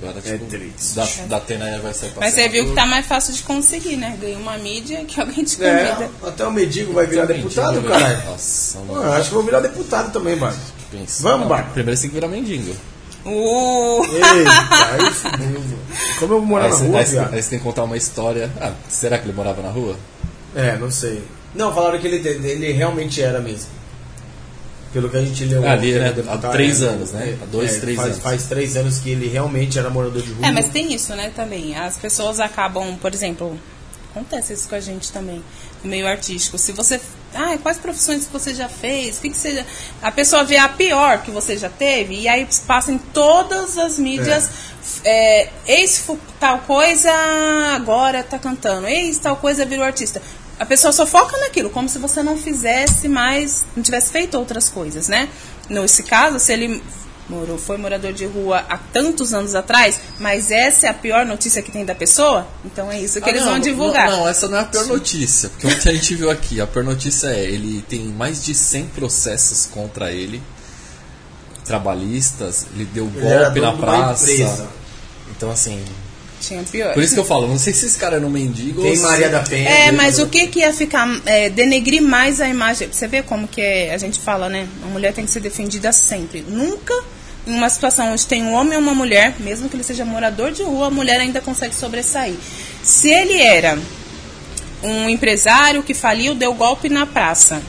Agora, É tipo, triste. da, Datena vai sair pra Mas você viu que tá mais fácil de conseguir, né? Ganha uma mídia que alguém te É, convida. até o Mendigo vai virar deputado, velho. caralho. Nossa, mano. eu acho que vou virar deputado também, mano. Pensa. Vamos, Não, Bárbara. Primeiro você tem que virar mendigo. Uh, Eita, aí fudeu, mano. Como eu vou morar Aí na rua, aí, você, viado? aí você tem que contar uma história. Ah, será que ele morava na rua? É, não sei. Não, falaram que ele, ele realmente era mesmo. Pelo que a gente leu. Ali, né, deputado, há três é, anos, né? é, Há dois, é, três faz, anos. Faz três anos que ele realmente era morador de rua. É, mas tem isso, né, também. As pessoas acabam, por exemplo, acontece isso com a gente também, no meio artístico. Se você. Ah, quais profissões que você já fez? O que, que você já. A pessoa vê a pior que você já teve, e aí passa em todas as mídias. É. ex fu- tal coisa agora tá cantando, ex tal coisa virou artista. A pessoa só foca naquilo, como se você não fizesse mais, não tivesse feito outras coisas, né? Nesse caso, se ele morou, foi morador de rua há tantos anos atrás, mas essa é a pior notícia que tem da pessoa, então é isso que Ah, eles não, vão divulgar. Não, não, essa não é a pior notícia. Porque ontem a gente viu aqui, a pior notícia é ele tem mais de 100 processos contra ele, trabalhistas, ele deu Ele golpe na de uma praça. Então assim, Tinha pior. por isso que eu falo, não sei se esse cara era um mendigo Tem ou se- Maria da Penha. É, mas o que que ia ficar, é, denegrir mais a imagem, você vê como que é, a gente fala, né, a mulher tem que ser defendida sempre, nunca em uma situação onde tem um homem ou uma mulher, mesmo que ele seja morador de rua, a mulher ainda consegue sobressair. Se ele era um empresário que faliu, deu golpe na praça,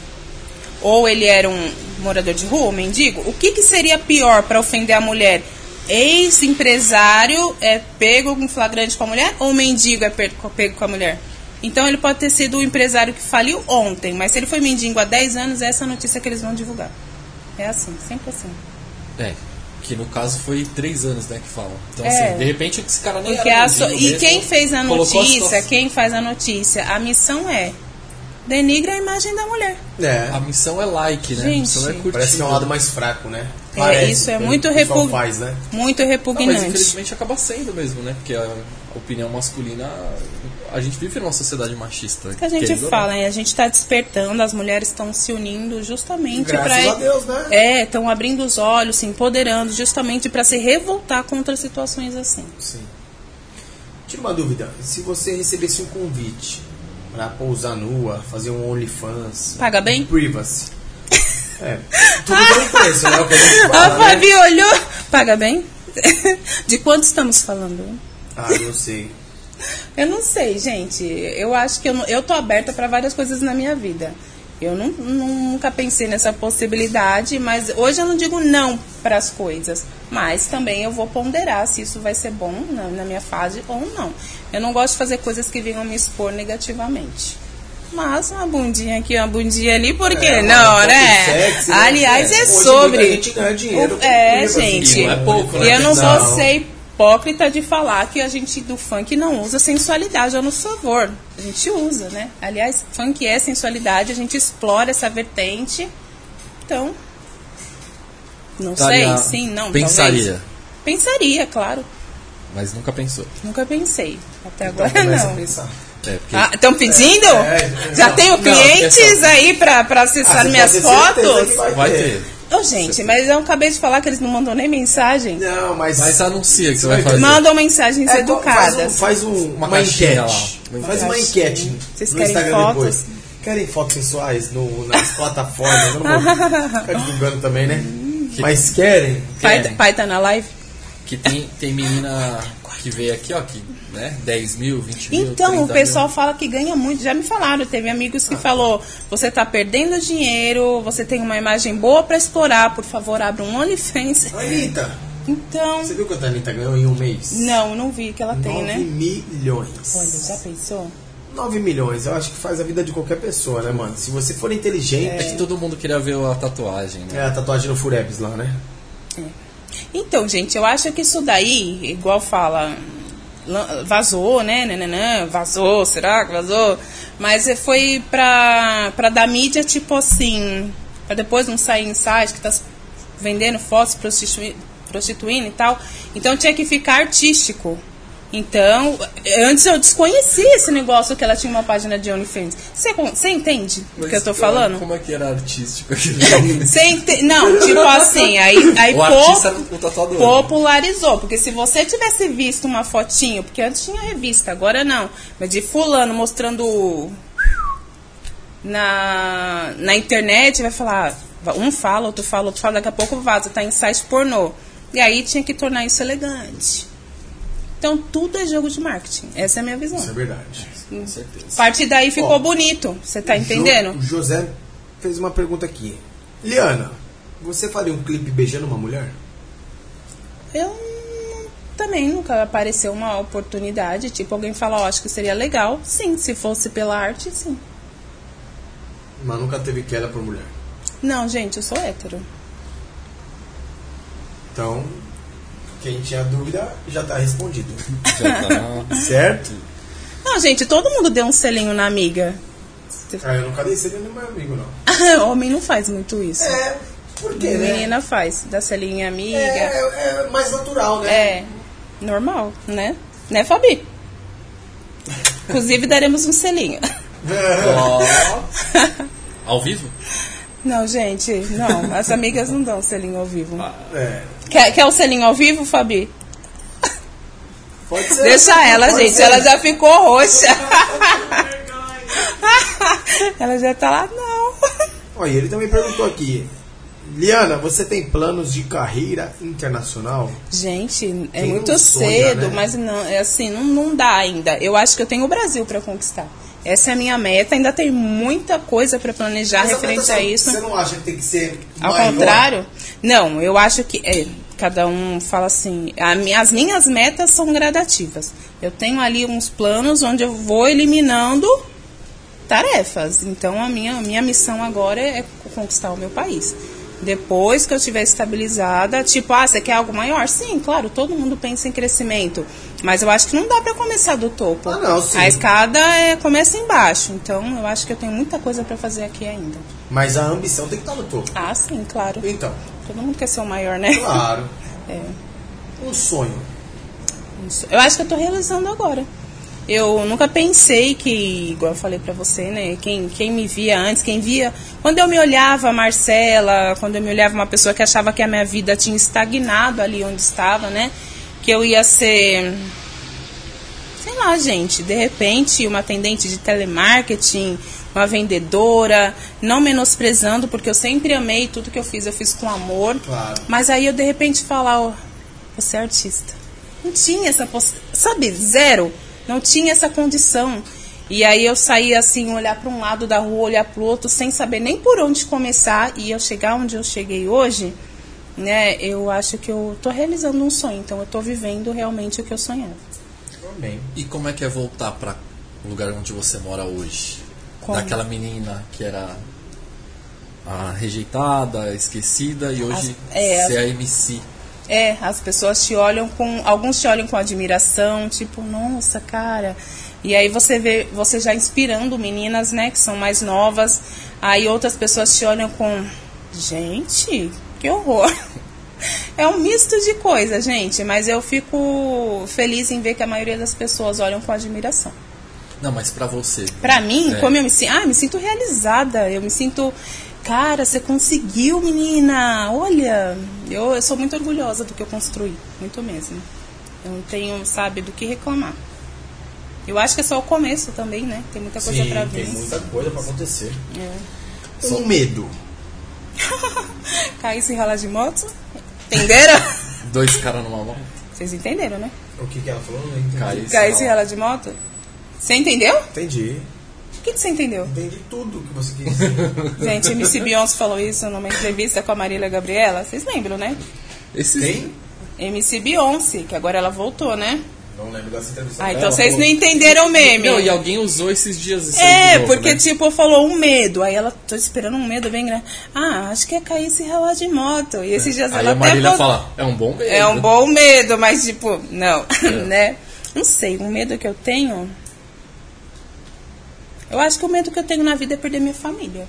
ou ele era um morador de rua, um mendigo, o que, que seria pior para ofender a mulher? Ex-empresário é pego em flagrante com a mulher ou mendigo é pego com a mulher? Então ele pode ter sido o empresário que faliu ontem, mas se ele foi mendigo há 10 anos, essa é a notícia que eles vão divulgar. É assim, sempre assim. É, que no caso foi três anos, né, que falam. Então É. assim, de repente esse cara nem Porque era a so- E mesmo, quem fez a notícia, situação- quem faz a notícia, a missão é denigra a imagem da mulher. É. A missão é like, né? Gente, a missão é curtir. Parece que é um lado mais fraco, né? Parece, isso é muito, repug... faz, né? muito Não, mas repugnante. infelizmente acaba sendo mesmo, né? Porque a opinião masculina. A gente vive numa sociedade machista. que a gente querendo ou fala, né? a gente está despertando, as mulheres estão se unindo justamente Graças para a Deus, né? É, estão abrindo os olhos, se empoderando, justamente para se revoltar contra situações assim. Sim. Tira uma dúvida. Se você recebesse um convite pra pousar nua, fazer um OnlyFans, Paga bem? privacy. É, tudo tem um preço, né? O que a gente A fala, né? Fabi olhou. Paga bem? De quanto estamos falando? Ah, eu sei. Eu não sei, gente. Eu acho que eu, não- eu tô aberta para várias coisas na minha vida. Eu não, nunca pensei nessa possibilidade, mas hoje eu não digo não para as coisas. Mas também eu vou ponderar se isso vai ser bom na, na minha fase ou não. Eu não gosto de fazer coisas que venham me expor negativamente. Mas uma bundinha aqui, uma bundinha ali, por que É, não, né? sexy, né? Aliás, é Hoje sobre. muita gente ganha dinheiro O- é, gente. E não é pouco, E né? eu não vou ser hipócrita de falar que a gente do funk não usa sensualidade ao nosso favor. A gente usa, né? Aliás, funk é sensualidade, a gente explora essa vertente. Então, não Taria, sei, sim, não. pensaria. talvez. Pensaria, claro. Mas nunca pensou. Nunca pensei. Até Então agora não. pensar. É, Estão pedindo? É, é, Já não, tenho não, clientes aí Ah, acessar você minhas fotos? vai ter. Ô, gente, mas eu acabei de falar que eles não mandam nem mensagem. Não, mas. Mas anuncia que você Vai fazer. Mandam mensagens É, educadas. Faz, um, faz um- Uma uma, caixinha enquete. lá. Faz uma enquete Vocês no querem Instagram fotos? depois. Querem fotos sensuais no, nas plataformas? Eu não vou ficar divulgando também, né? Mas querem? Pai, Querem. pai tá na live? Que tem, tem menina que veio aqui, ó, que, né, 10 mil, 20 mil. Então, 30 o pessoal mil. fala que ganha muito. Já me falaram, teve amigos que falou: você tá perdendo dinheiro, você tem uma imagem boa pra explorar, por favor, abra um OnlyFans. Anitta, Então, você viu quanto a Anitta ganhou em um mês? não, não vi que ela tem, 9 né? milhões. Olha, já pensou? 9 milhões, eu acho que faz a vida de qualquer pessoa, né, mano? Se você for É inteligente. que todo mundo queria ver a tatuagem, É, né? a tatuagem no Furebs lá, né? Então, gente, eu acho que isso daí, igual fala, vazou, né? Nananã, vazou, será que vazou? Mas é- foi pra, pra dar mídia, tipo assim, pra depois não sair em site que tá vendendo fotos, prostitui- prostituindo e tal. Então tinha que ficar artístico. Então, antes eu desconhecia esse negócio que ela tinha uma página de OnlyFans. Você, entende o que eu tô falando? Como é que era artístico aquele ente... Não, tipo assim, aí, aí O artista o popularizou. Porque se você tivesse visto uma fotinho, porque antes tinha revista, agora não, mas de fulano mostrando na, na internet, vai falar, um fala, outro fala, outro fala, daqui a pouco vaza, tá em site pornô. E aí tinha que tornar isso elegante. Então tudo é jogo de marketing. Essa é a minha visão. Isso é verdade. Com certeza. A partir daí ficou Ó, bonito. Você tá O Jo- entendendo? O José fez uma pergunta aqui. Liana, você faria um clipe beijando uma mulher? Eu também nunca apareceu uma oportunidade, tipo, alguém fala, ó, acho que seria legal. Sim, se fosse pela arte, sim. Mas nunca teve queda por mulher. Não, gente, eu sou hétero. Então, quem tinha dúvida já tá respondido. Já tá- certo? Não, gente, todo mundo deu um selinho na amiga. Ah, eu nunca dei selinho no meu amigo, não. Homem não faz muito isso. É, por quê, né? Menina faz, dá selinho em amiga. É, é mais natural, né? É, normal, né? Né, Fabi? Inclusive, daremos um selinho. Ó. Ao vivo? Não, gente, não. As amigas não dão selinho ao vivo. É. Quer, quer o selinho ao vivo, Fabi? Pode ser. Deixa ela, gente. ser. Ela já ficou roxa. ela já tá lá, não. Olha, ele também perguntou aqui. Liana, você tem planos de carreira internacional? Gente, é Quem muito sonha, cedo, né? mas não, é assim, não, não dá ainda. Eu acho que eu tenho o Brasil para conquistar. Essa é a minha meta. Ainda tem muita coisa para planejar Mas referente a você- isso. Você não acha que tem que ser Ao maior? contrário, não, eu acho que é, cada um fala assim, a as minhas metas são gradativas. Eu tenho ali uns planos onde eu vou eliminando tarefas. Então a minha, a minha missão agora é conquistar o meu país. Depois que eu estiver estabilizada, tipo, ah, você quer algo maior? Sim, claro, todo mundo pensa em crescimento. Mas eu acho que não dá pra começar do topo. Ah, não, sim. A escada é, começa embaixo. Então eu acho que eu tenho muita coisa pra fazer aqui ainda. Mas a ambição tem que estar no topo. Ah, sim, claro. Então, Todo mundo quer ser o maior, né? Claro. É. Um sonho. Eu acho que eu tô realizando agora. Eu nunca pensei que, igual eu falei pra você, né? Quem, quem me via antes, quem via. Quando eu me olhava, Marcela, quando eu me olhava uma pessoa que achava que a minha vida tinha estagnado ali onde estava, né? Que eu ia ser. Sei lá, gente, de repente, uma atendente de telemarketing, uma vendedora, não menosprezando, porque eu sempre amei tudo que eu fiz, eu fiz com amor. Claro. Mas aí eu de repente falar, ó, você é artista. Não tinha essa poss... sabe, zero. Não tinha essa condição. E aí eu saía assim, olhar para um lado da rua, olhar para o outro, sem saber nem por onde começar. E eu chegar onde eu cheguei hoje, né? Eu acho que eu tô realizando um sonho. Então eu tô vivendo realmente o que eu sonhava. Amém. E como é que é voltar para o lugar onde você mora hoje? Como? Daquela menina que era a rejeitada, esquecida e hoje As- é, ser a MC. É, as pessoas te olham com. Alguns te olham com admiração, tipo, nossa, cara. E aí você vê, você já inspirando meninas, né, que são mais novas. Aí outras pessoas te olham com. Gente, que horror. É um misto de coisa, gente, mas eu fico feliz em ver que a maioria das pessoas olham com admiração. Não, mas pra você. Pra mim, É. como eu me sinto. Ah, eu me sinto realizada. Eu me sinto. Cara, você conseguiu, menina. Olha, eu, eu sou muito orgulhosa do que eu construí. Muito mesmo. Eu não tenho, sabe, do que reclamar. Eu acho que é só o começo também, né? Tem muita coisa Sim, pra tem vir. muita coisa pra acontecer. É. Um medo. Cair se ralar de moto. Entenderam? Dois caras numa mão. Vocês entenderam, né? O que, que ela falou? Cair. Cair se ralar de moto. Você entendeu? Entendi. O que, que você entendeu? Entendi tudo que você quis dizer. Gente, MC Beyoncé falou isso numa entrevista com a Marília Gabriela. Vocês lembram, né? Esses... Tem? MC Beyoncé, que agora ela voltou, né? Não lembro dessa entrevista. Ah, então vocês falou- não entenderam o meme. Não, e alguém usou esses dias isso aí É, de novo, porque né? tipo, falou um medo. Aí ela, tô esperando um medo bem grande. Ah, acho que é cair se ralar de moto. E esses dias Aí ela a Marília até fala, é um bom medo. É um bom medo, mas tipo, não, É. né? Não sei, um medo que eu tenho. Eu acho que o medo que eu tenho na vida é perder minha família.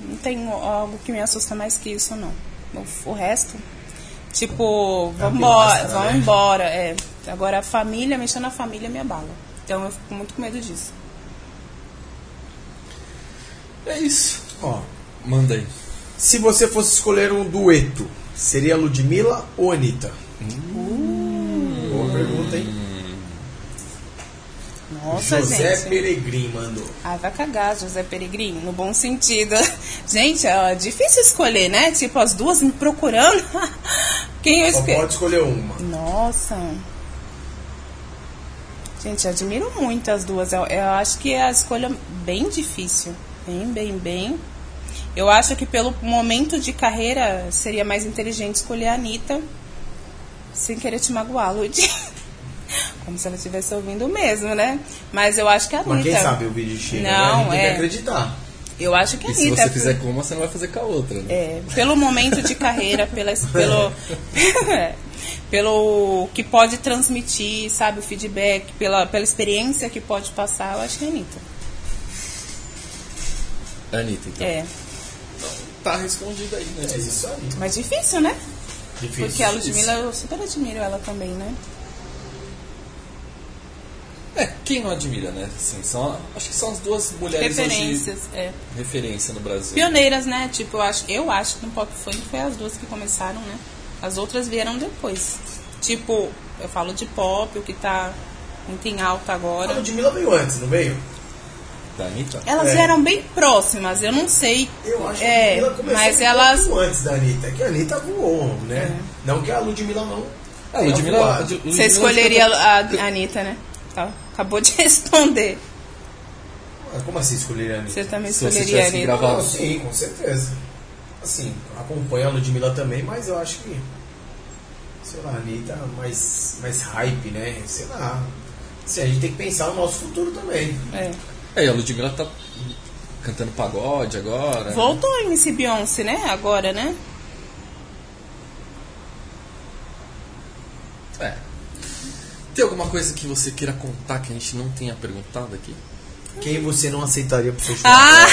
Não tenho algo que me assusta mais que isso, não. O, o resto, tipo, É a vamos embora, pilastra, vamos né? embora. É. Agora a família, mexendo na família me abala. Então eu fico muito com medo disso. É isso. Ó, Manda aí. se você fosse escolher um dueto, seria Ludmilla ou Anitta? Uh. Boa pergunta, hein? Nossa, José gente. Peregrim mandou. Ai, vai cagar, José Peregrino, no bom sentido. Gente, é difícil escolher, né? Tipo, as duas me procurando. Quem eu Só escolhi? pode escolher uma. Nossa. Gente, admiro muito as duas. Eu, eu acho que é a escolha bem difícil. Bem, bem, bem. Eu acho que pelo momento de carreira seria mais inteligente escolher a Anitta. Sem querer te magoar, Lud. Como se ela estivesse ouvindo mesmo, né? Mas eu acho que a Anitta. Mas quem sabe o vídeo chega, né? A Não, gente tem que é. acreditar. Eu acho que a E se Anitta. você fizer com uma, você não vai fazer com a outra, né? É, pelo momento de carreira, pela, pelo, pelo que pode transmitir, sabe, o feedback, pela, pela experiência que pode passar, eu acho que é a Anitta. Anitta, então. É, Tá respondido aí, né? É isso aí. mas difícil, né? Difícil. Porque a Ludmilla, eu super admiro ela também, né? É, quem não admira, né? Assim, são, acho que são as duas mulheres Referências, é. hoje referência no Brasil. Pioneiras, né? Tipo, eu acho, eu acho que no pop funk foi as duas que começaram, né? As outras vieram depois. Tipo, eu falo de pop, o que tá muito em alta A agora. Ludmilla veio antes, não veio? Da Anitta? Elas É. vieram bem próximas, eu não sei. Eu acho é, que a Ludmilla começou mas um elas. pouco antes da Anitta. Que a Anitta voou, né? É. Não que a Ludmilla não. Ah, tenha Ludmilla, Você escolheria a a Anitta, né? Tá, Acabou de responder. Como assim escolher a Anitta? Você também Se você escolheria a tivesse que Anitta. gravar- Não, sim, com certeza. Assim, acompanho a Ludmilla também, mas eu acho que. Sei lá, a Anitta é mais, mais hype, né? Sei lá. Assim, a gente tem que pensar no nosso futuro também. É. É, e a Ludmilla tá cantando pagode agora. Voltou a MC Beyoncé, né? Agora, né? É. Tem alguma coisa que você queira contar que a gente não tenha perguntado aqui? Quem você não aceitaria pro seu? Ah!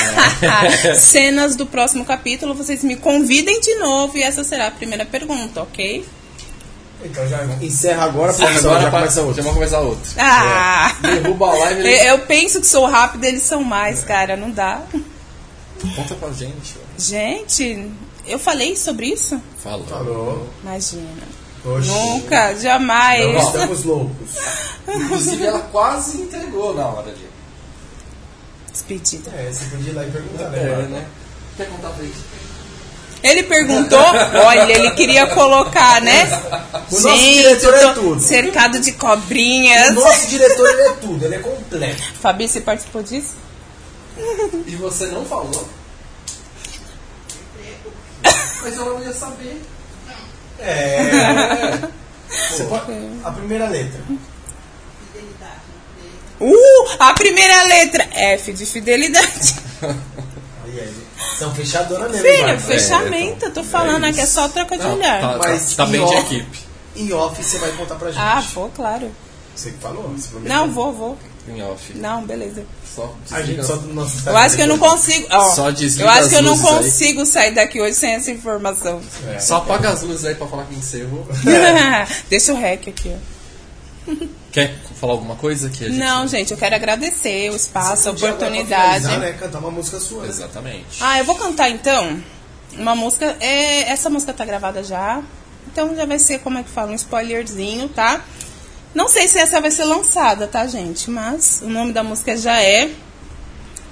Cenas do próximo capítulo, vocês me convidem de novo e essa será a primeira pergunta, ok? Então já encerra agora, Sai produção, agora já pra- começa outra. Já vamos começar outro. Ah! Derruba a live Eu ele... eu penso que sou rápida, eles são mais, cara, não dá. Conta pra gente. Gente, eu falei sobre isso? Fala. Falou. Imagina. Oxi. Nunca, jamais. Não estamos loucos. Inclusive ela quase entregou na hora ali. Despedida. É, você podia ir lá e perguntar, né? É, né? Quer contar pra gente? Ele perguntou, olha, ele queria colocar, né? O nosso diretor é tudo. cercado de O cobrinhas. nosso diretor ele é tudo, ele é completo. Fabi, você participou disso? E você não falou? Mas ela não ia saber. É. Pode... A primeira letra. Uh, a primeira letra, F de fidelidade. São fechadona mesmo, Filho, Marco. fechamento, eu tô falando aqui, é só troca de Não, olhar. Tá, Mas tá, tá bem em de off- equipe. Em off você vai contar pra gente. Ah, vou, claro. Você que falou? Você. Não, vou, vou. Em off. Não, beleza. Só A gente só no nosso Eu acho que eu não consigo. ó, Só desliga eu acho que eu não luzes aí. consigo sair daqui hoje sem essa informação. É. Só apaga as luzes aí pra falar que encerrou. Deixa o rec aqui, ó. Quer falar alguma coisa que a gente... Não, gente, eu quero agradecer o espaço, a oportunidade. finalizar, né? Cantar uma música sua. né? Exatamente. Ah, eu vou cantar então uma música. É, essa música tá gravada já. Então já vai ser, como é que fala, um spoilerzinho, tá? Não sei se essa vai ser lançada, tá, gente? Mas o nome da música já é.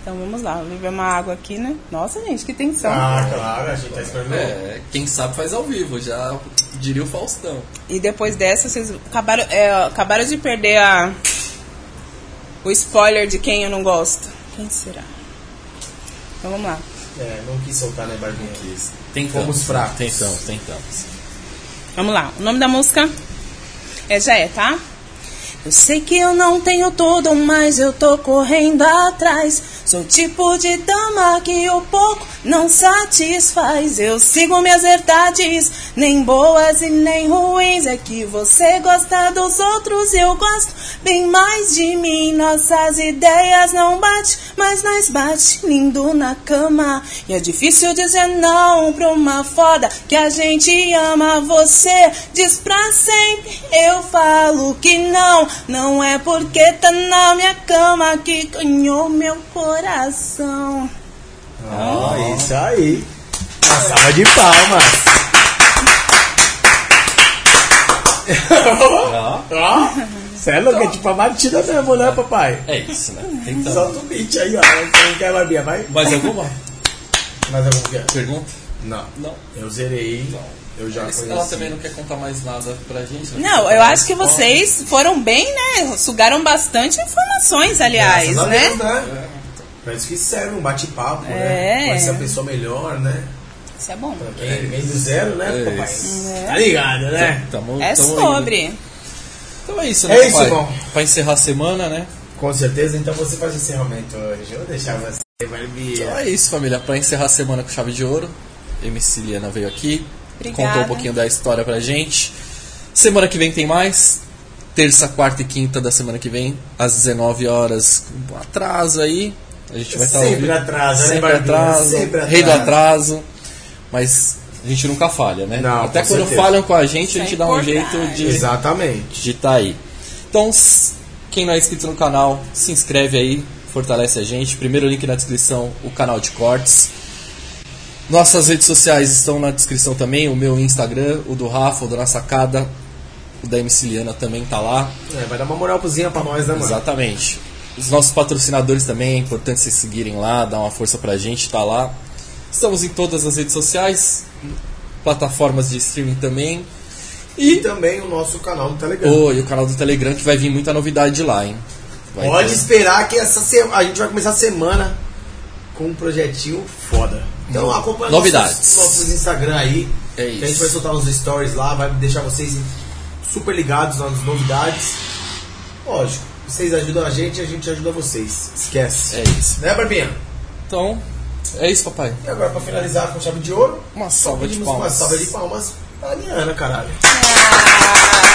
Então vamos lá, vou beber uma água aqui, né? Nossa, gente, que tensão. Ah, claro, a gente tá esperando. É, quem sabe faz ao vivo, já diria o Faustão. E depois dessa, vocês acabaram, é, acabaram de perder a, o spoiler de quem eu não gosto. Quem será? Então vamos lá. É, não quis soltar, né, Barbinha? Tentamos. Fomos fracos. Tentamos, tentamos. Vamos lá. O nome da música é já é, tá? Eu sei que eu não tenho tudo, mas eu tô correndo atrás. Sou tipo de dama que o pouco não satisfaz. Eu sigo minhas verdades, nem boas e nem ruins. É que você gosta dos outros, eu gosto bem mais de mim. Nossas ideias não batem, mas nós bate lindo na cama. E é difícil dizer não pra uma foda que a gente ama. Você diz pra sempre, eu falo que não. Não é porque tá na minha cama que ganhou meu coração. Ah, isso aí. Uma salva de palmas. Ó, Você é louco, é tipo a batida mesmo, né, papai? É isso, né? Tentamos. Solta o beat aí, ó. Você não quer, Barbinha? Vai. Mais alguma Mais algum que é? pergunta? Não. Não. Eu zerei. Eu já Ela conheci. também não quer contar mais nada pra gente. né? Não, eu acho que vocês foram bem, né? Sugaram bastante informações, aliás, Graças a né? Deus, né? Pra isso que serve um bate-papo, É. né? Conhecer a pessoa melhor, né? Isso é bom. Pra quem vem do zero, né, É papai? isso. Tá ligado, né? Tamo, É tamo sobre. indo. Então é isso, né, É isso, papai? bom. Pra encerrar a semana, né? Com certeza, então você faz o encerramento hoje. Eu vou deixar você, Então é isso, família. Pra encerrar a semana com chave de ouro, MC Liana veio aqui, Obrigada. contou um pouquinho da história pra gente. Semana que vem tem mais. Terça, quarta e quinta da semana que vem, às 19 horas. Um atraso aí. A gente vai estar Sempre atrasa, né, Sempre Barbinha? atraso. Sempre Rei do atrasa. atraso. Mas a gente nunca falha, né? Não, Até quando certeza. falham com a gente, Isso a é gente dá um jeito de Exatamente. de estar aí. Então, quem não é inscrito no canal, se inscreve aí, fortalece a gente. Primeiro link na descrição, o canal de cortes. Nossas redes sociais estão na descrição também, o meu Instagram, o do Rafa, o do Na Sacada, o da MC Liana também tá lá. É, vai dar uma moralzinha pra nós, né, mano? Exatamente. Os nossos patrocinadores também, é importante vocês seguirem lá, dar uma força pra gente, tá lá. Estamos em todas as redes sociais, plataformas de streaming também. E E, também o nosso canal do Telegram. oh, e o canal do Telegram que vai vir muita novidade de lá, hein? Vai Pode ter- esperar que essa semana a gente vai começar a semana com um projetinho foda. Então acompanha Novidades. nossos, nossos Instagram aí. É Que a gente isso. vai soltar uns stories lá, vai deixar vocês super ligados nas novidades. Lógico, vocês ajudam a gente e a gente ajuda vocês. Esquece. É isso. Né, Barbinha? Então, é isso, papai. E agora pra finalizar com chave de ouro, Uma salva de pedimos uma palmas. salva de palmas pra Liana, caralho. Ah,